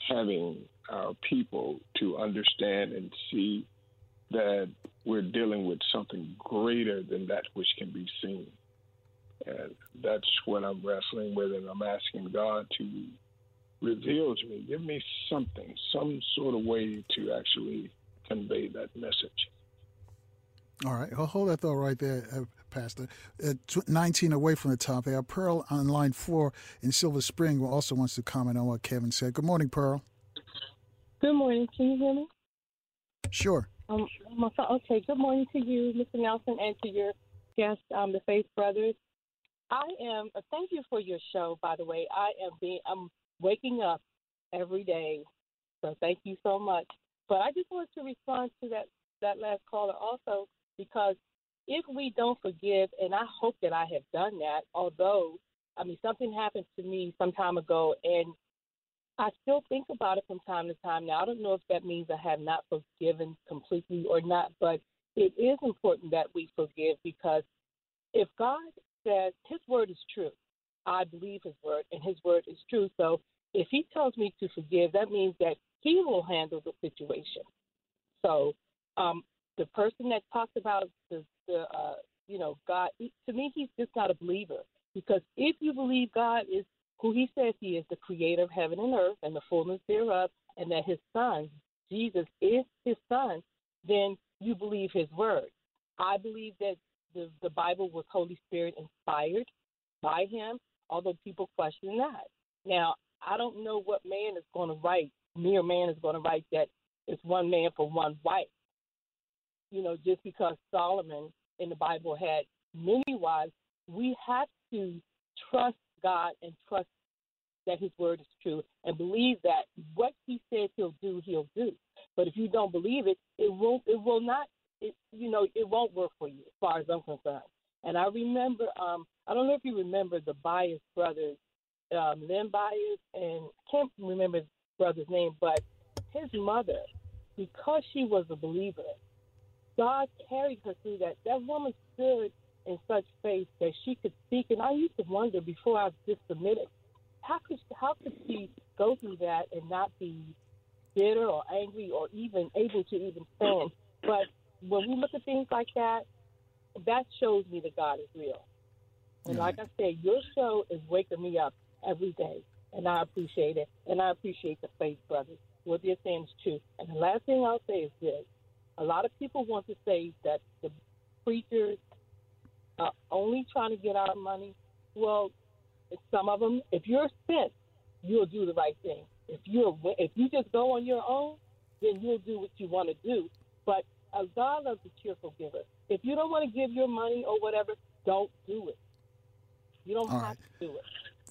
having our people to understand and see that we're dealing with something greater than that which can be seen. And that's what I'm wrestling with, and I'm asking God to reveal to me, give me something, some sort of way to actually convey that message. All right, I'll hold that thought right there, uh, Pastor. Uh, 19 away from the top there. Pearl on line four in Silver Spring also wants to comment on what Kevin said. Good morning, Pearl. Good morning. Can you hear me? Sure. Um, okay. Good morning to you, Mr. Nelson, and to your guests, um, the Faith Brothers. I am. Uh, thank you for your show, by the way. I am being. I'm waking up every day, so thank you so much. But I just want to respond to that that last caller also because if we don't forgive, and I hope that I have done that, although I mean something happened to me some time ago, and I still think about it from time to time. Now I don't know if that means I have not forgiven completely or not, but it is important that we forgive because if God says his word is true. I believe his word, and his word is true. So if he tells me to forgive, that means that he will handle the situation. So um, the person that talks about the, the uh, you know, God, to me, he's just not a believer. Because if you believe God is who he says he is, the creator of heaven and earth and the fullness thereof, and that his son, Jesus, is his son, then you believe his word. I believe that the, the Bible was Holy Spirit inspired by him, although people question that. Now, I don't know what man is going to write, mere man is going to write that it's one man for one wife. You know, just because Solomon in the Bible had many wives, we have to trust God and trust that his word is true and believe that what he says he'll do, he'll do. But if you don't believe it, it won't it will not it, you know, it won't work for you as far as I'm concerned. And I remember, um, I don't know if you remember the Bias brothers, um, Len Bias, and I can't remember his brother's name, but his mother, because she was a believer, God carried her through that. That woman stood in such faith that she could speak. And I used to wonder before I was just submitted, how could she, how could she go through that and not be bitter or angry or even able to even stand? But when we look at things like that, that shows me that God is real. And like I said, your show is waking me up every day, and I appreciate it. And I appreciate the faith brothers. What saying is true. And the last thing I'll say is this: a lot of people want to say that the preachers are only trying to get our money. Well, some of them, if you're sent, you'll do the right thing. If you're if you just go on your own, then you'll do what you want to do. But God loves a cheerful giver. If you don't want to give your money or whatever, don't do it. You don't All have right. to do it.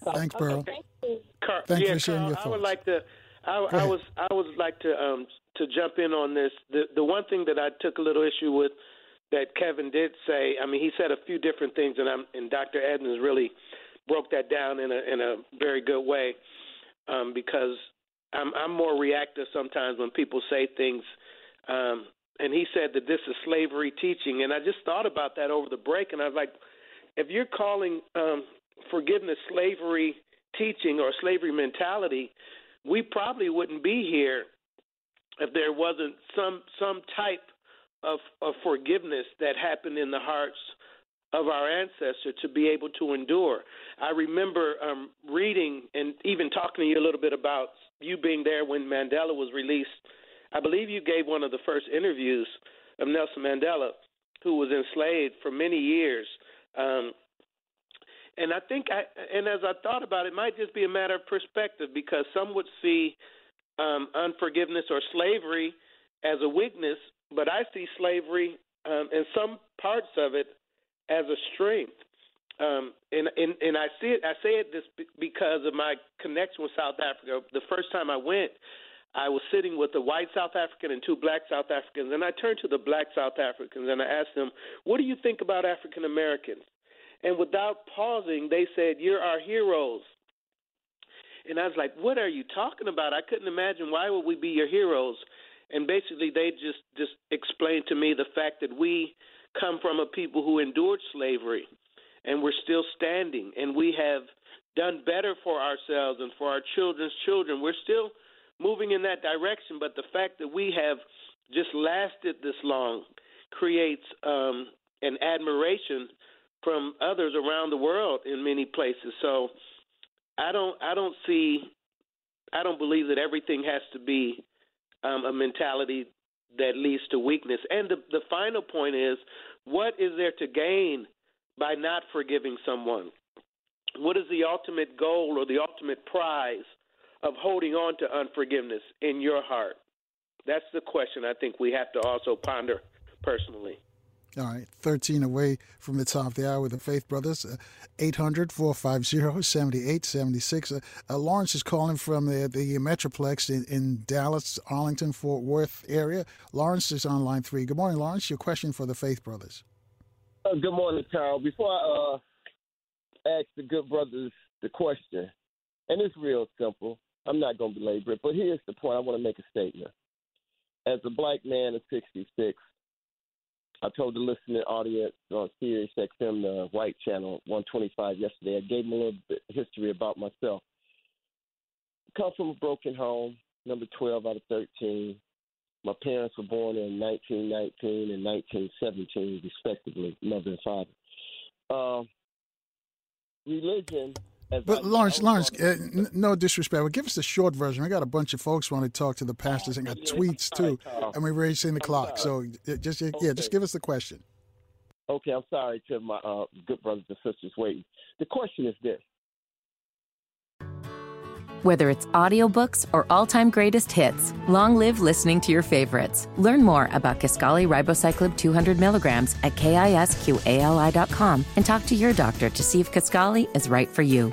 So, Thanks, okay, Burl. thank you. Carl, Thank you yeah, for sharing Carl, your I would like to. I, I was I would like to um to jump in on this. The the one thing that I took a little issue with that Kevin did say. I mean, he said a few different things, and I'm and Dr. Edmonds really broke that down in a in a very good way um, because I'm I'm more reactive sometimes when people say things. Um, and he said that this is slavery teaching, and I just thought about that over the break, and I was like, if you're calling um, forgiveness slavery teaching or slavery mentality, we probably wouldn't be here if there wasn't some some type of, of forgiveness that happened in the hearts of our ancestor to be able to endure. I remember um, reading and even talking to you a little bit about you being there when Mandela was released. I believe you gave one of the first interviews of Nelson Mandela, who was enslaved for many years. Um, and I think, I, and as I thought about it, it might just be a matter of perspective because some would see um, unforgiveness or slavery as a weakness, but I see slavery um, in some parts of it as a strength. Um, and, and and I see it. I say it this because of my connection with South Africa. The first time I went, I was sitting with a white South African and two black South Africans, and I turned to the black South Africans and I asked them, "What do you think about African Americans?" And without pausing, they said, "You're our heroes." And I was like, "What are you talking about?" I couldn't imagine why would we be your heroes. And basically, they just just explained to me the fact that we come from a people who endured slavery, and we're still standing, and we have done better for ourselves and for our children's children. We're still moving in that direction, but the fact that we have just lasted this long creates um, an admiration from others around the world in many places. So I don't I don't see I don't believe that everything has to be um, a mentality that leads to weakness. And the the final point is what is there to gain by not forgiving someone? What is the ultimate goal or the ultimate prize of holding on to unforgiveness in your heart? that's the question I think we have to also ponder personally. All right, 13 away from the top of the hour with the Faith Brothers. Uh, 800 450 7876. Uh, uh, Lawrence is calling from the, the Metroplex in, in Dallas, Arlington, Fort Worth area. Lawrence is on line three. Good morning, Lawrence. Your question for the Faith Brothers. Uh, good morning, Carl. Before I uh, ask the good brothers the question, and it's real simple, I'm not going to belabor it, but here's the point I want to make a statement. As a black man of 66, I told the listening audience on Sirius XM, the White Channel 125 yesterday. I gave them a little bit history about myself. Come from a broken home, number 12 out of 13. My parents were born in 1919 and 1917, respectively, mother and father. Uh, religion but Lawrence, Lawrence, uh, n- no disrespect, but give us the short version. We got a bunch of folks want to talk to the pastors and got tweets too, and we're racing the clock. So just yeah, just give us the question. Okay, I'm sorry to my uh, good brothers and sisters waiting. The question is this: Whether it's audiobooks or all-time greatest hits, long live listening to your favorites. Learn more about Kisqali Ribociclib 200 milligrams at kisqali.com and talk to your doctor to see if Kisqali is right for you.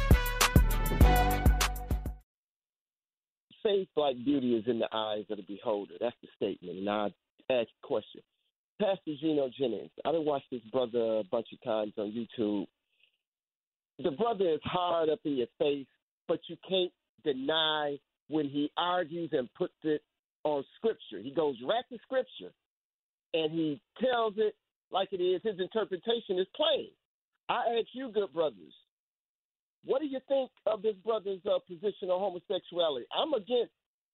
Faith like beauty is in the eyes of the beholder. That's the statement. And I ask a question. Pastor Gino Jennings, I've been watching this brother a bunch of times on YouTube. The brother is hard up in your face, but you can't deny when he argues and puts it on scripture. He goes right to scripture and he tells it like it is. His interpretation is plain. I ask you, good brothers, what do you think of this brother's uh, position on homosexuality? I'm against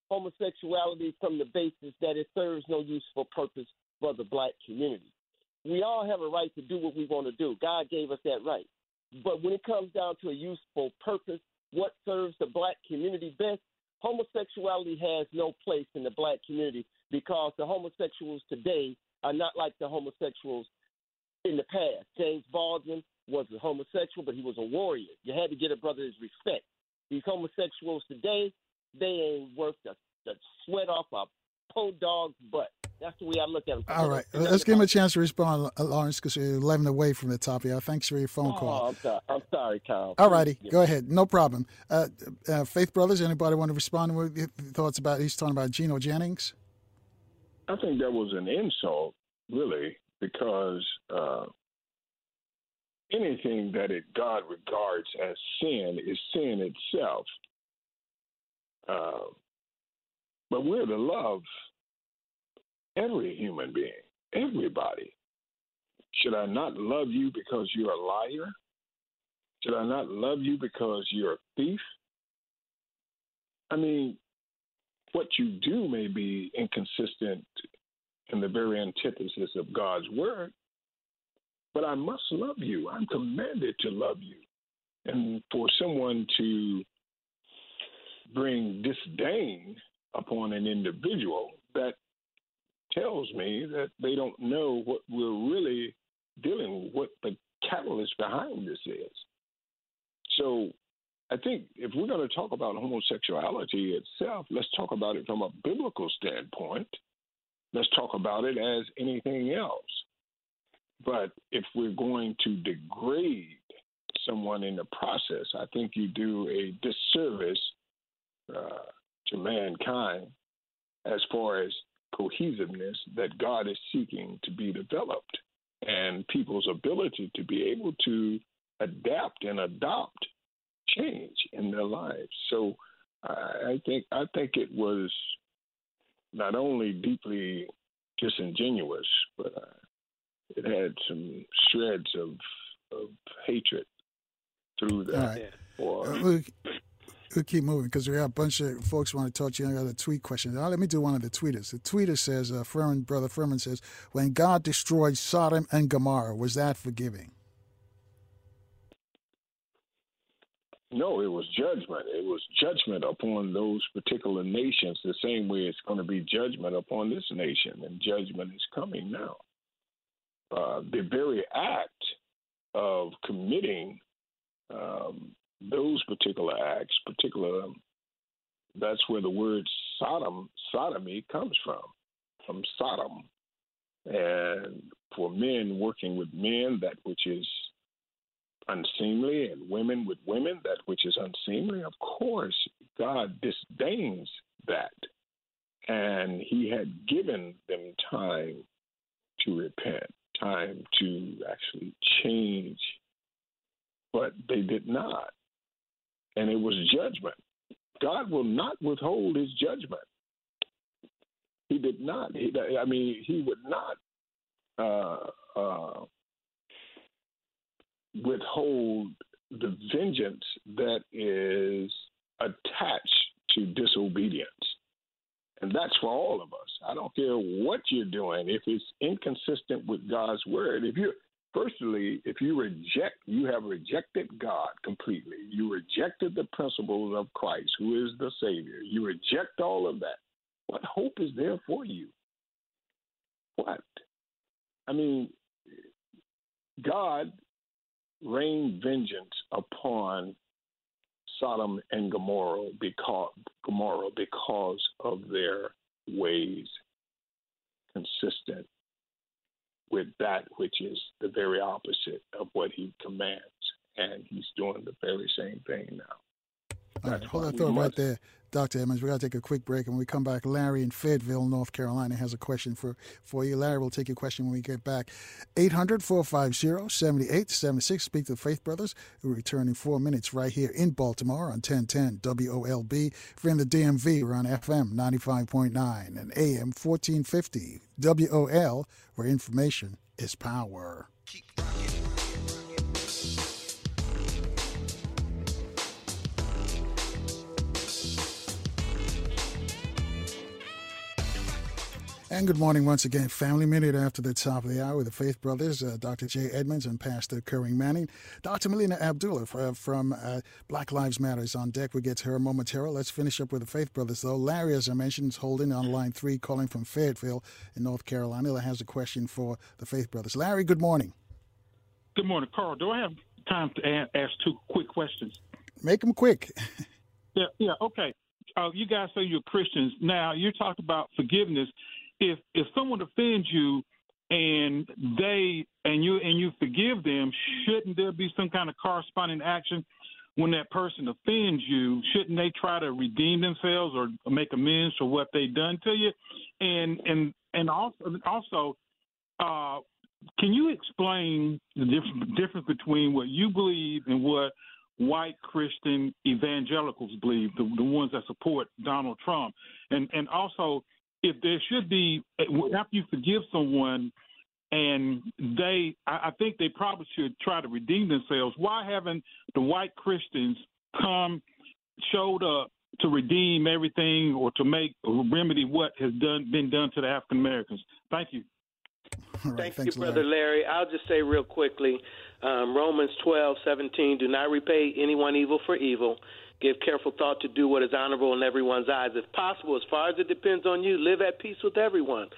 homosexuality from the basis that it serves no useful purpose for the black community. We all have a right to do what we want to do. God gave us that right. But when it comes down to a useful purpose, what serves the black community best, homosexuality has no place in the black community because the homosexuals today are not like the homosexuals in the past. James Baldwin was a homosexual, but he was a warrior. You had to get a brother his respect. These homosexuals today, they ain't worth the, the sweat off a po dog's butt. That's the way I look at them. All right, let's give him a chance to respond, uh, Lawrence, because you're 11 away from the top here. Thanks for your phone oh, call. I'm sorry, I'm sorry Kyle. All righty, go ahead. No problem. Uh, uh, Faith Brothers, anybody want to respond with your thoughts about, he's talking about Gino Jennings? I think that was an insult, really, because uh, anything that it, God regards as sin is sin itself. Uh, but we're to love every human being, everybody. Should I not love you because you're a liar? Should I not love you because you're a thief? I mean, what you do may be inconsistent in the very antithesis of God's word, but I must love you. I'm commanded to love you. And for someone to bring disdain upon an individual, that tells me that they don't know what we're really dealing with, what the catalyst behind this is. So I think if we're going to talk about homosexuality itself, let's talk about it from a biblical standpoint. Let's talk about it as anything else. But if we're going to degrade someone in the process, I think you do a disservice uh, to mankind as far as cohesiveness that God is seeking to be developed and people's ability to be able to adapt and adopt change in their lives. So I think I think it was not only deeply disingenuous, but uh, it had some shreds of of hatred through that. Right. Uh, we, we'll keep moving because we have a bunch of folks want to talk to you. I got a tweet question. Now, let me do one of the tweeters. The tweeter says, uh, Furman, Brother Furman says, when God destroyed Sodom and Gomorrah, was that forgiving? No, it was judgment. It was judgment upon those particular nations, the same way it's going to be judgment upon this nation, and judgment is coming now. Uh, the very act of committing um, those particular acts, particular, um, that's where the word Sodom, sodomy comes from, from Sodom. And for men working with men, that which is unseemly, and women with women, that which is unseemly, of course, God disdains that. And He had given them time to repent, time to actually change, but they did not. And it was judgment. God will not withhold His judgment. He did not. He, I mean, He would not. Uh, uh, withhold the vengeance that is attached to disobedience. And that's for all of us. I don't care what you're doing. If it's inconsistent with God's word, if you firstly, if you reject, you have rejected God completely. You rejected the principles of Christ, who is the Savior. You reject all of that. What hope is there for you? What? I mean, God rain vengeance upon Sodom and Gomorrah because, Gomorrah because of their ways consistent with that which is the very opposite of what he commands. And he's doing the very same thing now. All right, hold that thought right there. Dr. Edmonds. we've got to take a quick break. And when we come back, Larry in Fayetteville, North Carolina, has a question for, for you. Larry we'll take your question when we get back. 800 450 7876. Speak to the Faith Brothers. We're returning four minutes right here in Baltimore on 1010 WOLB. If in the DMV, we're on FM 95.9 and AM 1450 WOL, where information is power. Keep And good morning once again, family. Minute after the top of the hour with the Faith Brothers, uh, Dr. Jay Edmonds and Pastor Curry Manning. Dr. Melina Abdullah uh, from uh, Black Lives Matter is on deck. We get to her momentarily. Let's finish up with the Faith Brothers, though. Larry, as I mentioned, is holding on line three, calling from Fayetteville in North Carolina. has a question for the Faith Brothers. Larry, good morning. Good morning, Carl. Do I have time to ask two quick questions? Make them quick. yeah, yeah, okay. Uh, you guys say you're Christians. Now, you talked about forgiveness if if someone offends you and they and you and you forgive them, shouldn't there be some kind of corresponding action when that person offends you? Shouldn't they try to redeem themselves or make amends for what they've done to you? And and and also also, uh, can you explain the diff- difference between what you believe and what white Christian evangelicals believe, the, the ones that support Donald Trump, and and also if there should be after you forgive someone and they I, think they probably should try to redeem themselves. Why haven't the white Christians come showed up to redeem everything or to make remedy what has done been done to the African Americans? Thank you. Right, Thank you, Brother Larry. Larry. I'll just say real quickly um, Romans twelve seventeen. Do not repay anyone evil for evil. Give careful thought to do what is honorable in everyone's eyes. If possible, as far as it depends on you, live at peace with everyone.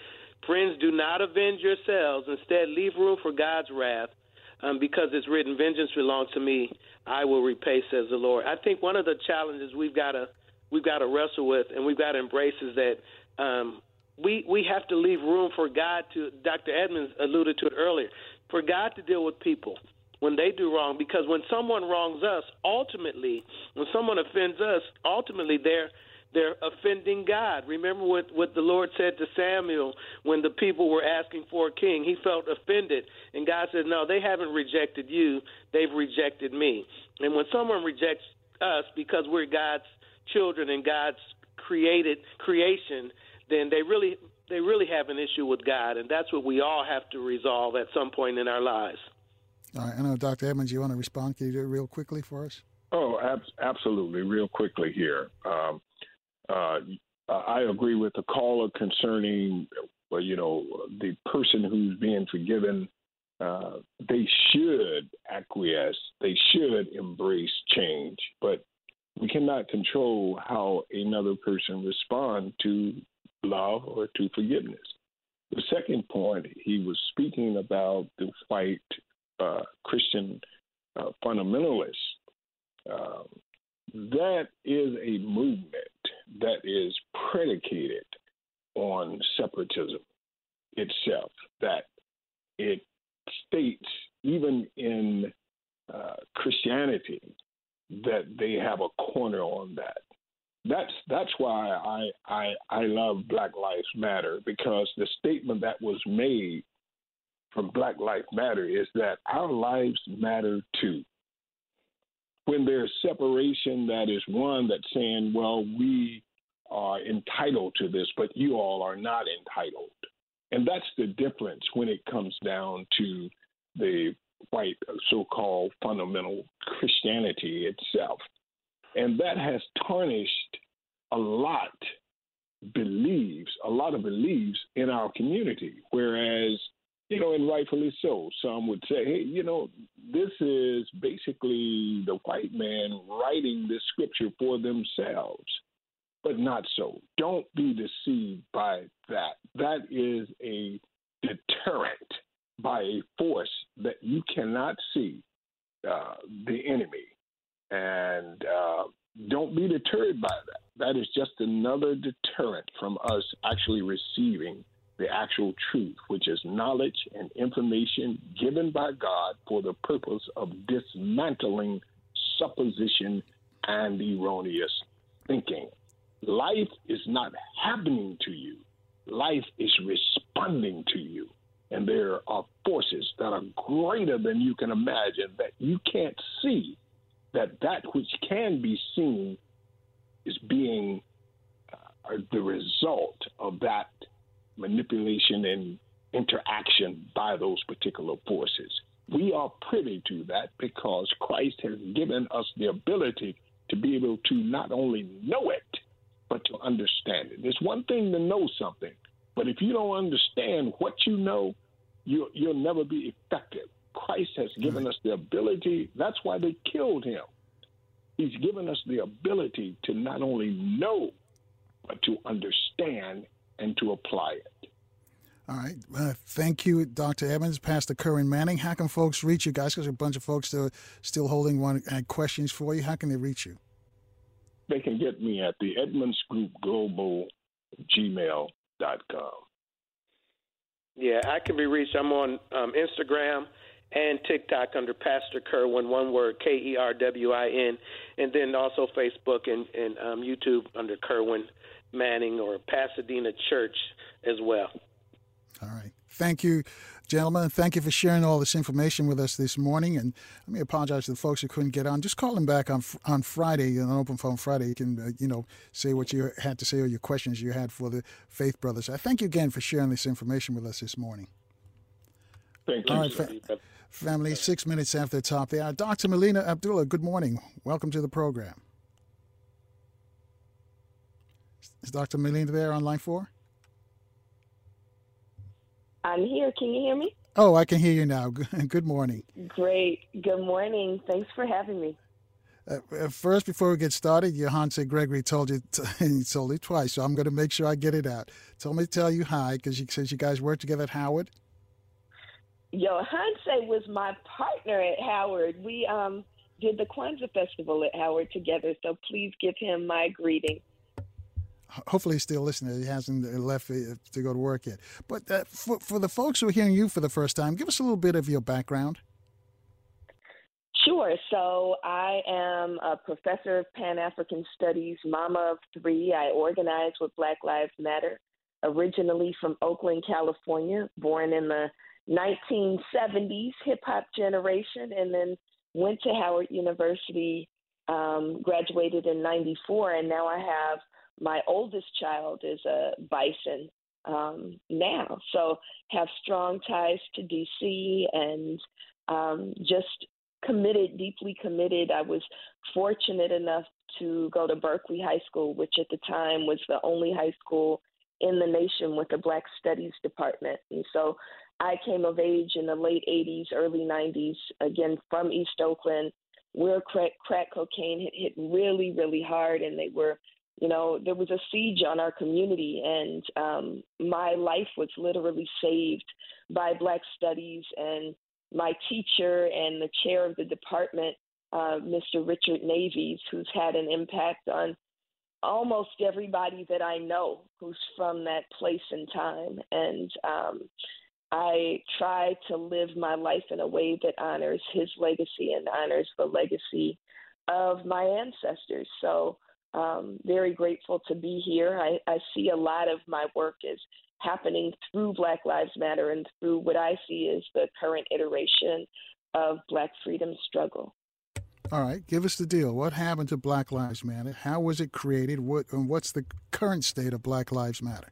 Friends, do not avenge yourselves. Instead, leave room for God's wrath. Um, because it's written, "Vengeance belongs to me; I will repay," says the Lord. I think one of the challenges we've got to we've got to wrestle with, and we've got to embrace, is that um, we we have to leave room for God to. Dr. Edmonds alluded to it earlier, for God to deal with people when they do wrong because when someone wrongs us ultimately when someone offends us ultimately they're they're offending God. Remember what, what the Lord said to Samuel when the people were asking for a king. He felt offended. And God said, No, they haven't rejected you, they've rejected me. And when someone rejects us because we're God's children and God's created creation, then they really they really have an issue with God. And that's what we all have to resolve at some point in our lives. Right, I know, Dr. Edmonds, you want to respond? Can you do it real quickly for us? Oh, ab- absolutely. Real quickly here. Um, uh, I agree with the caller concerning, well, you know, the person who's being forgiven. Uh, they should acquiesce. They should embrace change, but we cannot control how another person responds to love or to forgiveness. The second point, he was speaking about the white uh, Christian uh, fundamentalists. Um, that is a movement that is predicated on separatism itself, that it states, even in uh, Christianity, that they have a corner on that. That's that's why I, I I love Black Lives Matter because the statement that was made from Black Lives Matter is that our lives matter too when there's separation, that is one that's saying, well, we are entitled to this, but you all are not entitled. And that's the difference when it comes down to the white so called fundamental Christianity itself. And that has tarnished a lot believes, a lot of beliefs in our community. Whereas you know, and rightfully so. Some would say, hey, you know, this is basically the white man writing this scripture for themselves. But not so. Don't be deceived by that. That is a deterrent by a force that you cannot see, uh, the enemy. And uh, don't be deterred by that. That is just another deterrent from us actually receiving the actual truth, which is knowledge and information given by God for the purpose of dismantling supposition and erroneous thinking. Life is not happening to you, life is responding to you. And there are forces that are greater than you can imagine that you can't see, that that which can be seen is being uh, the result of that manipulation and interaction by those particular forces. We are privy to that because Christ has given us the ability to be able to not only know it, but to understand it. It's one thing to know something, but if you don't understand what you know, you, will never be effective. Christ has given us the ability, that's why they killed him. He's given us the ability to not only know, but to understand and to apply it. All right. Uh, thank you, Dr. Evans, Pastor Kerwin Manning. How can folks reach you guys? Because a bunch of folks are still holding one uh, questions for you. How can they reach you? They can get me at the Edmonds Group Global gmail.com. Yeah, I can be reached. I'm on um, Instagram and TikTok under Pastor Kerwin, one word, K E R W I N, and then also Facebook and, and um, YouTube under Kerwin Manning or Pasadena Church as well. All right. Thank you, gentlemen. Thank you for sharing all this information with us this morning. And let me apologize to the folks who couldn't get on. Just call them back on on Friday, on open phone Friday. You can, uh, you know, say what you had to say or your questions you had for the Faith Brothers. I thank you again for sharing this information with us this morning. Thank you. All right, fa- family, six minutes after the top there. Dr. Melina Abdullah, good morning. Welcome to the program. Is Dr. Melina there on line four? I'm here. Can you hear me? Oh, I can hear you now. Good morning. Great. Good morning. Thanks for having me. Uh, uh first, before we get started, Yohance Gregory told you t- he told you twice, so I'm going to make sure I get it out. Told me to tell you hi because she says you guys work together at Howard. Yohance was my partner at Howard. We um, did the Kwanzaa Festival at Howard together, so please give him my greeting hopefully he's still listening. He hasn't left uh, to go to work yet. But uh, for, for the folks who are hearing you for the first time, give us a little bit of your background. Sure. So I am a professor of Pan African Studies, mama of three. I organize with Black Lives Matter, originally from Oakland, California, born in the 1970s hip hop generation, and then went to Howard University, um, graduated in 94, and now I have my oldest child is a bison um, now, so have strong ties to DC and um, just committed, deeply committed. I was fortunate enough to go to Berkeley High School, which at the time was the only high school in the nation with a Black Studies department. And so I came of age in the late 80s, early 90s, again from East Oakland, where crack, crack cocaine had hit really, really hard, and they were, you know, there was a siege on our community, and um, my life was literally saved by Black Studies and my teacher and the chair of the department, uh, Mr. Richard Navies, who's had an impact on almost everybody that I know who's from that place and time. And um, I try to live my life in a way that honors his legacy and honors the legacy of my ancestors. So, um, very grateful to be here. I, I see a lot of my work is happening through Black Lives Matter and through what I see as the current iteration of Black freedom struggle. All right, give us the deal. What happened to Black Lives Matter? How was it created? What and what's the current state of Black Lives Matter?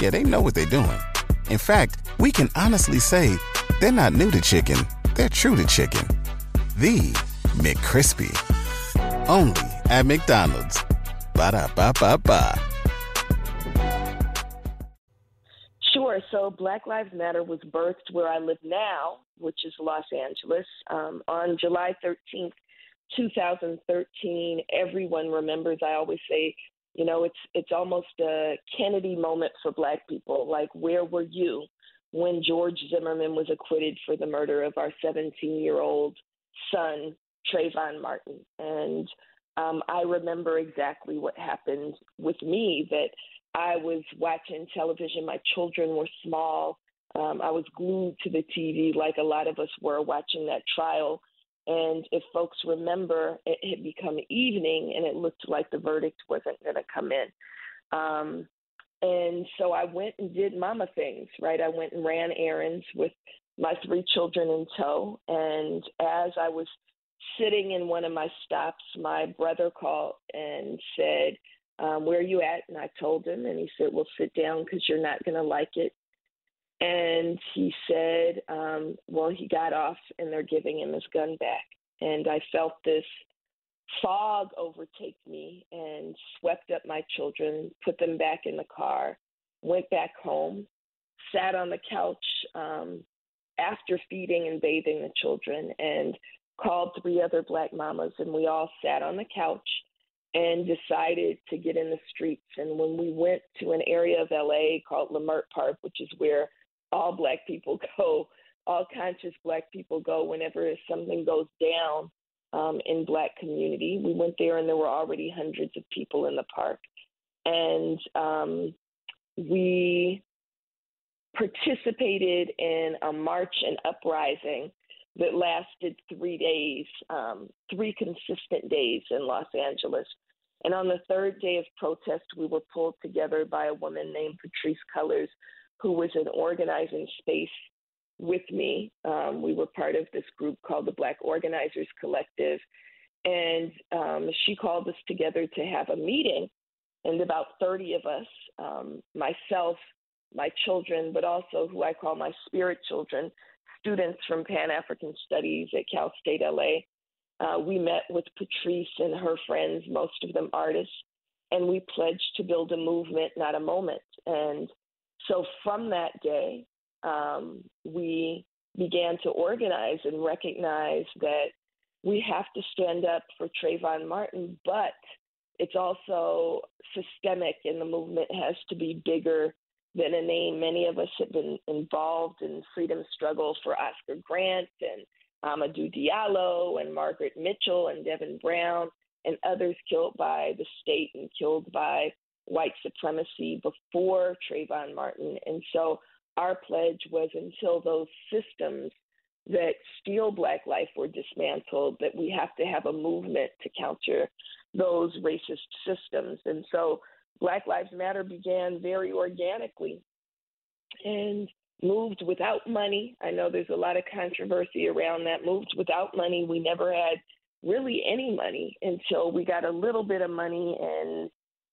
Yeah, they know what they're doing. In fact, we can honestly say they're not new to chicken, they're true to chicken. The McCrispy. Only at McDonald's. Ba da ba ba ba. Sure. So Black Lives Matter was birthed where I live now, which is Los Angeles, um, on July 13th, 2013. Everyone remembers, I always say, you know, it's it's almost a Kennedy moment for black people. Like, where were you when George Zimmerman was acquitted for the murder of our 17-year-old son, Trayvon Martin? And um, I remember exactly what happened with me. That I was watching television. My children were small. Um, I was glued to the TV, like a lot of us were watching that trial. And if folks remember, it had become evening and it looked like the verdict wasn't going to come in. Um, and so I went and did mama things, right? I went and ran errands with my three children in tow. And as I was sitting in one of my stops, my brother called and said, um, Where are you at? And I told him, and he said, Well, sit down because you're not going to like it. And he said, um, well, he got off and they're giving him his gun back. And I felt this fog overtake me and swept up my children, put them back in the car, went back home, sat on the couch um, after feeding and bathing the children, and called three other black mamas. And we all sat on the couch and decided to get in the streets. And when we went to an area of LA called Leimert Park, which is where all black people go, all conscious black people go whenever something goes down um, in black community. We went there and there were already hundreds of people in the park. And um, we participated in a march and uprising that lasted three days, um, three consistent days in Los Angeles. And on the third day of protest, we were pulled together by a woman named Patrisse Cullors, who was an organizing space with me. Um, we were part of this group called the Black Organizers Collective. And um, she called us together to have a meeting. And about 30 of us, um, myself, my children, but also who I call my spirit children, students from Pan African Studies at Cal State LA, uh, we met with Patrisse and her friends, most of them artists, and we pledged to build a movement, not a moment. And so from that day, um, we began to organize and recognize that we have to stand up for Trayvon Martin, but it's also systemic, and the movement has to be bigger than a name. Many of us have been involved in freedom struggle for Oscar Grant and Amadou Diallo and Margaret Mitchell and Devin Brown and others killed by the state and killed by white supremacy before Trayvon Martin. And so our pledge was until those systems that steal Black life were dismantled, that we have to have a movement to counter those racist systems. And so Black Lives Matter began very organically and moved without money. I know there's a lot of controversy around that. Moved without money. We never had really any money until we got a little bit of money in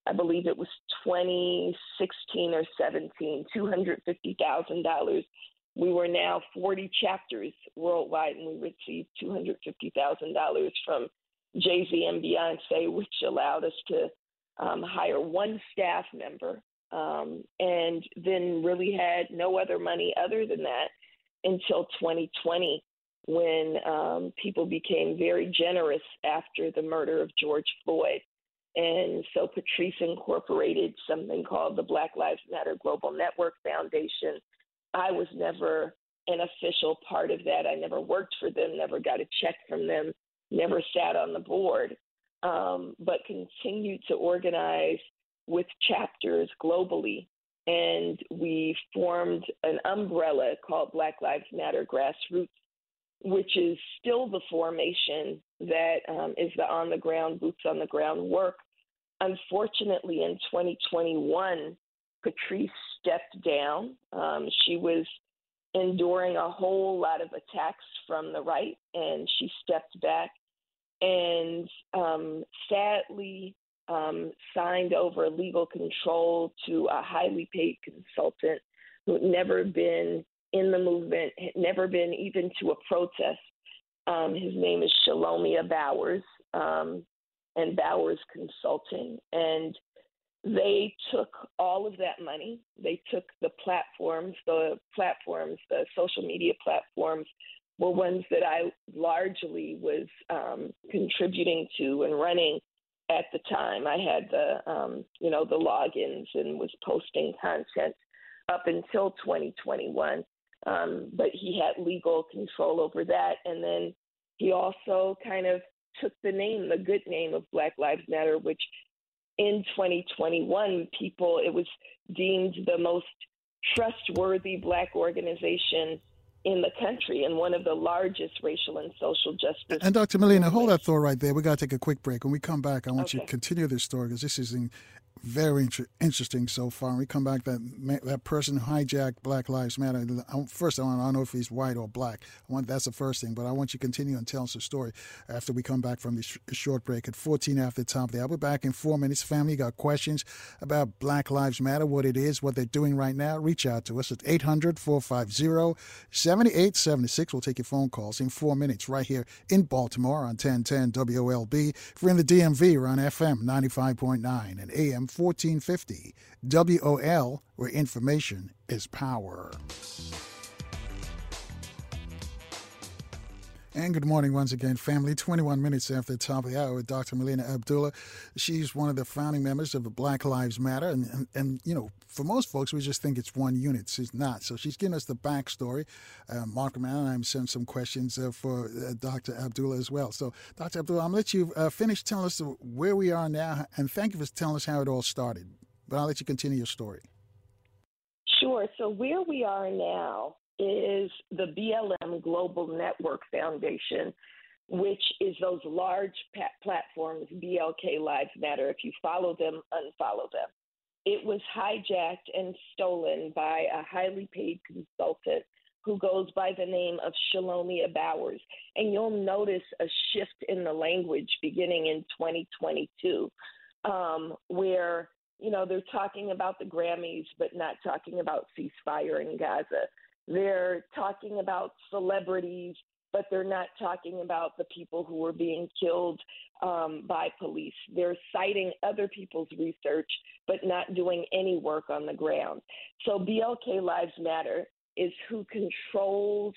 I believe it was 2016 or 17, $250,000. We were now 40 chapters worldwide, and we received $250,000 from Jay Z and Beyonce, which allowed us to um, hire one staff member, um, and then really had no other money other than that until 2020 when um, people became very generous after the murder of George Floyd. And so Patrisse incorporated something called the Black Lives Matter Global Network Foundation. I was never an official part of that. I never worked for them, never got a check from them, never sat on the board, um, but continued to organize with chapters globally. And we formed an umbrella called Black Lives Matter Grassroots which is still the formation that um, is the on the ground, boots on the ground work. Unfortunately, in 2021, Patrisse stepped down. Um, she was enduring a whole lot of attacks from the right, and she stepped back and um, sadly um, signed over legal control to a highly paid consultant who had never been in the movement, had never been even to a protest. Um, his name is Shalomyah Bowers um, and Bowers Consulting. And they took all of that money. They took the platforms, the platforms, the social media platforms were ones that I largely was um, contributing to and running at the time. I had the, um, you know, the logins and was posting content up until 2021. Um, but he had legal control over that. And then he also kind of took the name, the good name of Black Lives Matter, which in 2021, people, it was deemed the most trustworthy Black organization in the country and one of the largest racial and social justice. And Dr. Melina, hold that thought right there. We got to take a quick break. When we come back, I want okay. you to continue this story because this is very inter- interesting so far. We come back, that that person hijacked Black Lives Matter. First, I, want, I don't know if he's white or black. I want that's the first thing, but I want you to continue and tell us the story after we come back from this short break at 14 after the top of the hour. I'll be back in four minutes. Family, got questions about Black Lives Matter, what it is, what they're doing right now? Reach out to us at 800 450 7876. We'll take your phone calls in four minutes right here in Baltimore on 1010 WOLB. If we're in the DMV, we're on FM 95.9 and AM 1450 WOL, where information is power. And good morning once again, family. 21 minutes after the top of the hour with Dr. Melina Abdullah. She's one of the founding members of Black Lives Matter. And, and, and, you know, for most folks, we just think it's one unit. She's not. So she's giving us the backstory. Uh, and I sent some questions uh, for uh, Dr. Abdullah as well. So, Dr. Abdullah, I'm going to let you uh, finish telling us where we are now. And thank you for telling us how it all started. But I'll let you continue your story. Sure. So, where we are now is the BLM Global Network Foundation, which is those large platforms, BLK Lives Matter. If you follow them, unfollow them. It was hijacked and stolen by a highly paid consultant who goes by the name of Shalomyah Bowers. And you'll notice a shift in the language beginning in 2022, um, where you know they're talking about the Grammys, but not talking about ceasefire in Gaza. They're talking about celebrities, but they're not talking about the people who were being killed um, by police. They're citing other people's research, but not doing any work on the ground. So BLK Lives Matter is who controls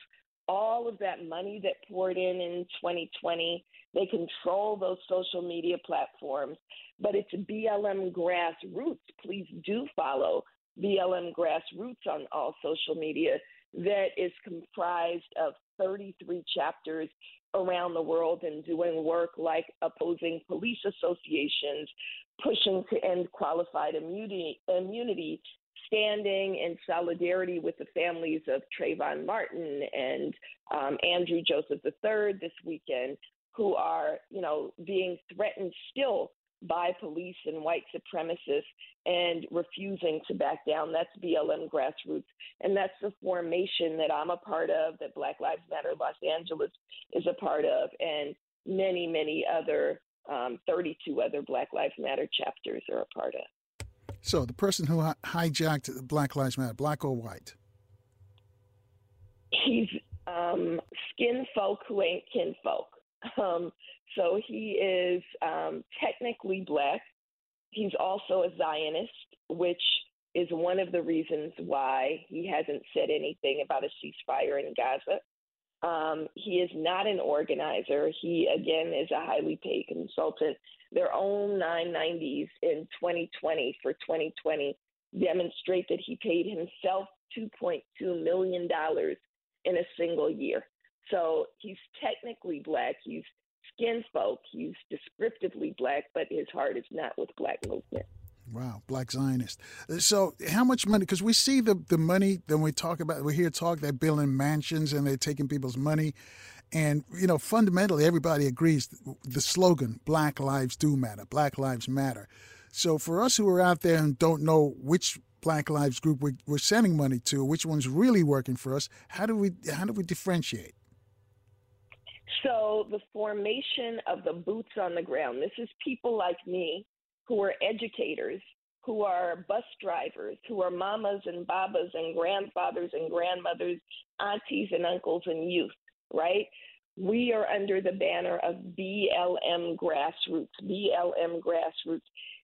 all of that money that poured in in 2020. They control those social media platforms, but it's BLM grassroots. Please do follow BLM grassroots on all social media that is comprised of 33 chapters around the world and doing work like opposing police associations, pushing to end qualified immunity, immunity standing in solidarity with the families of Trayvon Martin and um, Andrew Joseph III this weekend, who are, you know, being threatened still by police and white supremacists and refusing to back down. That's BLM grassroots. And that's the formation that I'm a part of, that Black Lives Matter Los Angeles is a part of, and many, many other, um, 32 other Black Lives Matter chapters are a part of. So the person who hijacked Black Lives Matter, black or white? He's um, skin folk who ain't kinfolk. Um, so he is um, technically black. He's also a Zionist, which is one of the reasons why he hasn't said anything about a ceasefire in Gaza. Um, he is not an organizer. He, again, is a highly paid consultant. Their own 990s in 2020 for 2020 demonstrate that he paid himself $2.2 million in a single year. So he's technically black. He's skin folk. He's descriptively black, but his heart is not with black movement. Wow, black Zionist. Uh, so, how much money? Because we see the the money. Then we talk about we hear talk they're building mansions and they're taking people's money, and you know fundamentally everybody agrees the slogan "Black Lives Do Matter." Black Lives Matter. So, for us who are out there and don't know which Black Lives group we're, we're sending money to, which one's really working for us, how do we how do we differentiate? So the formation of the boots on the ground, this is people like me who are educators, who are bus drivers, who are mamas and babas and grandfathers and grandmothers, aunties and uncles and youth, right? We are under the banner of BLM grassroots, BLM grassroots.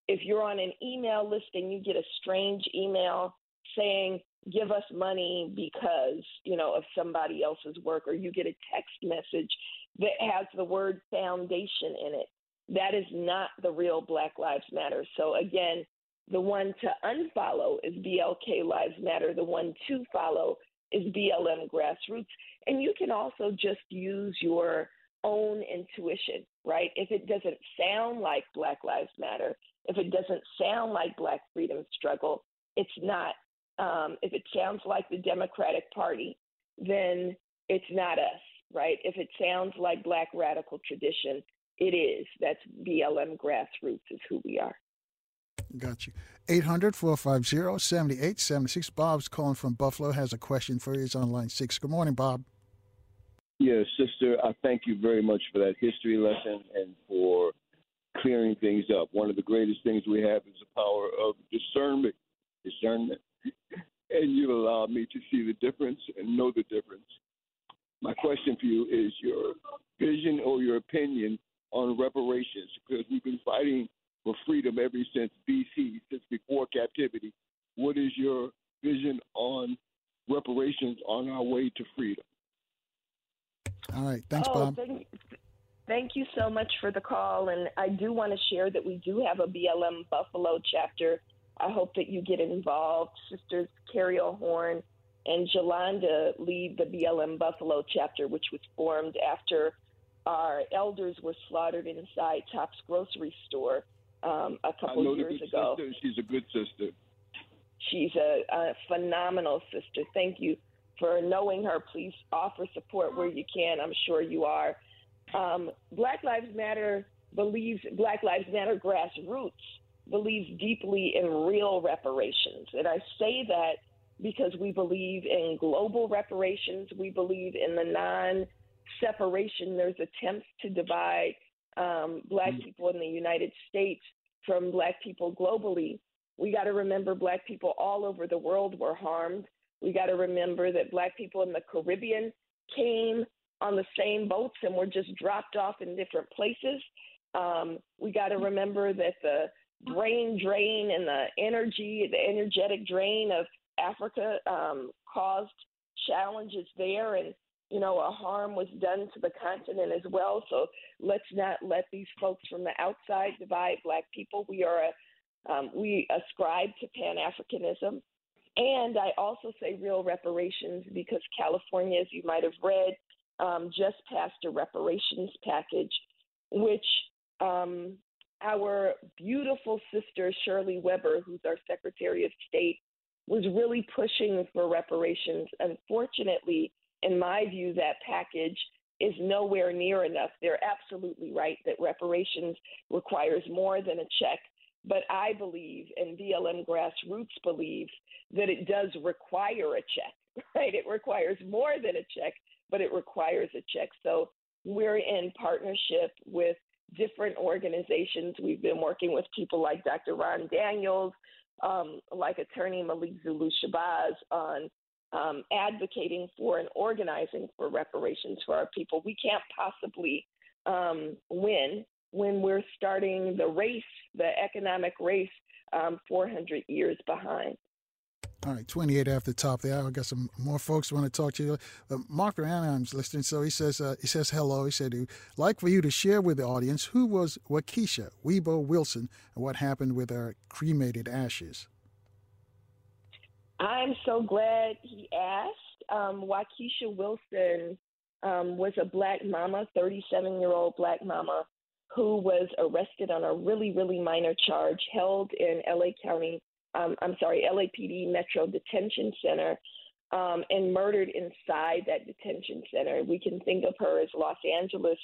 If you're on an email list and you get a strange email saying, give us money because, you know, of somebody else's work, or you get a text message that has the word foundation in it. That is not the real Black Lives Matter. So again, the one to unfollow is BLK Lives Matter. The one to follow is BLM Grassroots. And you can also just use your own intuition, right? If it doesn't sound like Black Lives Matter, if it doesn't sound like Black Freedom Struggle, it's not. Um, if it sounds like the Democratic Party, then it's not us right? If it sounds like black radical tradition, it is. That's BLM grassroots is who we are. Got you. 800 450 7876. Bob's calling from Buffalo, has a question for you. He's on line six. Good morning, Bob. Yes, sister, I thank you very much for that history lesson and for clearing things up. One of the greatest things we have is the power of discernment. Discernment. And you allowed me to see the difference and know the difference my question for you is your vision or your opinion on reparations, because we've been fighting for freedom ever since BC, since before captivity. What is your vision on reparations on our way to freedom? All right. Thanks, oh, Bob. Thank, thank you so much for the call. And I do want to share that we do have a BLM Buffalo chapter. I hope that you get involved. Sisters Carrie O'Horn and Jolanda lead the BLM Buffalo chapter, which was formed after our elders were slaughtered inside Tops grocery store um, a couple years ago. Sister. She's a good sister. She's a, a phenomenal sister. Thank you for knowing her. Please offer support where you can. I'm sure you are. Um, Black Lives Matter believes Black Lives Matter grassroots believes deeply in real reparations, and I say that because we believe in global reparations. We believe in the non separation. There's attempts to divide um, black mm. people in the United States from black people globally. We got to remember black people all over the world were harmed. We got to remember that black people in the Caribbean came on the same boats and were just dropped off in different places. Um, we got to remember that the brain drain and the energy, the energetic drain of Africa um, caused challenges there, and you know a harm was done to the continent as well. So let's not let these folks from the outside divide Black people. We are a, um, we ascribe to Pan Africanism, and I also say real reparations because California, as you might have read, um, just passed a reparations package, which um, our beautiful sister Shirley Weber, who's our Secretary of State was really pushing for reparations. Unfortunately, in my view, that package is nowhere near enough. They're absolutely right that reparations requires more than a check. But I believe, and BLM grassroots believes, that it does require a check, right? It requires more than a check, but it requires a check. So we're in partnership with different organizations. We've been working with people like Dr. Ron Daniels, um, like attorney Malik Zulu Shabazz on um, advocating for and organizing for reparations for our people. We can't possibly um, win when we're starting the race, the economic race, um, 400 years behind. All right, 28 after the top of the hour. I got some more folks want to talk to you. Uh, Mark Anaheim's listening, so he says uh, he says hello. He said he'd like for you to share with the audience who was Wakiesha Webo Wilson and what happened with her cremated ashes. I'm so glad he asked. Um, Wakiesha Wilson um, was a black mama, 37 year old black mama, who was arrested on a really, really minor charge, held in LA County, um, I'm sorry, LAPD Metro Detention Center, um, and murdered inside that detention center. We can think of her as Los Angeles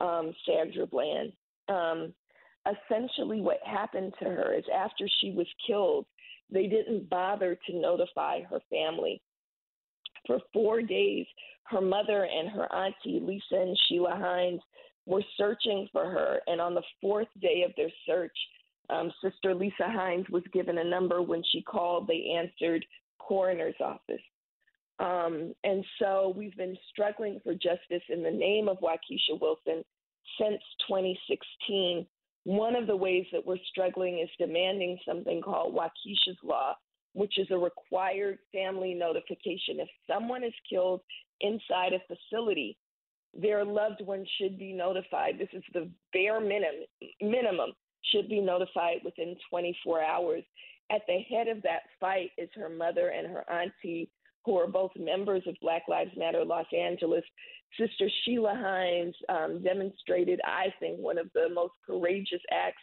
um, Sandra Bland. Um, essentially, what happened to her is after she was killed, they didn't bother to notify her family. For four days, her mother and her auntie, Lisa and Sheila Hines, were searching for her. And on the fourth day of their search, um, Sister Lisa Hines was given a number. When she called, they answered coroner's office. Um, and so we've been struggling for justice in the name of Wakiesha Wilson since 2016 one of the ways that we're struggling is demanding something called Wakiesha's Law, which is a required family notification. If someone is killed inside a facility, their loved one should be notified. This is the bare minimum should be notified within 24 hours. At the head of that fight is her mother and her auntie, who are both members of Black Lives Matter Los Angeles. Sister Sheila Hines um, demonstrated, I think, one of the most courageous acts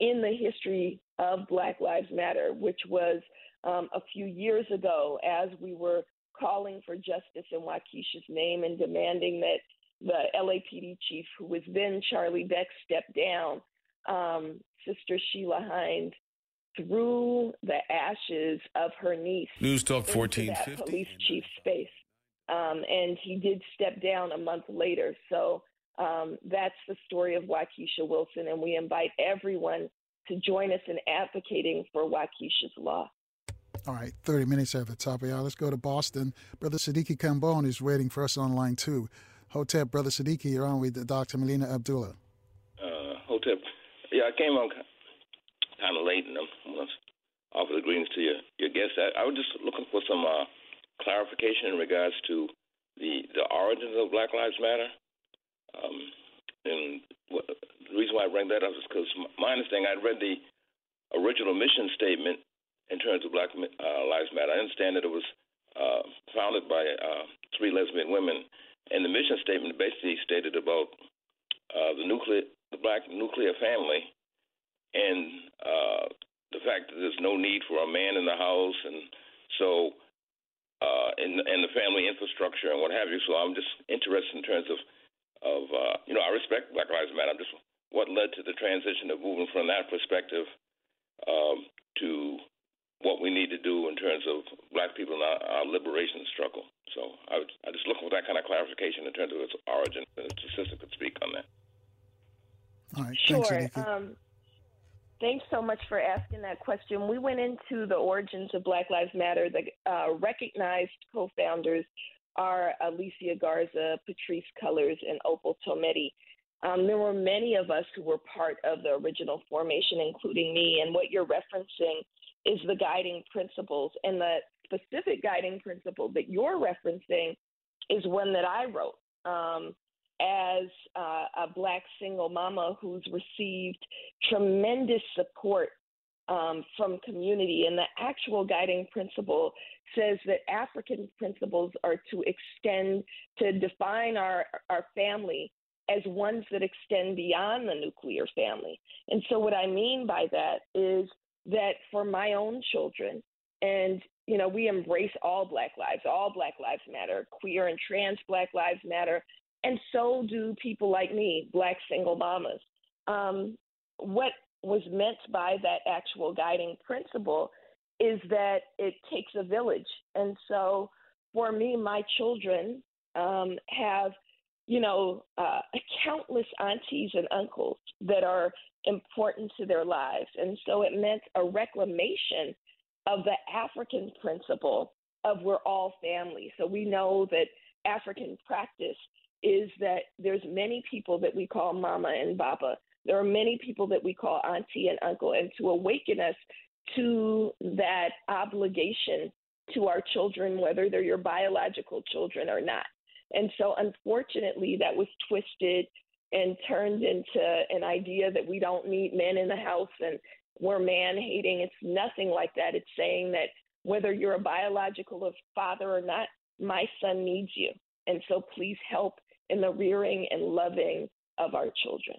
in the history of Black Lives Matter, which was um, a few years ago as we were calling for justice in Wakiesha's name and demanding that the LAPD chief, who was then Charlie Beck, step down. Um, Sister Sheila Hines threw the ashes of her niece. News Talk 1450. Police chief space. Um, and he did step down a month later. So um, that's the story of Wakiesha Wilson, and we invite everyone to join us in advocating for Wakiesha's law. All right, 30 minutes at the top of y'all. Let's go to Boston. Brother Sadiki Kambon is waiting for us on line two. Hotep, Brother Sadiki, you're on with Dr. Melina Abdullah. Yeah, I came on kind of late, and I want to offer the greetings to your your guests. I, I was just looking for some uh, clarification in regards to the the origins of Black Lives Matter. Um, and what, the reason why I bring that up is because my understanding, I'd read the original mission statement in terms of Black uh, Lives Matter. I understand that it was uh, founded by uh, three lesbian women, and the mission statement basically stated about uh, the nuclear, the Black nuclear family, and uh, the fact that there's no need for a man in the house, and so uh, and and the family infrastructure and what have you. So I'm just interested in terms of of uh, you know I respect Black Lives Matter. I'm just what led to the transition of moving from that perspective um, to what we need to do in terms of black people in our, our liberation struggle. So I, would, I just look for that kind of clarification in terms of its origin, and the sister could speak on that. All right, sure. thanks, um, Thanks so much for asking that question. We went into the origins of Black Lives Matter. The uh, recognized co founders are Alicia Garza, Patrisse Cullors, and Opal Tometi. Um, there were many of us who were part of the original formation, including me. And what you're referencing is the guiding principles. And the specific guiding principle that you're referencing is one that I wrote. Um, as uh, a black single mama who's received tremendous support um, from community. And the actual guiding principle says that African principles are to extend, to define our, our family as ones that extend beyond the nuclear family. And so, what I mean by that is that for my own children, and you know, we embrace all Black lives, all Black Lives Matter, queer and trans Black Lives Matter, and so do people like me, Black single mamas. Um, what was meant by that actual guiding principle is that it takes a village. And so for me, my children um, have, you know, uh, countless aunties and uncles that are important to their lives. And so it meant a reclamation of the African principle of we're all family. So we know that African practice is that there's many people that we call mama and baba. There are many people that we call auntie and uncle, and to awaken us to that obligation to our children, whether they're your biological children or not. And so, unfortunately, that was twisted and turned into an idea that we don't need men in the house and we're man hating. It's nothing like that. It's saying that whether you're a biological father or not, my son needs you. And so, please help in the rearing and loving of our children.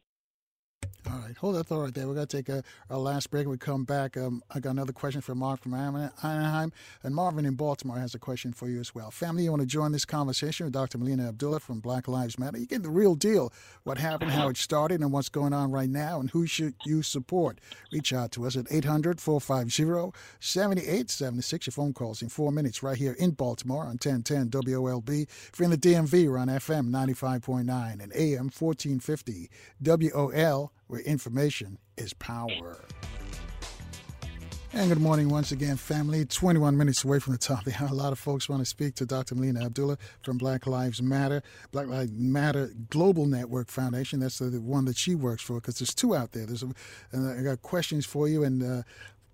All right, hold that thought right there. We're going to take a, our last break. We come back. Um, I got another question from Mark from Anaheim, and Marvin in Baltimore has a question for you as well. Family, you want to join this conversation with Dr. Melina Abdullah from Black Lives Matter? You get the real deal, what happened, how it started, and what's going on right now, and who should you support? Reach out to us at 800-450-7876. Your phone calls in four minutes right here in Baltimore on 1010 WOLB. If you're in the DMV, we're on FM 95.9 and AM 1450 WOL where information is power. And good morning once again, family. 21 minutes away from the top. A lot of folks want to speak to Dr. Melina Abdullah from Black Lives Matter, Black Lives Matter Global Network Foundation. That's the one that she works for because there's two out there. There's a, and I got questions for you, and uh,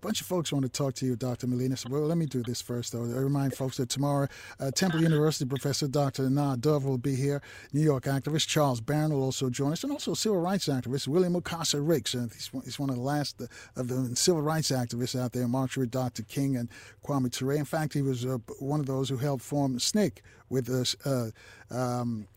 bunch of folks want to talk to you, Dr. Melina. So, well, let me do this first, though. I remind folks that tomorrow, uh, Temple University professor Dr. Nah Dove will be here. New York activist Charles Barron will also join us, and also civil rights activist William Mukasa Ricks. Uh, he's, he's, one of the last of the civil rights activists out there, marched with Dr. King and Kwame Ture. In fact, he was uh, one of those who helped form SNCC with uh, um,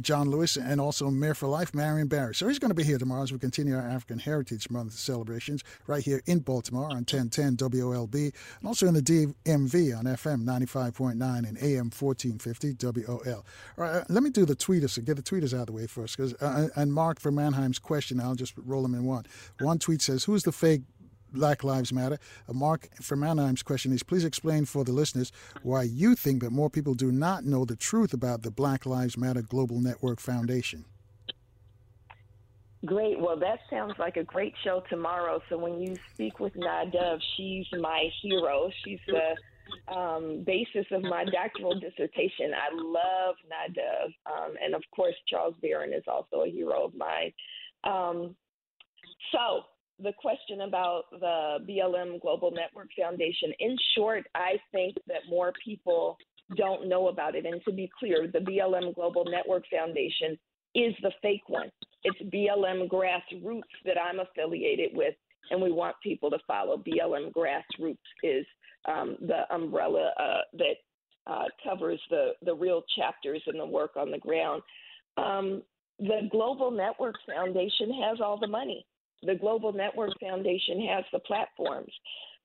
John Lewis and also Mayor for Life, Marion Barry. So he's going to be here tomorrow as we continue our African Heritage Month celebrations right here in Baltimore on 1010 WOLB and also in the DMV on FM 95.9 and AM 1450 WOL. All right, uh, let me do the tweeters, so get the tweeters out of the way first. Cause, uh, and Mark from Anaheim's question, I'll just roll them in one. One tweet says, Who's the fake Black Lives Matter. Uh, Mark from Anaheim's question is please explain for the listeners why you think that more people do not know the truth about the Black Lives Matter Global Network Foundation. Great. Well, that sounds like a great show tomorrow. So when you speak with Nah Dove, she's my hero. She's the um, basis of my doctoral dissertation. I love Nah Dove. Um, and of course, Charles Barron is also a hero of mine. Um, so the question about the BLM Global Network Foundation, in short, I think that more people don't know about it. And to be clear, the BLM Global Network Foundation is the fake one. It's BLM Grassroots that I'm affiliated with, and we want people to follow. BLM Grassroots is um, the umbrella uh, that uh, covers the, the real chapters and the work on the ground. Um, the Global Network Foundation has all the money. The Global Network Foundation has the platforms.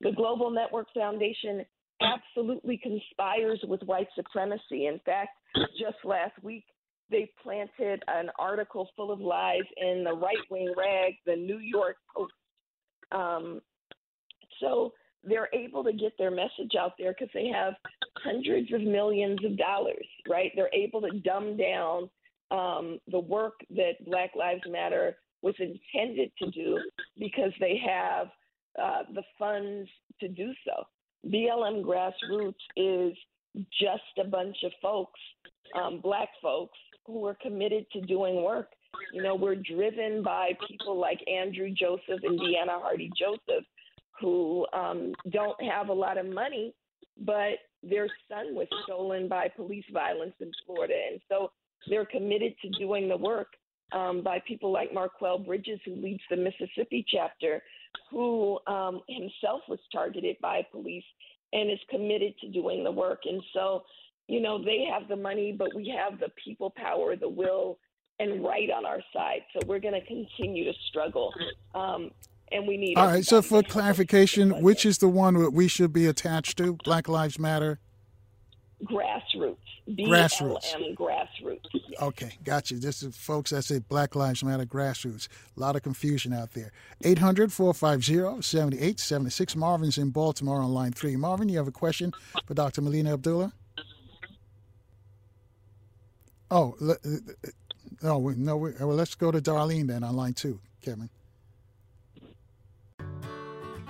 The Global Network Foundation absolutely conspires with white supremacy. In fact, just last week, they planted an article full of lies in the right wing rag, the New York Post. Um, so they're able to get their message out there because they have hundreds of millions of dollars, right? They're able to dumb down um, the work that Black Lives Matter was intended to do because they have uh, the funds to do so. BLM Grassroots is just a bunch of folks, um, black folks, who are committed to doing work. You know, we're driven by people like Andrew Joseph and Deanna Hardy Joseph, who um, don't have a lot of money, but their son was stolen by police violence in Florida. And so they're committed to doing the work um, by people like Marquel Bridges, who leads the Mississippi chapter, who um, himself was targeted by police and is committed to doing the work. And so, you know, they have the money, but we have the people power, the will, and right on our side. So we're going to continue to struggle. Um, and we need. All right. So for clarification, which is the one that we should be attached to? Black Lives Matter. Grassroots. Grassroots. BLM grassroots. Okay, got you. This is folks that say Black Lives Matter grassroots. A lot of confusion out there. 800 450 7876. Marvin's in Baltimore on line three. Marvin, you have a question for Dr. Melina Abdullah? Oh, uh, no, no. we- Well, let's go to Darlene then on line two, Kevin.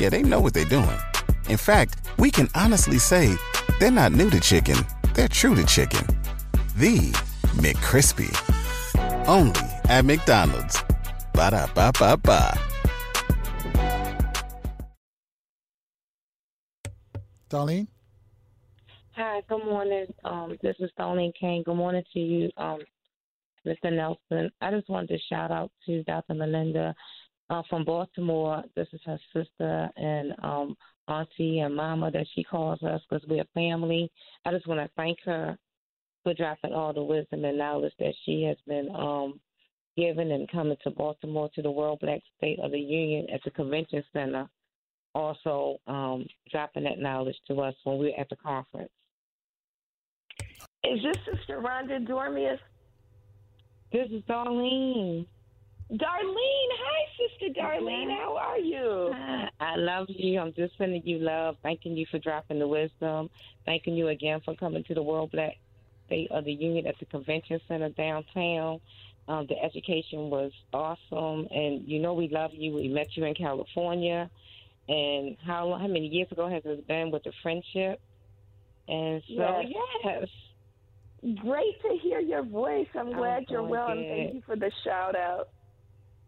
Yeah, they know what they're doing. In fact, we can honestly say they're not new to chicken, they're true to chicken. The McCrispy. Only at McDonald's. Ba da ba ba ba. Darlene? Hi, good morning. Um, this is Darlene Kane. Good morning to you, um, Mr. Nelson. I just wanted to shout out to Dr. Melinda uh, from Baltimore. This is her sister and um, auntie and mama that she calls us because we're family. I just want to thank her for dropping all the wisdom and knowledge that she has been um, given and coming to Baltimore to the World Black State of the Union at the Convention Center. Also, um, dropping that knowledge to us when we were at the conference. Is this Sister Rhonda Dormius? This is Darlene. Darlene, hi, Sister Darlene. How are you? I love you. I'm just sending you love. Thanking you for dropping the wisdom. Thanking you again for coming to the World Black State of the Union at the Convention Center downtown. Um, the education was awesome, and you know we love you. We met you in California, and how long, how many years ago has it been with the friendship? And so Yes. yes, Great to hear your voice. I'm I'm glad you're well, and thank you for the shout out.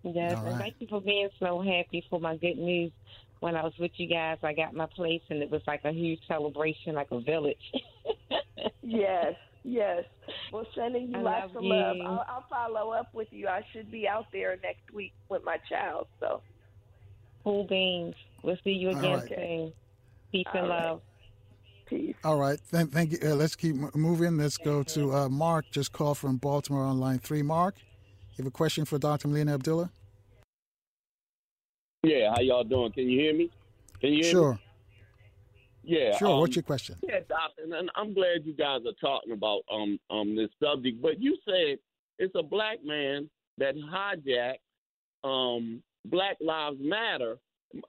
Yes, All and right. thank you for being so happy for my good news. When I was with you guys, I got my place, and it was like a huge celebration, like a village. Yes, yes. Well, sending you I lots love of love. I'll, I'll follow up with you. I should be out there next week with my child. So, Cool beans. We'll see you again right. soon. Peace All and right. love. Peace. All right. Thank, thank you. Uh, let's keep moving. Let's go to uh, Mark, just called from Baltimore on line three. Mark, you have a question for Dr. Melina Abdullah? Yeah, how y'all doing? Can you hear me? Can you hear me? Sure. me? Yeah. Sure. um, What's your question? Yeah, doctor, and I'm glad you guys are talking about um um this subject. But you said it's a black man that hijacked um Black Lives Matter.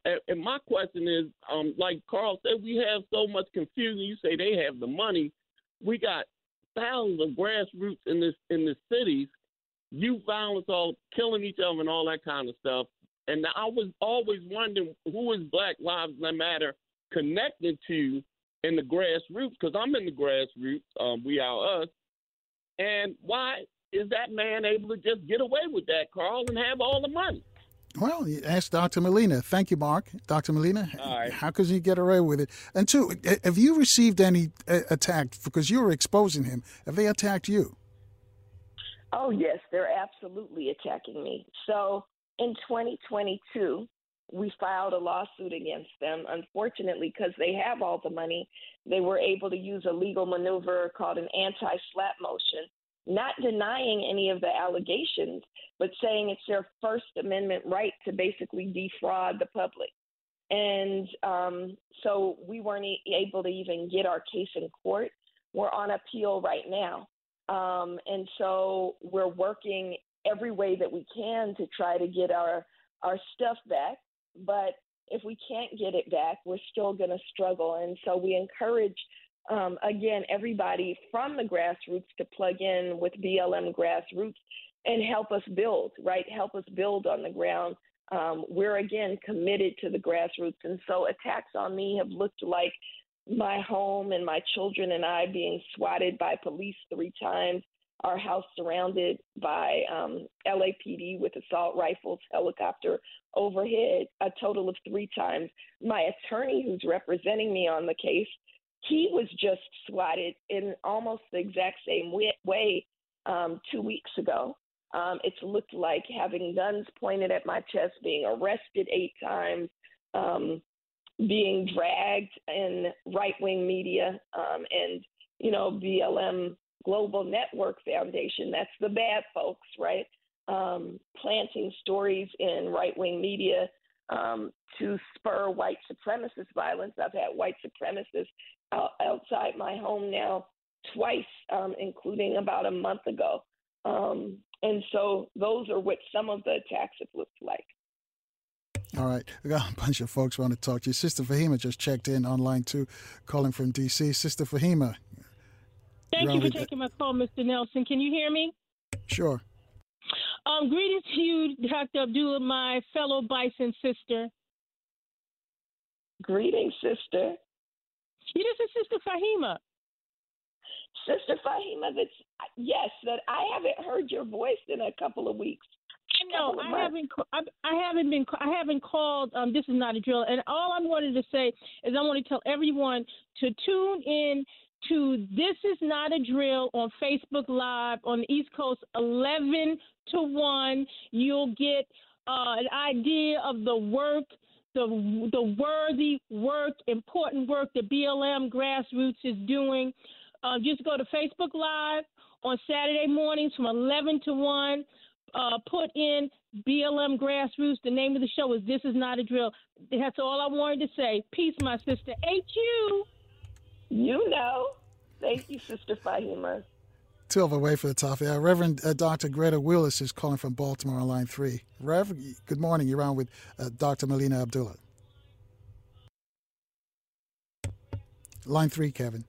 And, and my question is, um, like Carl said, we have so much confusion. You say they have the money. We got thousands of grassroots in this in the cities, youth violence, all killing each other and all that kind of stuff. And I was always wondering who is Black Lives Matter connected to in the grassroots because I'm in the grassroots. Um, we are us. And why is that man able to just get away with that, Carl, and have all the money? Well, you ask Dr. Molina. Thank you, Mark. Dr. Molina, right. how could he get away with it? And two, have you received any uh, attack because you were exposing him? Have they attacked you? Oh yes, they're absolutely attacking me. So, in 2022, we filed a lawsuit against them. Unfortunately, because they have all the money, they were able to use a legal maneuver called an anti-SLAPP motion, not denying any of the allegations, but saying it's their First Amendment right to basically defraud the public. And um, so we weren't able to even get our case in court. We're on appeal right now. Um, and so we're working every way that we can to try to get our, our stuff back. But if we can't get it back, we're still going to struggle. And so we encourage, um, again, everybody from the grassroots to plug in with BLM grassroots and help us build, right? Help us build on the ground. Um, we're again committed to the grassroots. And so attacks on me have looked like my home and my children and I being swatted by police three times. our house surrounded by um, LAPD with assault rifles, helicopter overhead, a total of three times. My attorney, who's representing me on the case, he was just swatted in almost the exact same way um, two weeks ago. Um, it's looked like having guns pointed at my chest, being arrested eight times, um, being dragged in right wing media, um, and, you know, BLM Global Network Foundation, that's the bad folks, right? Um, planting stories in right wing media um, to spur white supremacist violence. I've had white supremacists out, outside my home now twice, um, including about a month ago. Um, and so those are what some of the attacks have looked like. All right. We got a bunch of folks want to talk to you. Sister Fahima just checked in online too, calling from D.C. Sister Fahima. Thank you for taking my call, Mr. Nelson. Can you hear me? Sure. Um, greetings to you, Dr. Abdullah, my fellow Bison sister. Greetings, sister. This is Sister Fahima. Sister Fahima, that's yes, that I haven't heard your voice in a couple of weeks. I know I haven't. I, I haven't been. I haven't called. Um, this is not a drill. And all I wanted to say is I want to tell everyone to tune in to This Is Not a Drill on Facebook Live on the East Coast, 11 to 1. You'll get uh, an idea of the work, the, the worthy work, important work the BLM grassroots is doing. Uh, just go to Facebook Live on Saturday mornings from 11 to 1. Uh, put in BLM Grassroots. The name of the show is This Is Not a Drill. That's all I wanted to say. Peace, my sister. H.U. You You know. Thank you, Sister Fahima. 12 away for the top. Yeah, Reverend uh, Dr. Greta Willis is calling from Baltimore on line three. Rev, good morning. You're on with uh, Dr. Melina Abdullah. Line three, Kevin.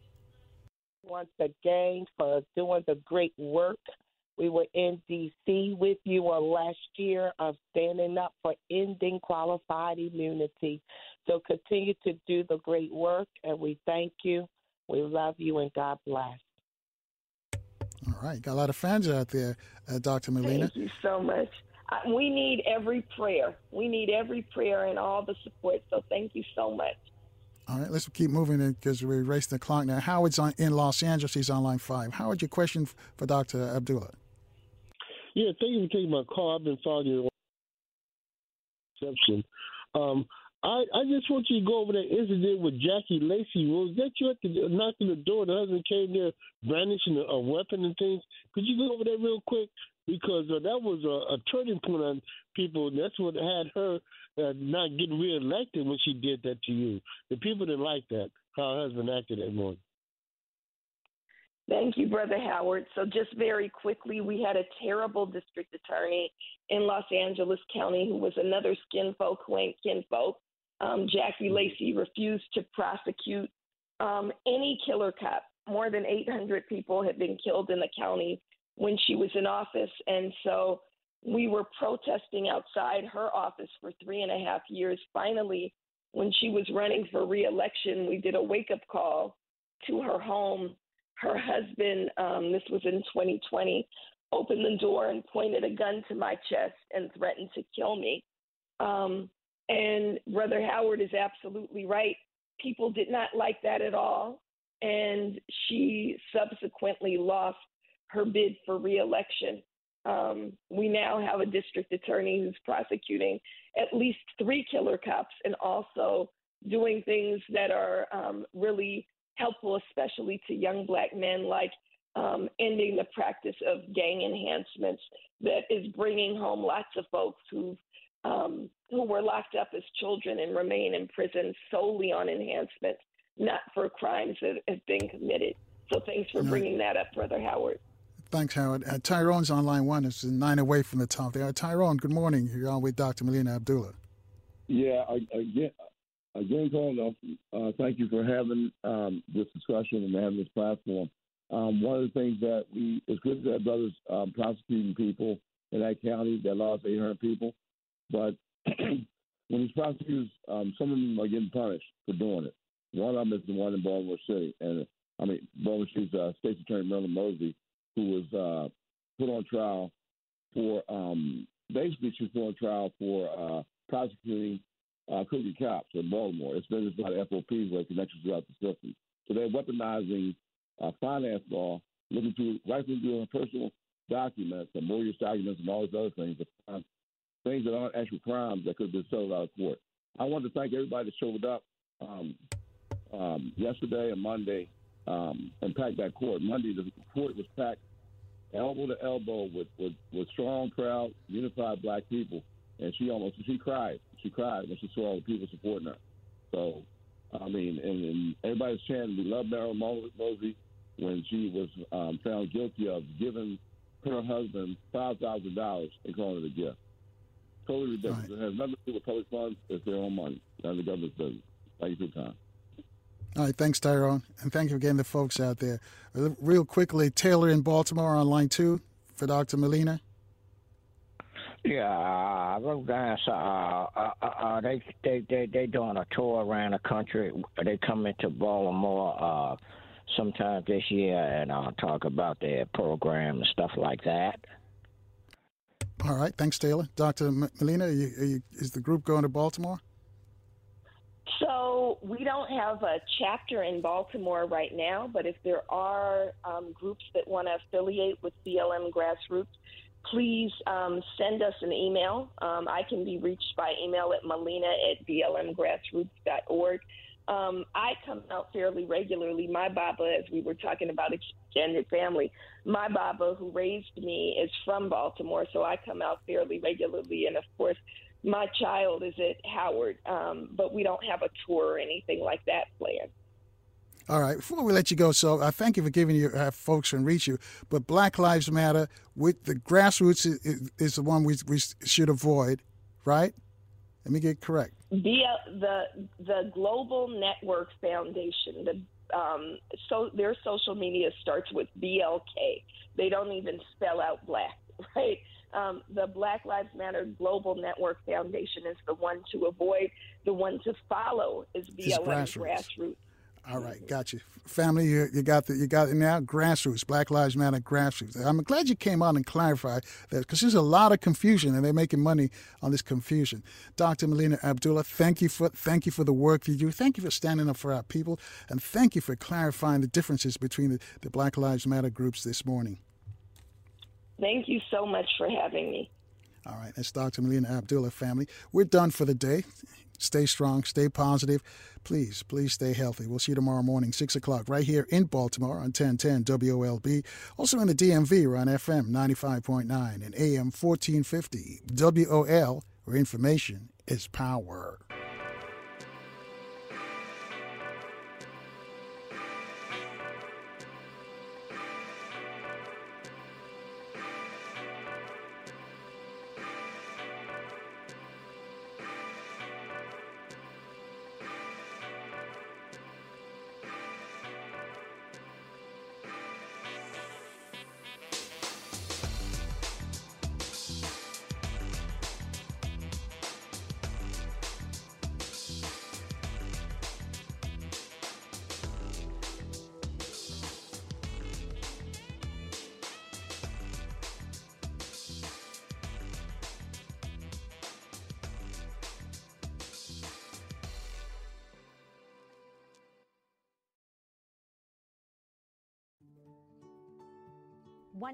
Once again for doing the great work. We were in D.C. with you on last year of standing up for ending qualified immunity. So continue to do the great work, and we thank you. We love you, and God bless. All right, got a lot of fans out there, uh, Dr. Melina. Thank you so much. we need every prayer. We need every prayer and all the support. So thank you so much. All right, let's keep moving because we're racing the clock now. Howard's on, in Los Angeles. He's on line five. Howard, your question for Dr. Abdullah? Yeah, thank you for taking my call. I've been following you. Um, I, I just want you to go over that incident with Jackie Lacey. Was that you at the knocking the door? The husband came there brandishing a, a weapon and things. Could you go over that real quick? Because uh, that was a, a turning point on people. That's what had her uh, not getting reelected when she did that to you. The people didn't like that. How her husband acted that morning. Thank you, Brother Howard. So, just very quickly, we had a terrible district attorney in Los Angeles County who was another skin folk who ain't kinfolk. Um, Jackie mm-hmm. Lacey refused to prosecute um, any killer cop. More than 800 people had been killed in the county when she was in office. And so we were protesting outside her office for three and a half years. Finally, when she was running for reelection, we did a wake up call to her home. Her husband, um, this was in 2020, opened the door and pointed a gun to my chest and threatened to kill me. Um, and Brother Howard is absolutely right. People did not like that at all. And she subsequently lost her bid for reelection. Um, we now have a district attorney who's prosecuting at least three killer cops and also doing things that are um, really helpful, especially to young black men, like um, ending the practice of gang enhancements that is bringing home lots of folks who've um, who were locked up as children and remain in prison solely on enhancements, not for crimes that have been committed. So thanks for bringing that up, Brother Howard. Thanks, Howard. Uh, Tyrone's on line one. It's nine away from the top there. Tyrone, good morning. You're on with Dr. Melina Abdullah. Yeah, I again, again, Colonel, uh, thank you for having um, this discussion and having this platform. Um, one of the things that we, it's good that brothers um, prosecuting people in that county that lost 800 people. But when these prosecutors, um, some of them are getting punished for doing it. One of them is the one in Baltimore City, and I mean Baltimore City's uh, State's Attorney Marilyn Mosby who was uh, put on trial for um, basically she was put on trial for uh, prosecuting uh, cops in Baltimore. It's been just about FOPs with connections throughout the system. So they're weaponizing uh, finance law, looking through right through personal documents and mortgage documents and all these other things, things that aren't actual crimes that could have been settled out of court. I want to thank everybody that showed up um, um, yesterday and Monday um, and packed that court. Monday, the court was packed elbow to elbow with, with, with strong, proud, unified black people. And she almost, she cried. She cried when she saw all the people supporting her. So, I mean, and, and everybody's chanting, we love Marilyn Mosby when she was um, found guilty of giving her husband $5,000 and calling it a gift. Totally ridiculous. Right. It has nothing to do with public funds. It's their own money. None of the government's business. Thank you for your time. All right, thanks, Tyrone. And thank you again to folks out there. Real quickly, Taylor in Baltimore on line two for Dr. Molina. Yeah, those guys, uh, uh, uh, uh, they they they they doing a tour around the country. They come into Baltimore uh, sometime this year and I'll talk about their program and stuff like that. All right, thanks, Taylor. Dr. M- Molina, are you, are you, is the group going to Baltimore? So we don't have a chapter in Baltimore right now, but if there are um, groups that want to affiliate with BLM Grassroots, please um, send us an email. Um, I can be reached by email at molina at blmgrassroots.org. Um, I come out fairly regularly. My Baba, as we were talking about extended family, my Baba, who raised me, is from Baltimore, so I come out fairly regularly. And of course, my child is at Howard, um, but we don't have a tour or anything like that planned. All right. Before we let you go, so I thank you for giving your uh, folks and reach you. But Black Lives Matter, with the grassroots is, is, the one we we should avoid, right? Let me get correct. The the the Global Network Foundation, the um, so their social media starts with BLK. They don't even spell out black, right? Um, the Black Lives Matter Global Network Foundation is the one to avoid. The one to follow is BLM grassroots. grassroots. All right, got you. Family, you, you got the, you got it now. Grassroots, Black Lives Matter, grassroots. I'm glad you came on and clarified that because there's a lot of confusion and they're making money on this confusion. Dr. Molina Abdullah, thank you for thank you for the work you do. Thank you for standing up for our people, and thank you for clarifying the differences between the, the Black Lives Matter groups this morning. Thank you so much for having me. All right, that's Dr. Molina Abdullah, family. We're done for the day. Stay strong, stay positive. Please, please stay healthy. We'll see you tomorrow morning, 6 o'clock, right here in Baltimore on 1010 WOLB. Also in the DMV, we're on FM 95.9 and AM 1450 WOL, where information is power.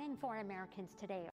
One in four Americans today